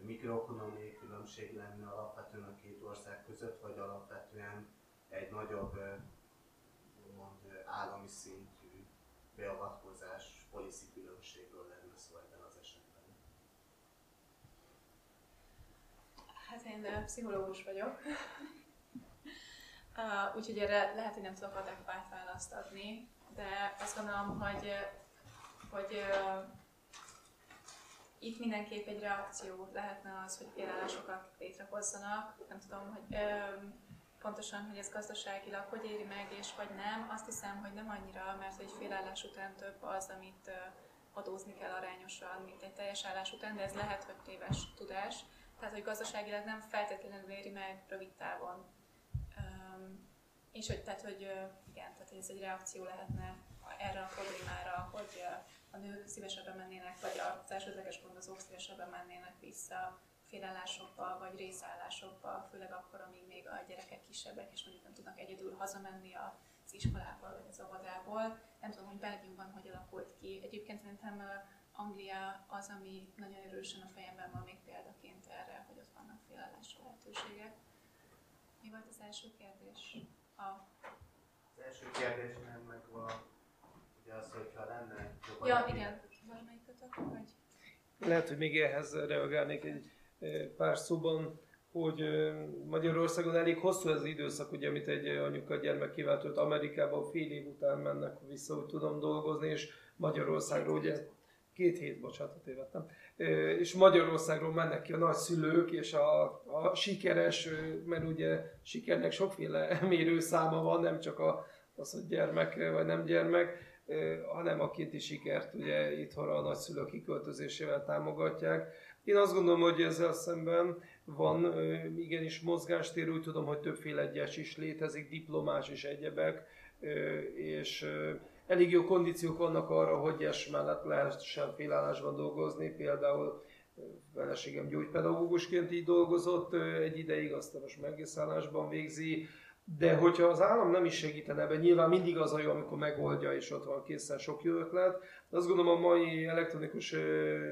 S9: mikroekonomiai különbség lenne alapvetően a két ország között, vagy alapvetően egy nagyobb úgymond, állami szintű beavatkozás, policy különbségről lenne szó ebben az esetben.
S4: Hát én pszichológus vagyok. *laughs* Úgyhogy erre lehet, hogy nem tudok adekvát választ adni, de azt gondolom, hogy, hogy itt mindenképp egy reakció lehetne az, hogy félállásokat létrehozzanak. Nem tudom, hogy um, pontosan, hogy ez gazdaságilag hogy éri meg, és vagy nem. Azt hiszem, hogy nem annyira, mert egy félállás után több az, amit uh, adózni kell arányosan, mint egy teljes állás után, de ez lehet, hogy téves tudás. Tehát, hogy gazdaságilag nem feltétlenül éri meg rövid távon. Um, és hogy, tehát, hogy igen, tehát ez egy reakció lehetne erre a problémára, hogy uh, a nők szívesebben mennének, vagy az elsődleges gondozók szívesebben mennének vissza félállásokba, vagy részállásokba, főleg akkor, amíg még a gyerekek kisebbek, és mondjuk nem tudnak egyedül hazamenni az iskolából, vagy az óvodából. Nem tudom, hogy Belgiumban hogy alakult ki. Egyébként szerintem Anglia az, ami nagyon erősen a fejemben van még példaként erre, hogy ott vannak félállásra lehetőségek. Mi volt az első kérdés? A
S9: Az első kérdésem meg van, ugye az, hogyha lenne jobb
S4: Ja, igen. valamelyikőtök, vagy?
S6: Lehet, hogy még ehhez reagálnék egy pár szóban, hogy Magyarországon elég hosszú ez az időszak, ugye, amit egy anyuka gyermek kiváltott Amerikában fél év után mennek vissza, hogy tudom dolgozni, és Magyarországról ugye két hét, bocsánat, tévedtem, és Magyarországról mennek ki a nagyszülők, és a, a sikeres, mert ugye sikernek sokféle *laughs* mérőszáma van, nem csak a, az, hogy gyermek vagy nem gyermek, hanem a kinti sikert ugye itthonra a nagyszülők kiköltözésével támogatják. Én azt gondolom, hogy ezzel szemben van igenis mozgástér, úgy tudom, hogy többféle egyes is létezik, diplomás és egyebek, és elég jó kondíciók vannak arra, hogy es mellett lehessen félállásban dolgozni, például feleségem gyógypedagógusként így dolgozott egy ideig, aztán most megészállásban végzi, de hogyha az állam nem is segítene ebben, nyilván mindig az a jó, amikor megoldja, és ott van készen sok jó ötlet. De azt gondolom a mai elektronikus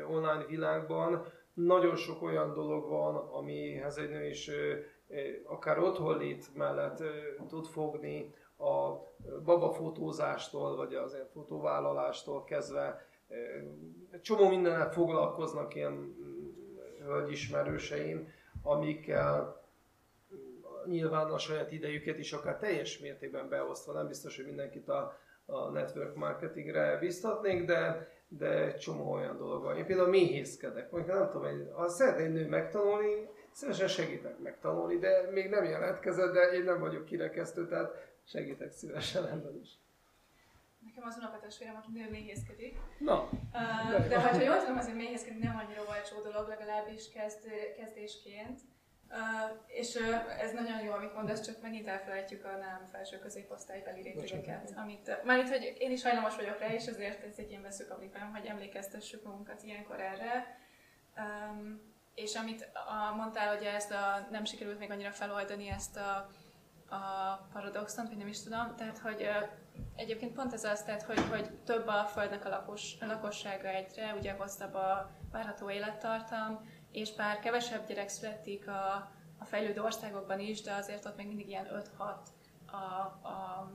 S6: online világban nagyon sok olyan dolog van, amihez egy nő is akár otthon lét mellett tud fogni, a babafotózástól, vagy az ilyen fotóvállalástól kezdve. Csomó mindennel foglalkoznak ilyen mm, hölgyismerőseim, amikkel nyilván a saját idejüket is akár teljes mértékben beosztva, nem biztos, hogy mindenkit a, a network marketingre biztatnék, de, de egy csomó olyan dolog van. Én például méhészkedek, mondjuk nem tudom, hogy ha szeretném nő megtanulni, szívesen segítek megtanulni, de még nem jelentkezett, de én nem vagyok kirekesztő, tehát segítek szívesen ebben is.
S4: Nekem az unokatestvérem, aki nő méhészkedik.
S6: Na.
S4: Uh, de ha jól tudom, azért méhészkedni nem annyira olcsó dolog, legalábbis kezd, kezdésként. Uh, és uh, ez nagyon jó, amit mondasz, csak megint elfelejtjük a nem felső középosztálybeli rétegeket. Amit, már itt, hogy én is hajlamos vagyok rá, és ezért ez egy ilyen veszőkaplipám, hogy emlékeztessük magunkat ilyenkor erre. Um, és amit a, mondtál, hogy ezt a, nem sikerült még annyira feloldani ezt a, a paradoxont, vagy nem is tudom, tehát hogy uh, egyébként pont ez az, tehát hogy, hogy több a Földnek a, lakos, a lakossága egyre, ugye hosszabb a várható élettartam, és bár kevesebb gyerek születik a, a fejlődő országokban is, de azért ott még mindig ilyen 5-6 a, a,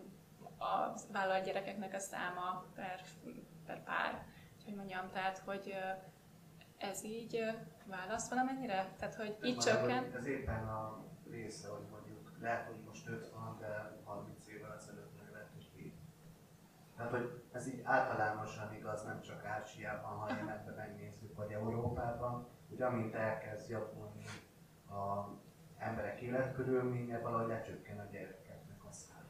S4: a vállalt gyerekeknek a száma per, per pár. Hogy mondjam, tehát, hogy ez így válasz valamennyire? Tehát, hogy így csökken?
S9: Ez éppen a része, hogy mondjuk lehet, hogy most 50, de 30 évvel ezelőtt meg lehet, hogy 7. Tehát, hogy ez így általánosan igaz, nem csak Ázsiában, hanem ebben megnézzük, vagy Európában, hogy amint elkezd javulni a emberek életkörülménye, valahogy lecsökken a gyerekeknek a száma.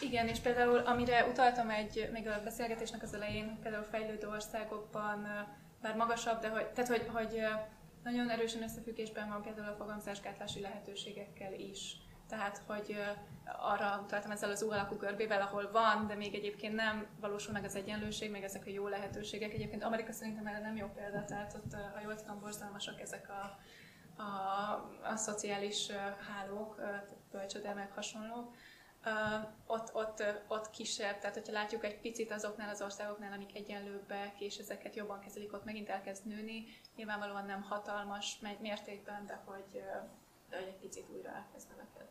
S4: Igen, és például amire utaltam egy, még a beszélgetésnek az elején, például fejlődő országokban bár magasabb, de hogy, tehát hogy, hogy nagyon erősen összefüggésben van például a fogamzásgátlási lehetőségekkel is. Tehát, hogy arra utaltam ezzel az U alakú görbével, ahol van, de még egyébként nem valósul meg az egyenlőség, meg ezek a jó lehetőségek. Egyébként Amerika szerintem erre nem jó példa, tehát ott, ha jól tudom, borzalmasak ezek a, a, a szociális hálók, bölcsöde meg hasonlók. Uh, ott, ott, ott kisebb, tehát hogyha látjuk egy picit azoknál az országoknál, amik egyenlőbbek, és ezeket jobban kezelik, ott megint elkezd nőni. Nyilvánvalóan nem hatalmas mértékben, de hogy, de hogy egy picit újra elkezd növekedni.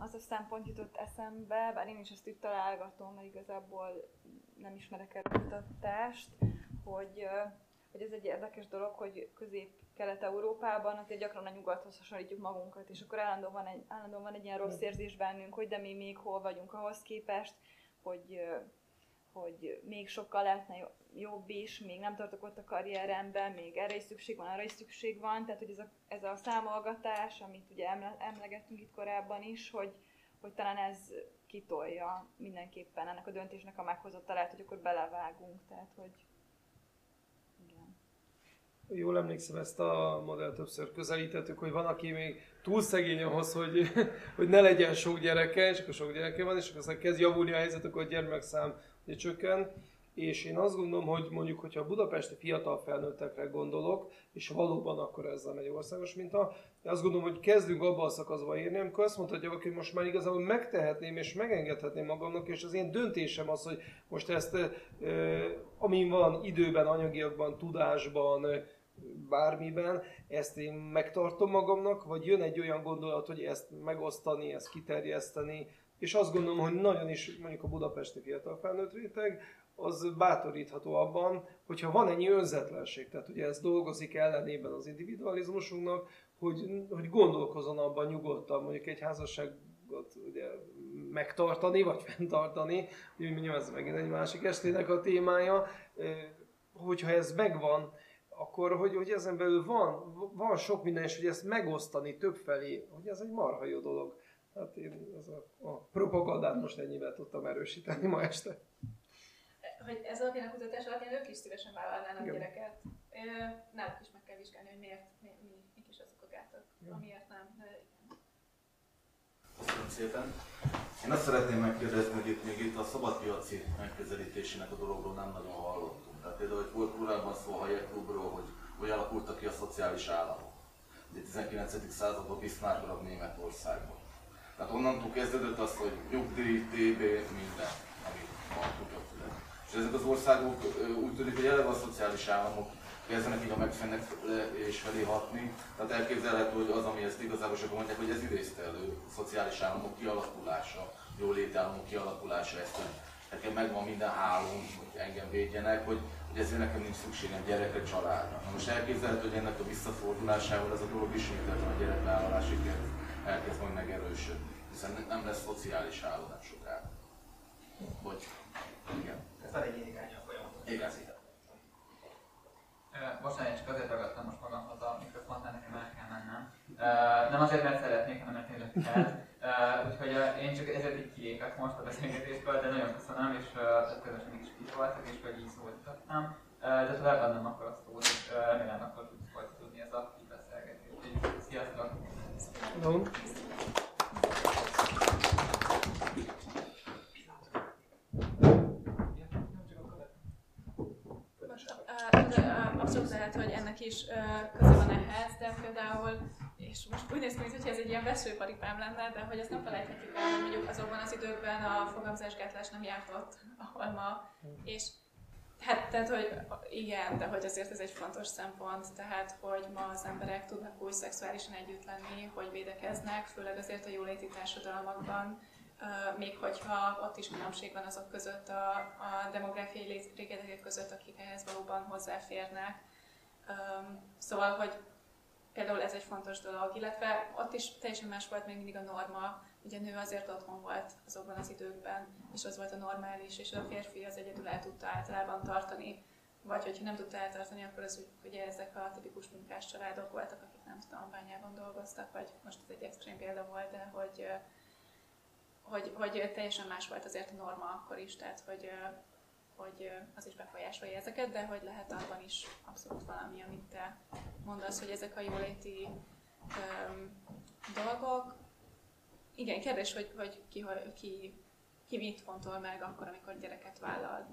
S3: Az a szempont jutott eszembe, bár én is ezt itt találgatom, mert igazából nem ismerek erről kutatást, hogy, hogy ez egy érdekes dolog, hogy közép-kelet-európában azért gyakran a nyugathoz hasonlítjuk magunkat, és akkor állandóan van egy, állandóan van egy ilyen rossz érzés bennünk, hogy de mi még hol vagyunk ahhoz képest, hogy, hogy még sokkal lehetne jobb is, még nem tartok ott a karrieremben, még erre is szükség van, arra is szükség van, tehát hogy ez a, ez a számolgatás, amit ugye emlegettünk itt korábban is, hogy, hogy talán ez kitolja mindenképpen ennek a döntésnek a meghozatalát, hogy akkor belevágunk, tehát hogy.
S6: Jól emlékszem, ezt a modell többször közelítettük, hogy van, aki még túl szegény ahhoz, hogy, *laughs* hogy ne legyen sok gyereke, és akkor sok gyereke van, és akkor aztán kezd javulni a helyzet, akkor a gyermekszám csökken. És én azt gondolom, hogy mondjuk, hogyha a budapesti fiatal felnőttekre gondolok, és valóban akkor ez nem egy országos minta, de azt gondolom, hogy kezdünk abban a szakaszba érni, amikor azt mondhatja, hogy most már igazából megtehetném és megengedhetném magamnak, és az én döntésem az, hogy most ezt, amin van időben, anyagiakban, tudásban, bármiben, ezt én megtartom magamnak, vagy jön egy olyan gondolat, hogy ezt megosztani, ezt kiterjeszteni, és azt gondolom, hogy nagyon is mondjuk a budapesti fiatal felnőtt réteg, az bátorítható abban, hogyha van ennyi önzetlenség, tehát ugye ez dolgozik ellenében az individualizmusunknak, hogy, hogy gondolkozon abban nyugodtan, mondjuk egy házasságot ugye megtartani, vagy fenntartani, úgy mondjam, ez megint egy másik estének a témája, hogyha ez megvan, akkor hogy, hogy ezen belül van, van sok minden, és hogy ezt megosztani több felé, hogy ez egy marha jó dolog. Hát én ez a, a propagandát most ennyivel tudtam erősíteni ma este.
S4: Hogy ez alapján a kutatás alapján ők is szívesen vállalnának Igen. gyereket. Náluk is meg kell vizsgálni, hogy miért, mi, mi, mik is azok a gátok, Igen. amiért nem. De igen.
S10: Köszönöm szépen. Én azt szeretném megkérdezni, hogy itt még itt a szabadpiaci megközelítésének a dologról nem nagyon hallottunk. Tehát például, hogy volt korábban szó a Hayek klubról, hogy hogy alakultak ki a szociális államok. A 19. században Bismarckra Németországban. Tehát onnantól kezdődött az, hogy nyugdíj, TB, minden, ami ma kutatja. És ezek az országok úgy tűnik, hogy eleve a szociális államok kezdenek így a megfennek és felé hatni. Tehát elképzelhető, hogy az, ami ezt igazából sokan mondják, hogy ez idézte elő a szociális államok kialakulása, jóléti államok kialakulása, ezt, nekem megvan minden hálón, hogy engem védjenek, hogy, hogy ezért nekem nincs szükségem gyerekre, családra. Na most elképzelhető, hogy ennek a visszafordulásával ez a dolog ismételten a gyerekvállalási kezd, elkezd majd megerősödni, hiszen nem lesz szociális nem sokára. Vagy, igen.
S1: Ez egy irányú folyamatot.
S10: Igen.
S2: Bocsánat, csak azért ragadtam most magamhoz a mikrofont, mert nekem el kell mennem. Nem azért, mert szeretnék, hanem mert tényleg kell. Úgyhogy én csak ezért így kilépek most a beszélgetésből, de nagyon köszönöm, és közösen is itt voltak, és hogy így szólítottam. De tovább adnom akkor a szót, és remélem akkor tudsz folytatódni ez a beszélgetés. Sziasztok! Hello.
S4: abszolút lehet, hogy ennek is köze van ehhez, de például, és most úgy néz ki, mintha ez egy ilyen veszőparipám lenne, de hogy ezt nem felejthetjük el, hogy mondjuk azokban az időkben a fogamzásgátlás nem járt ott, ahol ma, és Hát, tehát, hogy igen, de hogy azért ez egy fontos szempont, tehát, hogy ma az emberek tudnak úgy szexuálisan együtt lenni, hogy védekeznek, főleg azért a jóléti társadalmakban, még hogyha ott is különbség van azok között, a, a demográfiai rétegek között, akik ehhez valóban hozzáférnek. Szóval, hogy például ez egy fontos dolog, illetve ott is teljesen más volt még mindig a norma, ugye a nő azért otthon volt azokban az időkben, és az volt a normális, és a férfi az egyedül el tudta általában tartani, vagy hogyha nem tudta eltartani, akkor az ugye ezek a tipikus munkás családok voltak, akik nem tudom, bányában dolgoztak, vagy most ez egy extrém példa volt, de hogy hogy, hogy teljesen más volt azért a norma akkor is, tehát hogy, hogy az is befolyásolja ezeket, de hogy lehet abban is abszolút valami, amit te mondasz, hogy ezek a jóléti um, dolgok. Igen, kérdés, hogy, hogy ki, ki, ki mit fontol meg akkor, amikor gyereket vállal.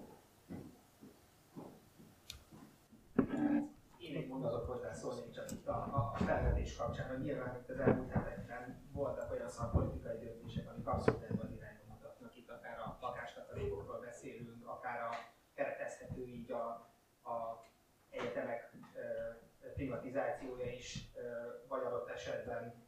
S1: Én egy mondatot hozzászólnék csak itt a, a, a felvetés kapcsán, hogy nyilván itt az elmúlt hetekben voltak olyan szakpolitikai döntések, amik abszolút ebben az irányba mutatnak. Itt akár a lakástakarékokról beszélünk, akár a keretezhető így a, a egyetemek privatizációja is, vagy adott esetben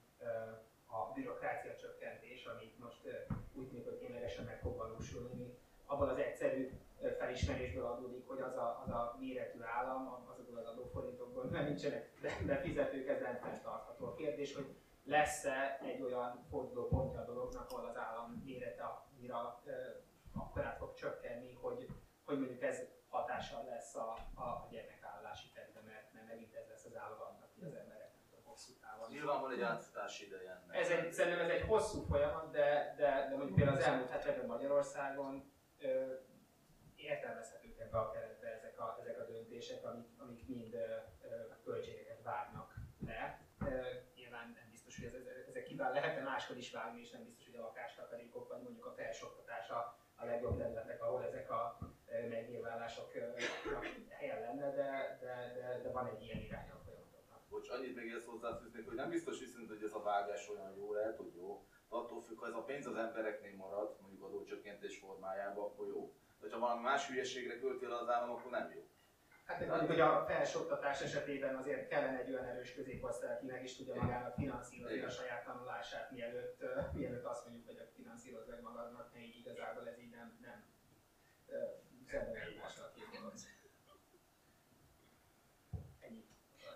S1: a bürokrácia csökkentés, ami most úgy tűnik, hogy ténylegesen meg fog valósulni. Abban az egyszerű felismerésből adódik, hogy az a, az a méretű állam, azokból az adóforintokból nem *laughs* nincsenek befizetők, ez nem fenntartható. A kérdés, hogy lesz-e egy olyan fordulópontja a dolognak, ahol az állam mérete annyira akkor át fog csökkenni, hogy, hogy mondjuk ez hatással lesz a, a gyermekvállalási területre, mert, mert megint ez lesz az állogatnak az emberek hosszú távon.
S10: Nyilván van egy átfutási ideje ennek.
S1: Ez egy, szerintem ez egy hosszú folyamat, de, de, de mondjuk például az elmúlt hetekben Magyarországon ö, értelmezhetők ebbe a keretbe ezek a, ezek a döntések, amik, amik mind ö, ö, költségeket várnak le. Ö, nyilván nem biztos, hogy ez, ez, ezek kíván lehetne máshol is vágni, és nem biztos, hogy a lakástakarékok, vagy mondjuk a felsőoktatás a, a legjobb területek, ahol ezek a megnyilvánulások helyen lenne, de, de, de, de van egy ilyen irány a folyamatoknak.
S10: Bocs, annyit még ezt hozzáfűznék, hogy nem biztos viszont, hogy ez a vágás olyan jó lehet, hogy jó. Attól függ, ha ez a pénz az embereknél marad, mondjuk adócsökkentés formájában, akkor jó. De ha valami más hülyeségre költi el az állam, akkor nem jó.
S1: Hát mondjuk, hogy a felsőoktatás esetében azért kellene egy olyan erős középosztály, aki meg is tudja magának finanszírozni a saját tanulását, mielőtt, uh, mielőtt azt mondjuk, hogy a finanszíroz meg magadnak, ne így igazából ez így nem, nem uh,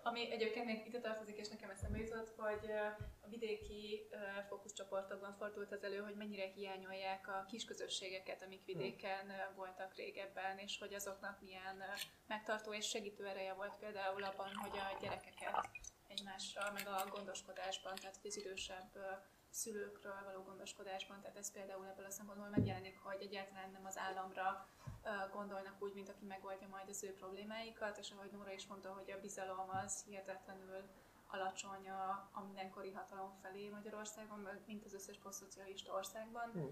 S4: Ami egyébként még ide tartozik, és nekem eszembe jutott, hogy a vidéki fókuszcsoportokban fordult az elő, hogy mennyire hiányolják a kisközösségeket, amik vidéken voltak régebben, és hogy azoknak milyen megtartó és segítő ereje volt például abban, hogy a gyerekeket egymásra, meg a gondoskodásban, tehát az idősebb szülőkről való gondoskodásban, tehát ez például ebből a szempontból megjelenik, hogy egyáltalán nem az államra gondolnak úgy, mint aki megoldja majd az ő problémáikat, és ahogy Nóra is mondta, hogy a bizalom az hihetetlenül alacsony a, a mindenkori hatalom felé Magyarországon, mint az összes posztszocialista országban. Mm.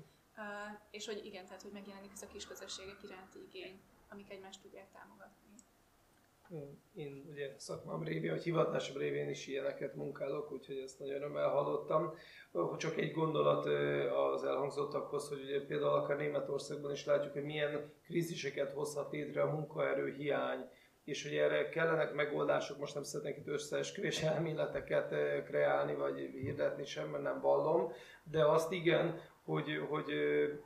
S4: És hogy igen, tehát hogy megjelenik ez a kis közösségek iránti igény, amik egymást tudják támogatni
S6: én ugye szakmám révén, vagy hivatásom révén is ilyeneket munkálok, úgyhogy ezt nagyon örömmel hallottam. Csak egy gondolat az elhangzottakhoz, hogy ugye például akár Németországban is látjuk, hogy milyen kríziseket hozhat létre a munkaerő hiány, és hogy erre kellenek megoldások, most nem szeretnék itt összeesküvés elméleteket kreálni, vagy hirdetni sem, mert nem vallom, de azt igen, hogy, hogy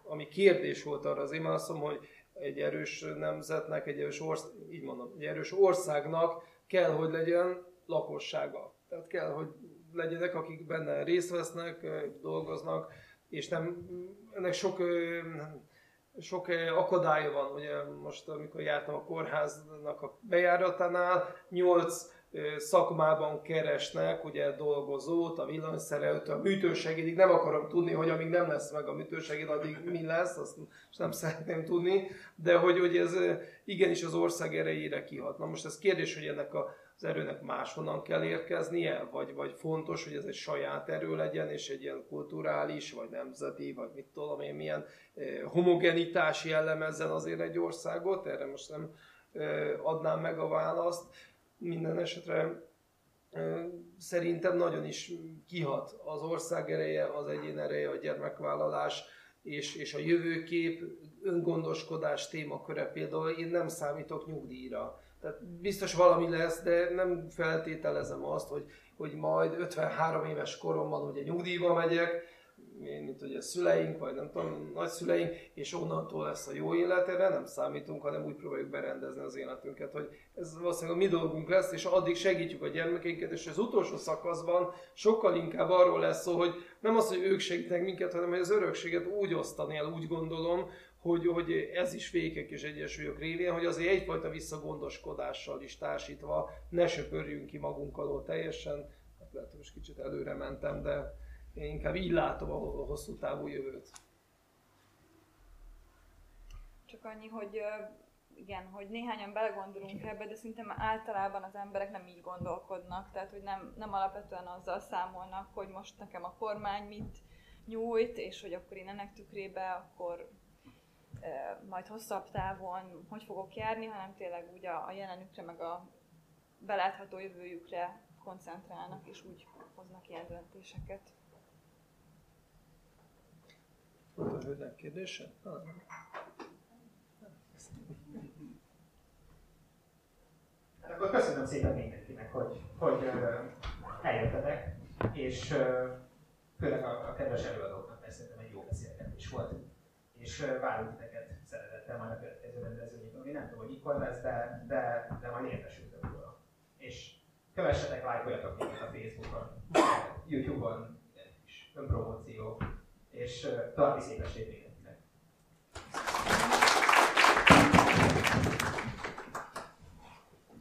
S6: ami kérdés volt arra az én azt mondom, hogy egy erős nemzetnek, egy erős, orsz, így mondom, egy erős országnak kell, hogy legyen lakossága. Tehát kell, hogy legyenek, akik benne részt vesznek, dolgoznak, és nem, ennek sok, sok akadálya van. Ugye most, amikor jártam a kórháznak a bejáratánál, nyolc szakmában keresnek ugye dolgozót, a villanyszerelőt, a műtősegédig. Nem akarom tudni, hogy amíg nem lesz meg a műtősegéd, addig mi lesz, azt nem *laughs* szeretném tudni, de hogy, hogy ez igenis az ország erejére kihat. Na most ez kérdés, hogy ennek a, az erőnek máshonnan kell érkeznie, vagy, vagy fontos, hogy ez egy saját erő legyen, és egy ilyen kulturális, vagy nemzeti, vagy mit tudom én, milyen homogenitás jellemezzen azért egy országot, erre most nem adnám meg a választ minden esetre szerintem nagyon is kihat az ország ereje, az egyén ereje, a gyermekvállalás és, és a jövőkép, öngondoskodás témaköre például én nem számítok nyugdíjra. Tehát biztos valami lesz, de nem feltételezem azt, hogy, hogy majd 53 éves koromban ugye nyugdíjba megyek, mint ugye szüleink, vagy nem tudom, nagyszüleink, és onnantól lesz a jó élet, erre nem számítunk, hanem úgy próbáljuk berendezni az életünket, hogy ez valószínűleg a mi dolgunk lesz, és addig segítjük a gyermekeinket, és az utolsó szakaszban sokkal inkább arról lesz szó, hogy nem az, hogy ők segítenek minket, hanem hogy az örökséget úgy osztani el, úgy gondolom, hogy, hogy ez is fékek és egyesüljök révén, hogy azért egyfajta visszagondoskodással is társítva ne söpörjünk ki magunk alól teljesen. Hát lehet, hogy most kicsit előre mentem, de én inkább így látom a hosszú távú jövőt.
S3: Csak annyi, hogy igen, hogy néhányan belegondolunk ebbe, de szinte általában az emberek nem így gondolkodnak, tehát hogy nem, nem alapvetően azzal számolnak, hogy most nekem a kormány mit nyújt, és hogy akkor én ennek tükrébe akkor e, majd hosszabb távon hogy fogok járni, hanem tényleg úgy a, a jelenükre, meg a belátható jövőjükre koncentrálnak, és úgy hoznak ilyen döntéseket.
S6: A hölgynek?
S1: Hát akkor köszönöm szépen mindenkinek, hogy, hogy eljöttetek, és főleg a, a kedves előadóknak, mert szerintem egy jó beszélgetés volt. És várunk titeket szeretettel majd a következő rendezvényükön. Én nem tudom, hogy mikor lesz, de, de, de majd értesültök róla. És kövessetek, lájkoljatok minket a Facebookon, Youtube-on, is önpromóció, és tarti szép estét!